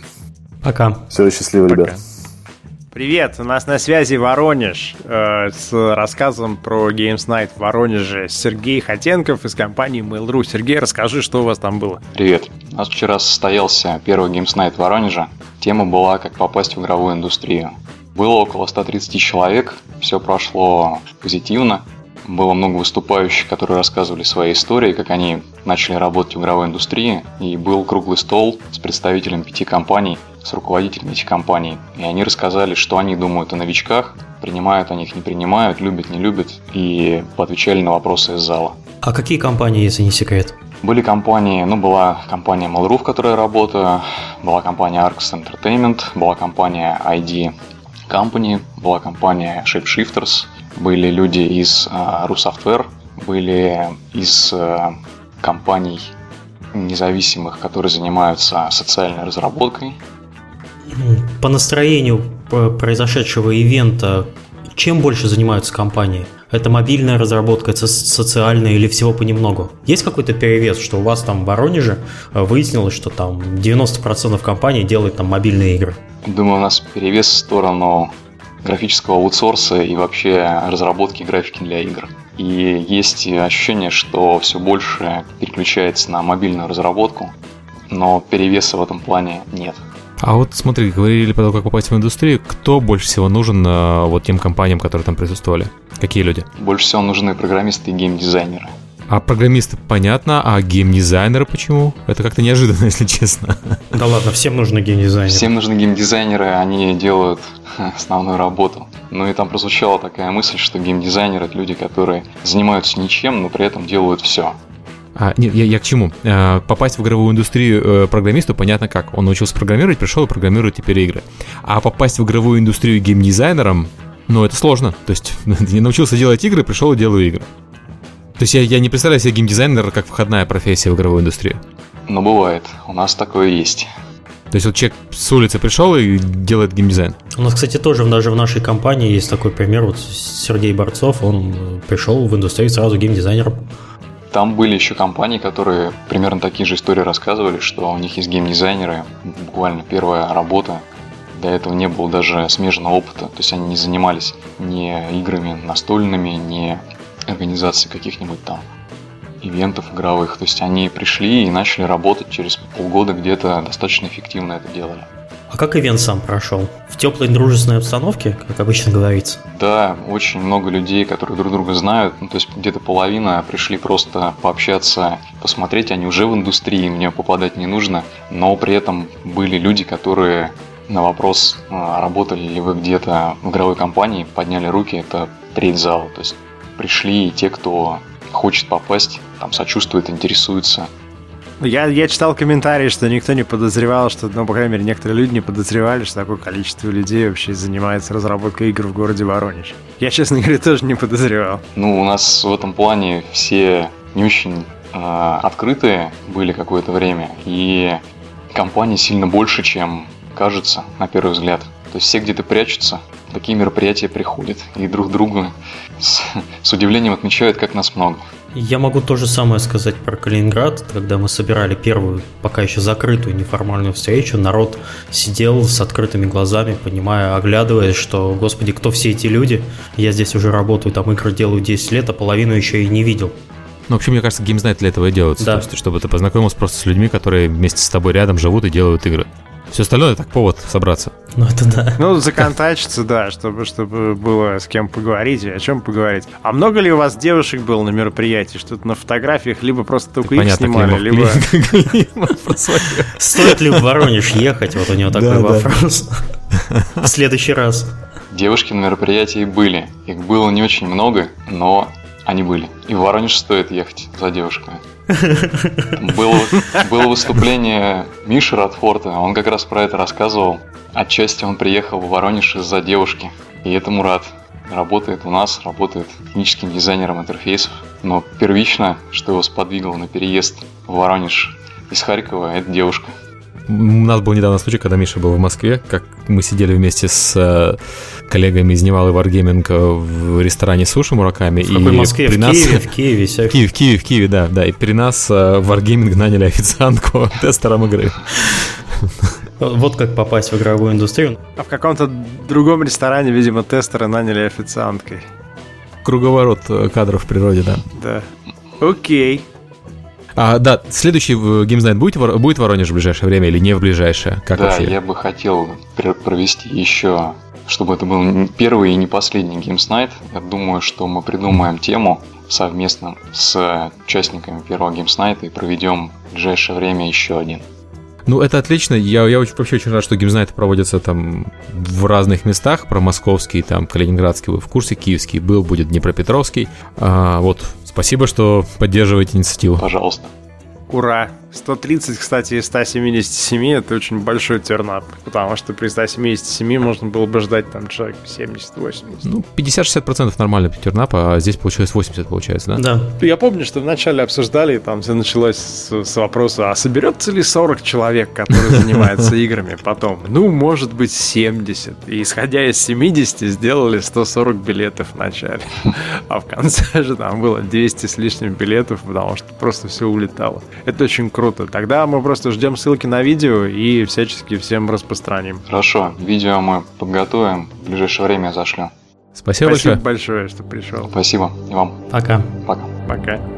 Пока. Все, счастливо, Пока. ребят. Привет, у нас на связи Воронеж э, с рассказом про Games Night в Воронеже. Сергей Хотенков из компании Mail.ru. Сергей, расскажи, что у вас там было. Привет. У нас вчера состоялся первый Games Night в Воронеже. Тема была «Как попасть в игровую индустрию». Было около 130 человек, все прошло позитивно. Было много выступающих, которые рассказывали свои истории, как они начали работать в игровой индустрии. И был круглый стол с представителями пяти компаний, с руководителями этих компаний. И они рассказали, что они думают о новичках, принимают они их, не принимают, любят, не любят, и поотвечали на вопросы из зала. А какие компании, если не секрет? Были компании, ну, была компания Mail.ru, в которой я работаю, была компания Arcs Entertainment, была компания ID Company, была компания Shapeshifters, были люди из uh, RuSoftware, были из uh, компаний независимых, которые занимаются социальной разработкой, по настроению произошедшего ивента, чем больше занимаются компании? Это мобильная разработка, это социальная или всего понемногу? Есть какой-то перевес, что у вас там в Воронеже э, выяснилось, что там 90% компаний делают там мобильные игры? Думаю, у нас перевес в сторону графического аутсорса и вообще разработки графики для игр. И есть ощущение, что все больше переключается на мобильную разработку, но перевеса в этом плане нет. А вот смотри, говорили про то, как попасть в индустрию, кто больше всего нужен э, вот тем компаниям, которые там присутствовали? Какие люди? Больше всего нужны программисты и геймдизайнеры. А программисты понятно, а геймдизайнеры почему? Это как-то неожиданно, если честно. Да ладно, всем нужны геймдизайнеры. Всем нужны геймдизайнеры, они делают основную работу. Ну и там прозвучала такая мысль, что геймдизайнеры это люди, которые занимаются ничем, но при этом делают все. А, нет, я, я к чему? А, попасть в игровую индустрию э, программисту понятно как. Он научился программировать, пришел и программирует теперь игры. А попасть в игровую индустрию геймдизайнером, ну, это сложно. То есть, я научился делать игры, пришел и делаю игры. То есть, я, я не представляю себе геймдизайнера как входная профессия в игровую индустрию. Но бывает, у нас такое есть. То есть, вот человек с улицы пришел и делает геймдизайн. У нас, кстати, тоже даже в нашей компании есть такой пример. Вот Сергей Борцов, он э, пришел в индустрию сразу геймдизайнером. Там были еще компании, которые примерно такие же истории рассказывали, что у них есть геймдизайнеры, буквально первая работа, до этого не было даже смежного опыта, то есть они не занимались ни играми настольными, ни организацией каких-нибудь там ивентов игровых. То есть они пришли и начали работать через полгода где-то достаточно эффективно это делали. А как ивент сам прошел? В теплой дружественной обстановке, как обычно говорится? Да, очень много людей, которые друг друга знают. Ну, то есть где-то половина пришли просто пообщаться, посмотреть, они уже в индустрии, мне попадать не нужно. Но при этом были люди, которые на вопрос, а, работали ли вы где-то в игровой компании, подняли руки, это треть зала. То есть пришли и те, кто хочет попасть, там сочувствует, интересуется. Я, я читал комментарии, что никто не подозревал, что, ну, по крайней мере, некоторые люди не подозревали, что такое количество людей вообще занимается разработкой игр в городе Воронеж. Я, честно говоря, тоже не подозревал. Ну, у нас в этом плане все не очень э, открытые были какое-то время, и компании сильно больше, чем кажется на первый взгляд. То есть все где-то прячутся, такие мероприятия приходят, и друг другу с, с удивлением отмечают, как нас много. Я могу то же самое сказать про Калининград. Когда мы собирали первую, пока еще закрытую неформальную встречу, народ сидел с открытыми глазами, понимая, оглядываясь, что, господи, кто все эти люди? Я здесь уже работаю, там игры делаю 10 лет, а половину еще и не видел. Ну, вообще, мне кажется, геймзнайт для этого и делается. Да. То есть, чтобы ты познакомился просто с людьми, которые вместе с тобой рядом живут и делают игры. Все остальное так повод собраться. Ну, это да. Ну, законтачиться, да, чтобы, чтобы было с кем поговорить и о чем поговорить. А много ли у вас девушек было на мероприятии? Что-то на фотографиях, либо просто только их снимали, либо... Стоит ли в Воронеж ехать? Вот у него такой вопрос. В следующий раз. Девушки на мероприятии были. Их было не очень много, но они были. И в Воронеж стоит ехать за девушками. Было, было выступление Миши Радфорта, он как раз про это рассказывал. Отчасти он приехал в Воронеж из-за девушки, и этому рад. Работает у нас, работает техническим дизайнером интерфейсов. Но первично, что его сподвигло на переезд в Воронеж из Харькова, это девушка. У нас был недавно случай, когда Миша был в Москве, как мы сидели вместе с э, коллегами из Невалы Wargaming в ресторане Суши Мураками. В какой и Москве? При в нас... Киеве? В Киеве? В Киеве, в Киеве, в Киеве, да, да. И при нас э, в Wargaming наняли официантку тестером игры. Вот как попасть в игровую индустрию. А в каком-то другом ресторане, видимо, тестеры наняли официанткой. Круговорот э, кадров в природе, да. Да. Окей. А, да, следующий Games Night будет, будет в Воронеже в ближайшее время или не в ближайшее? Как да, вообще? я бы хотел провести еще, чтобы это был первый и не последний Games Night. Я думаю, что мы придумаем тему совместно с участниками первого Games Night и проведем в ближайшее время еще один. Ну, это отлично. Я, я вообще очень рад, что геймзнайты проводятся там в разных местах. Про московский, там, калининградский вы в курсе, киевский был, будет Днепропетровский. А, вот, спасибо, что поддерживаете инициативу. Пожалуйста. Ура! 130, кстати, из 177 это очень большой тернап, потому что при 177 можно было бы ждать там человек 70-80. Ну, 50-60% нормально тернап, а здесь получилось 80, получается, да? Да. Я помню, что вначале обсуждали, там все началось с, с вопроса, а соберется ли 40 человек, которые занимаются играми потом? Ну, может быть, 70. И исходя из 70, сделали 140 билетов в начале. А в конце же там было 200 с лишним билетов, потому что просто все улетало. Это очень круто круто. Тогда мы просто ждем ссылки на видео и всячески всем распространим. Хорошо, видео мы подготовим, в ближайшее время зашлем. Спасибо, Спасибо большое. большое, что пришел. Спасибо и вам. Пока. Пока. Пока.